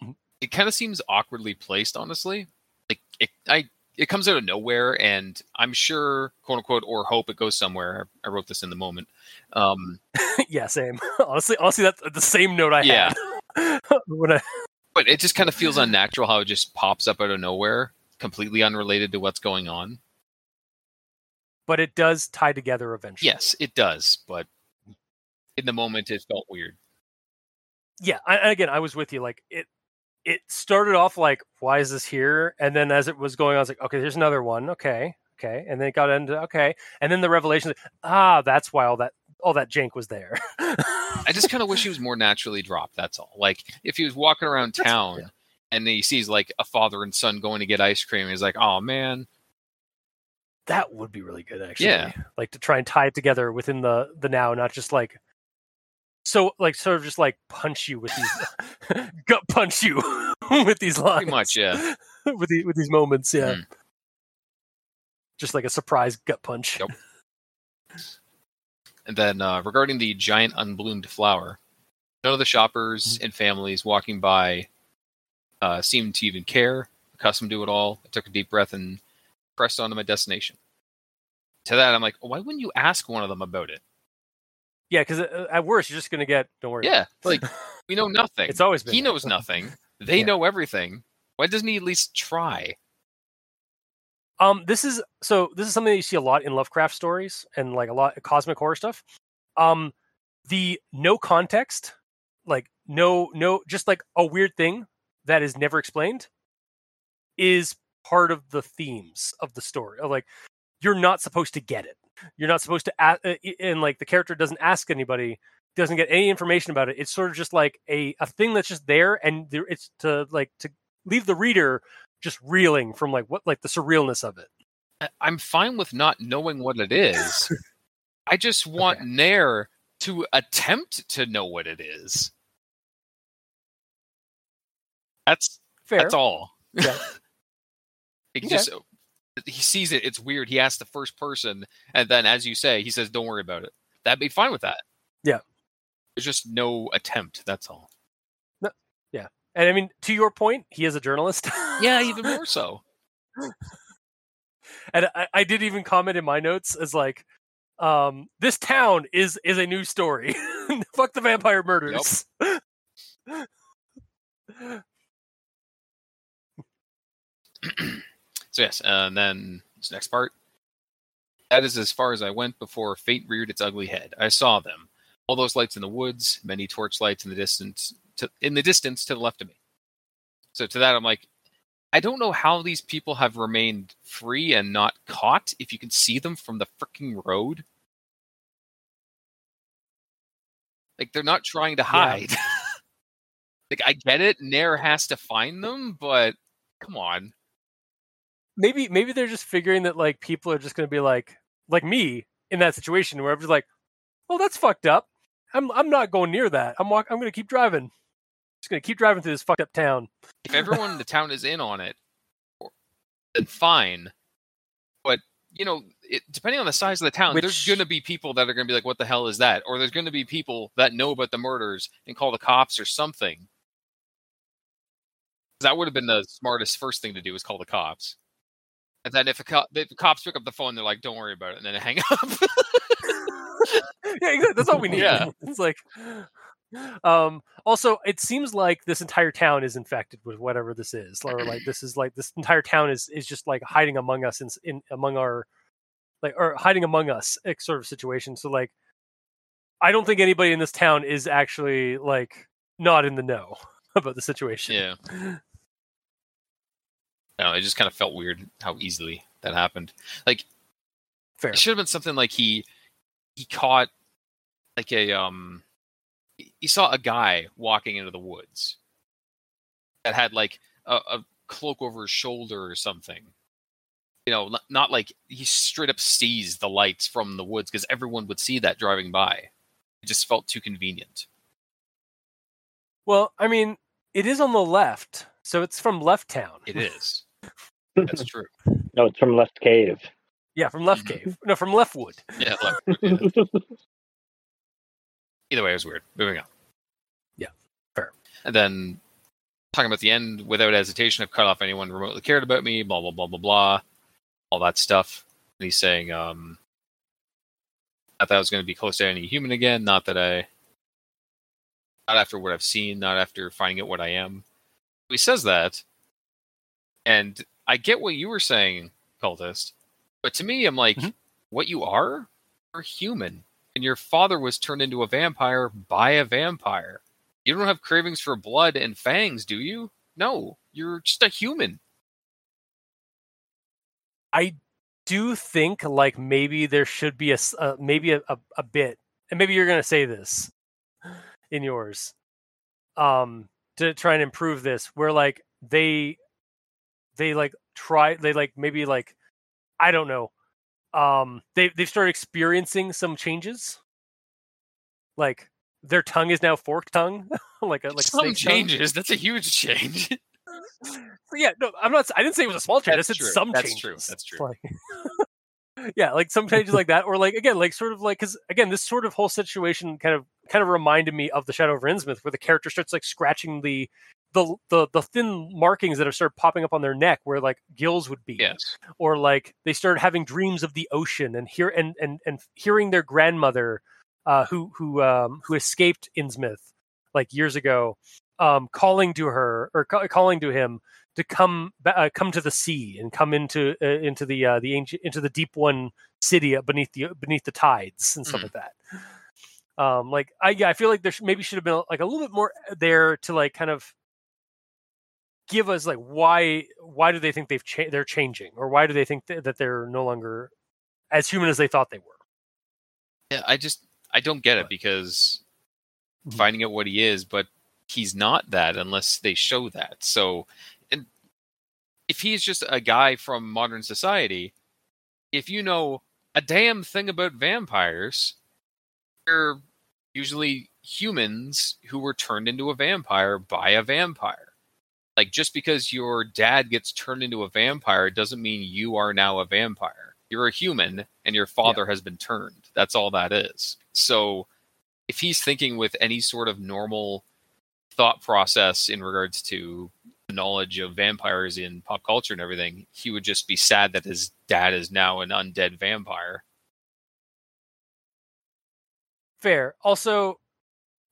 Mhm. It kind of seems awkwardly placed, honestly. Like it, I, it comes out of nowhere, and I'm sure, quote unquote, or hope it goes somewhere. I wrote this in the moment. Um, yeah same honestly honestly that's the same note i Yeah. had when I, but it just kind of feels unnatural how it just pops up out of nowhere, completely unrelated to what's going on. but it does tie together eventually Yes, it does, but in the moment, it felt weird. yeah I, and again i was with you like it it started off like why is this here and then as it was going on i was like okay there's another one okay okay and then it got into okay and then the revelation ah that's why all that all that jank was there I just kind of wish he was more naturally dropped. That's all. Like if he was walking around town yeah. and he sees like a father and son going to get ice cream, he's like, "Oh man, that would be really good actually Yeah. like to try and tie it together within the the now not just like so like sort of just like punch you with these gut punch you with these lines pretty much, yeah." with the, with these moments yeah Mm. just like a surprise gut punch Yep. And then uh, regarding the giant unbloomed flower, none of the shoppers Mm-hmm. and families walking by uh, seemed to even care. Accustomed to it all, I took a deep breath and pressed on to my destination. To that, I'm like, why wouldn't you ask one of them about it? Yeah because at worst you're just gonna get don't worry Yeah, like we know nothing. it's always been he knows nothing. They Yeah. know everything. Why doesn't he at least try? Um, this is so. This is something that you see a lot in Lovecraft stories and like a lot of cosmic horror stuff. Um, the no context, like no, no, just like a weird thing that is never explained, is part of the themes of the story. Of, Like you're not supposed to get it. You're not supposed to, ask, uh, and like the character doesn't ask anybody, doesn't get any information about it. It's sort of just like a a thing that's just there, and there, it's to like to leave the reader just reeling from like what like the surrealness of it. I'm fine with not knowing what it is. I just want Okay. Nair to attempt to know what it is. That's Fair. that's all. Yeah. He Okay. just he sees it. It's weird. He asks the first person, and then, as you say, he says, "Don't worry about it." That'd be fine with that. Yeah. There's just no attempt. That's all. No, yeah, and I mean, to your point, he is a journalist. Yeah, even more so. and I, I did even comment in my notes as like, um, this town is is a new story. Fuck the vampire murders. So yes, uh, and then this next part. That is as far as I went before fate reared its ugly head. I saw them, All those lights in the woods, many torch lights in the distance to in the distance to the left of me. So to that I'm like, I don't know how these people have remained free and not caught if you can see them from the freaking road. Like they're not trying to hide. like I get it, Nair has to find them, but come on. Maybe maybe they're just figuring that like people are just going to be like like me in that situation where I'm just like, oh, that's fucked up. I'm I'm not going near that. I'm walk. I'm going to keep driving. Just going to keep driving through this fucked up town. If everyone in the town is in on it, then fine. But you know, it, depending on the size of the town, there's going to be people that are going to be like, "What the hell is that?" Or there's going to be people that know about the murders and call the cops or something. That would have been the smartest first thing to do is call the cops. And then if, a co- if the cops pick up the phone, they're like, "Don't worry about it," and then they hang up. yeah, exactly. That's all we need. Yeah. It's like um also it seems like this entire town is infected with whatever this is or like this is like this entire town is is just like hiding among us in, in among our like or hiding among us eh, sort of situation so like i don't think anybody in this town is actually like not in the know about the situation yeah. I don't know, it just kind of felt weird how easily that happened. Like fair It should have been something like he he caught like a um he- he saw a guy walking into the woods that had like a, a cloak over his shoulder or something. You know, not- not like he straight up sees the lights from the woods because everyone would see that driving by. It just felt too convenient. well i mean it is on the left so it's from left town It is. That's true. No, it's from Left Cave. yeah from left Mhm. cave no from leftwood Yeah. look, yeah. Either way, it was weird. Moving on. Yeah, fair. And then talking about the end, without hesitation, I've cut off anyone who remotely cared about me, blah, blah, blah, blah, blah, all that stuff. And he's saying, um, not that I was going to be close to any human again, not that I, not after what I've seen, not after finding out what I am. He says that, and I get what you were saying, cultist, but to me, I'm like, Mhm. what you are? You're human and your father was turned into a vampire by a vampire. You don't have cravings for blood and fangs, do you? No, you're just a human. I do think like maybe there should be a, uh, maybe a, a, a bit, and maybe you're gonna say this in yours, um, to try and improve this, where like they they like try they like maybe like I don't know, um, they they've started experiencing some changes, like their tongue is now forked tongue, like a like Some snake tongue. changes. That's a huge change. Yeah, no, I'm not. I didn't say it was a small change. That's I said true. some That's changes. true. That's true. Like, yeah, like some changes like that, or like again, like sort of like because again, this sort of whole situation kind of kind of reminded me of the Shadow of Innsmouth, where the character starts like scratching the the the the thin markings that have started popping up on their neck, where like gills would be, yes. or like they started having dreams of the ocean and hear and and and hearing their grandmother, uh, who who um who escaped Innsmouth like years ago, um, calling to her or ca- calling to him to come uh, come to the sea and come into uh, into the uh, the ancient into the deep one city beneath the beneath the tides and stuff Mm. like that. Um, like I yeah, I feel like there sh- maybe should have been like a little bit more there to like kind of give us like why why do they think they've cha- they're changing or why do they think th- that they're no longer as human as they thought they were. Yeah, I just I don't get it because Mhm. finding out what he is, but he's not that unless they show that. So, and if he's just a guy from modern society, if you know a damn thing about vampires, they're usually humans who were turned into a vampire by a vampire. Like just because your dad gets turned into a vampire doesn't mean you are now a vampire. You're a human and your father has been turned. That's all that is. So if he's thinking with any sort of normal thought process in regards to the knowledge of vampires in pop culture and everything, he would just be sad that his dad is now an undead vampire. Fair. Also,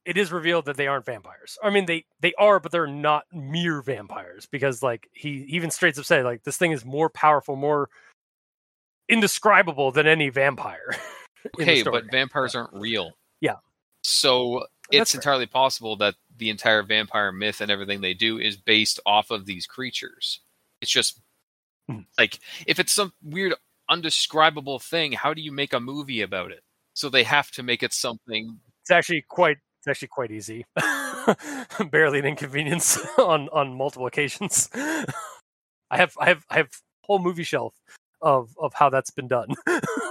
it is revealed that they aren't vampires. I mean, they they are, but they're not mere vampires because, like, he even straight up said, like, this thing is more powerful, more indescribable than any vampire. Okay, but vampires aren't real. Yeah. So it's entirely possible that the entire vampire myth and everything they do is based off of these creatures. It's just Mhm. like if it's some weird undescribable thing, how do you make a movie about it? So they have to make it something It's actually quite it's actually quite easy. Barely an inconvenience on on multiple occasions. I have I have I have whole movie shelf of of how that's been done.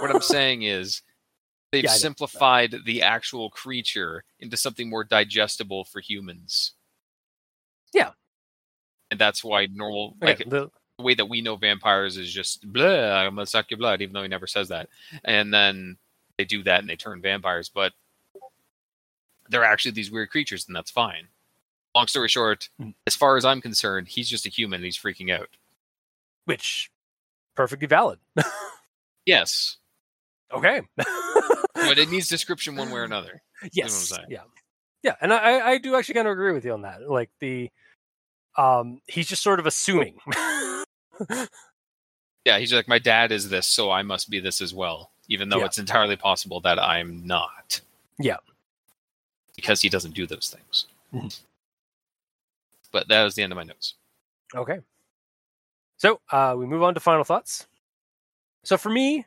what I'm saying is they've Yeah, simplified the actual creature into something more digestible for humans. Yeah. And that's why normal like Again, the, the way that we know vampires is just blah, I'm gonna suck your blood, even though he never says that. And then they do that and they turn vampires, but they're actually these weird creatures, and that's fine. Long story short, Mm. as far as I'm concerned, he's just a human and he's freaking out. which perfectly valid. Yes. okay. But it needs description one way or another. yes. Yeah. Yeah, and I I do actually kind of agree with you on that. Like the um he's just sort of assuming. Yeah, he's like, My dad is this, so I must be this as well. Even though Yeah. it's entirely possible that I'm not. Yeah. Because he doesn't do those things. Mhm. But that was the end of my notes. Okay. So uh, we move on to final thoughts. So for me,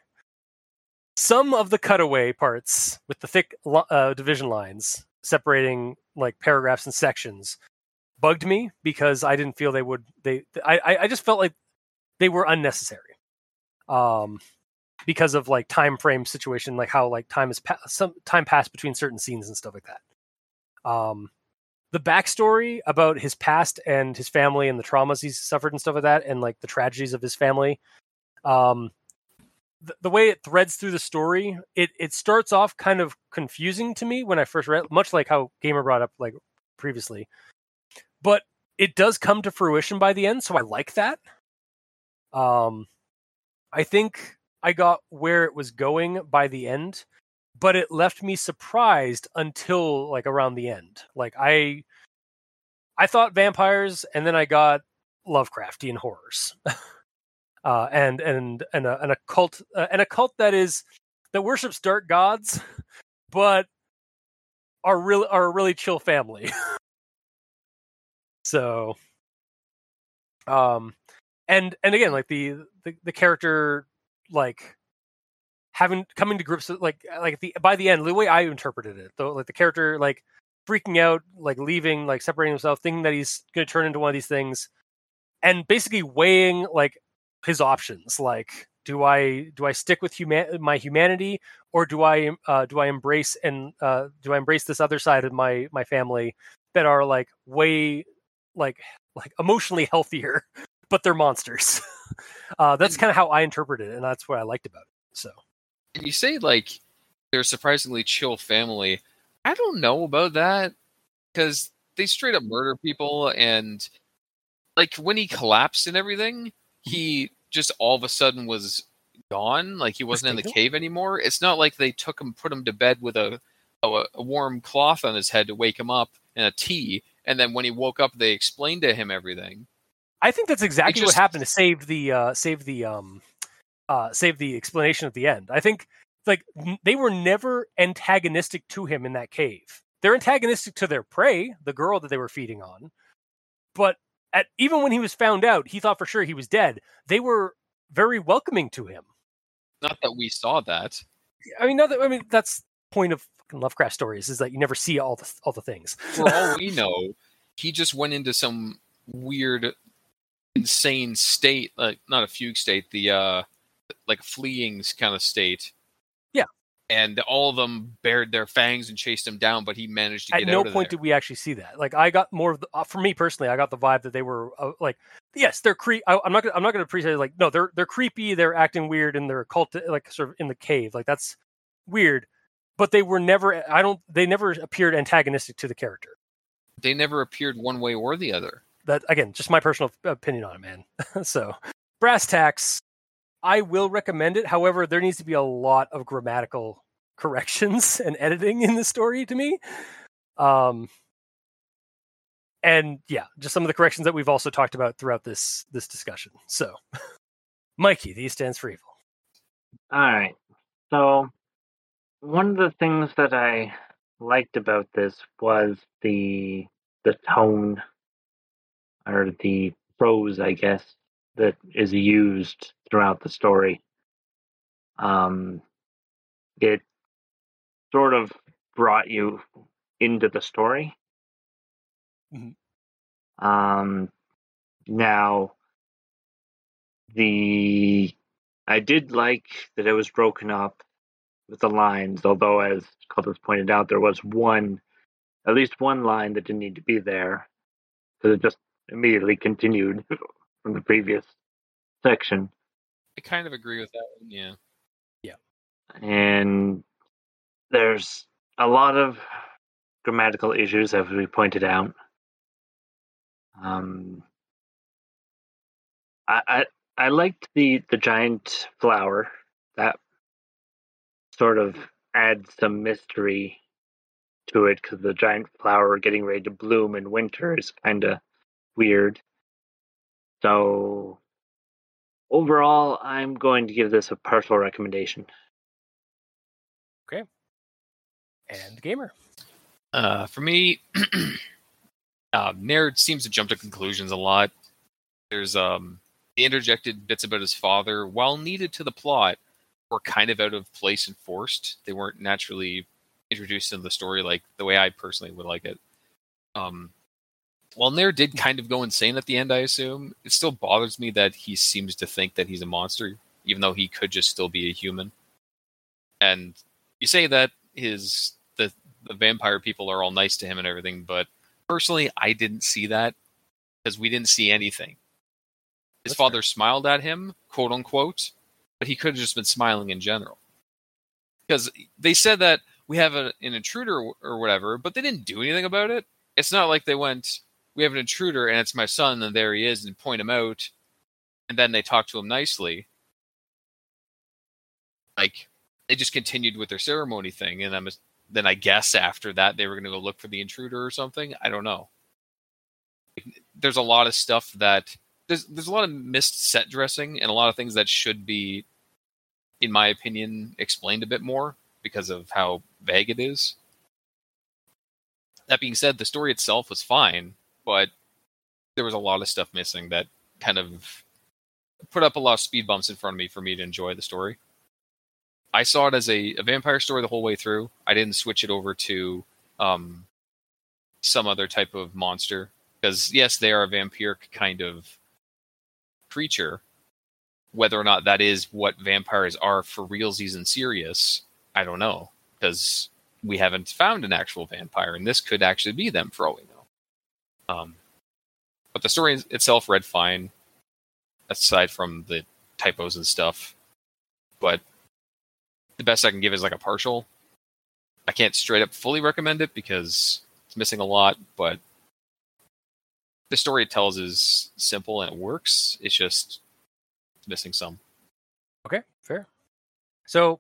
some of the cutaway parts with the thick uh, division lines separating like paragraphs and sections bugged me because I didn't feel they would. They I I- I just felt like they were unnecessary. Um, because of like time frame situation, like how like time is pa- some time passed between certain scenes and stuff like that. Um, the backstory about his past and his family and the traumas he's suffered and stuff like that, and like the tragedies of his family. Um, the, the way it threads through the story, it it starts off kind of confusing to me when I first read, much like how Gamer brought up like previously, but it does come to fruition by the end, so I like that. Um, I think I got where it was going by the end, but it left me surprised until like around the end. Like I I thought vampires and then I got Lovecraftian horrors. uh and and and a, and a cult uh, and a cult that is that worships dark gods but are really are a really chill family. so um and and again like the the, the character like having coming to grips with like like the by the end the way i interpreted it though like the character like freaking out like leaving like separating himself thinking that he's going to turn into one of these things and basically weighing like his options like do i do i stick with human my humanity or do i uh do i embrace and uh do i embrace this other side of my my family that are like way like like emotionally healthier but they're monsters. Uh that's kind of how i interpret it and that's what i liked about it so And you say like they're a surprisingly chill family. I don't know about that because they straight up murder people and like when he collapsed and everything, he just all of a sudden was gone. Like he wasn't in the cave anymore. It's not like they took him, put him to bed with a a, a warm cloth on his head to wake him up and a tea, and then when he woke up, they explained to him everything. I think that's exactly just- what happened to save the uh save the um uh save the explanation at the end. I think like they were never antagonistic to him in that cave. They're antagonistic to their prey, the girl that they were feeding on. But at even when he was found out, he thought for sure he was dead. They were very welcoming to him. Not that we saw that. I mean, not that, I mean that's point of fucking Lovecraft stories is that you never see all the all the things. for all we know, he just went into some weird, insane state, like not a fugue state, the uh, like fleeing kind of state. Yeah. And all of them bared their fangs and chased him down, but he managed to At get no out of point there. did we actually see that. Like I got more of the, uh, for me personally, I got the vibe that they were uh, like, yes, they're cre- I, I'm not gonna, I'm not going to appreciate like no, they're they're creepy, they're acting weird, and they're cult like sort of in the cave, like that's weird. But they were never, I don't, they never appeared antagonistic to the character. They never appeared one way or the other. That again, just my personal opinion on it, man. so brass tacks, I will recommend it. However, there needs to be a lot of grammatical corrections and editing in the story to me. Um, and yeah, just some of the corrections that we've also talked about throughout this this discussion. So, Mikey, the E stands for evil. All right. So, one of the things that I liked about this was the the tone or the prose, I guess, that is used throughout the story. Um, it sort of brought you into the story. Mhm. Um, now, the I did like that it was broken up with the lines, although, as Cultist pointed out, there was one, at least one line that didn't need to be there because it just immediately continued from the previous section. I kind of agree with that one. Yeah. Yeah. And there's a lot of grammatical issues, as we pointed out. Um, I, I I liked the the giant flower that sort of adds some mystery to it because the giant flower getting ready to bloom in winter is kind of weird. So overall, I'm going to give this a partial recommendation. Okay. And gamer. Uh, for me, uh, Nair seems to jump to conclusions a lot. There's um, the interjected bits about his father, while needed to the plot, were kind of out of place and forced. They weren't naturally introduced into the story like the way I personally would like it. Um, while Nair did kind of go insane at the end, I assume it still bothers me that he seems to think that he's a monster, even though he could just still be a human. And you say that his the the vampire people are all nice to him and everything, but personally, I didn't see that because we didn't see anything. His That's father smiled at him, quote unquote, but he could have just been smiling in general. Because they said that we have a, an intruder or whatever, but they didn't do anything about it. It's not like they went, we have an intruder and it's my son, and there he is, and point him out, and then they talk to him nicely. Like, they just continued with their ceremony thing, and I'm then I guess after that they were going to go look for the intruder or something. I don't know. There's a lot of stuff that there's there's a lot of missed set dressing and a lot of things that should be, in my opinion, explained a bit more because of how vague it is. That being said, the story itself was fine, but there was a lot of stuff missing that kind of put up a lot of speed bumps in front of me for me to enjoy the story. I saw it as a, a vampire story the whole way through. I didn't switch it over to um, some other type of monster because yes, they are a vampiric kind of creature. Whether or not that is what vampires are for realsies and serious, I don't know because we haven't found an actual vampire, and this could actually be them for all we know. Um, but the story itself read fine, aside from the typos and stuff. But the best I can give is like a partial. I can't straight up fully recommend it because it's missing a lot, but the story it tells is simple and it works. It's just missing some. Okay, fair. So,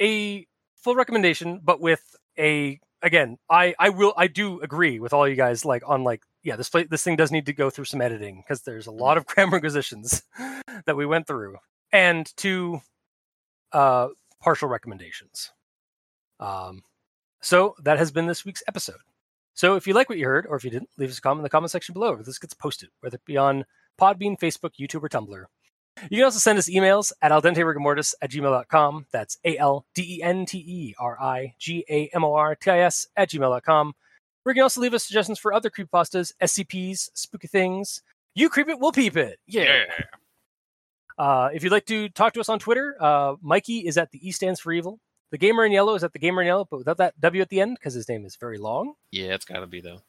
a full recommendation, but with a again, I I will I do agree with all you guys like on like yeah this play, this thing does need to go through some editing because there's a lot of grammar acquisitions that we went through, and two uh, partial recommendations. Um, so that has been this week's episode. So if you like what you heard, or if you didn't, leave us a comment in the comment section below. This gets posted, whether it be on Podbean, Facebook, YouTube, or Tumblr. You can also send us emails at aldenterigamortis at gmail.com. That's A L D E N T E R I G A M O R T I S at gmail.com. Where you can also leave us suggestions for other creepypastas, SCPs, spooky things. You creep it, we'll peep it. Yeah. Uh, if you'd like to talk to us on Twitter, uh, Mikey is at the E stands for evil. The Gamer in Yellow is at the Gamer in Yellow, but without that W at the end because his name is very long. Yeah, it's got to be though.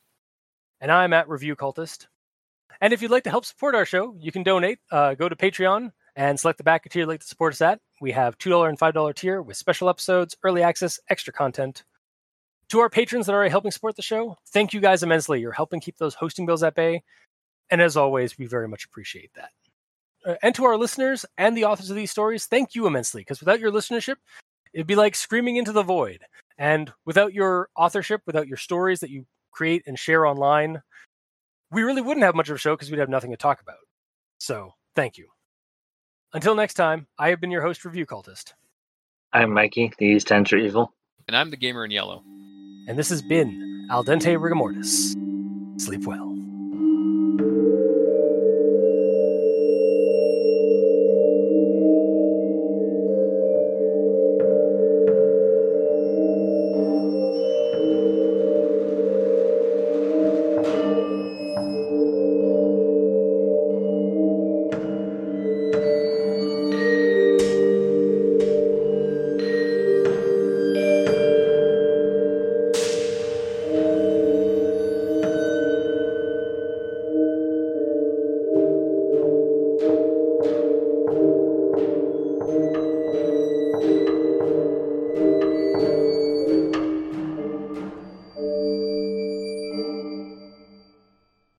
And I'm at Review Cultist. And if you'd like to help support our show, you can donate. Uh, go to Patreon and select the backer tier you'd like to support us at. We have $2 and $5 tier with special episodes, early access, extra content. To our patrons that are already helping support the show, thank you guys immensely. You're helping keep those hosting bills at bay. And as always, we very much appreciate that. Uh, and to our listeners and the authors of these stories, thank you immensely. Because without your listenership, it'd be like screaming into the void. And without your authorship, without your stories that you create and share online, we really wouldn't have much of a show because we'd have nothing to talk about. So, thank you. Until next time, I have been your host, Review Cultist. I'm Mikey, the East Ends are evil. And I'm the gamer in yellow. And this has been Al Dente Rigamortis. Sleep well.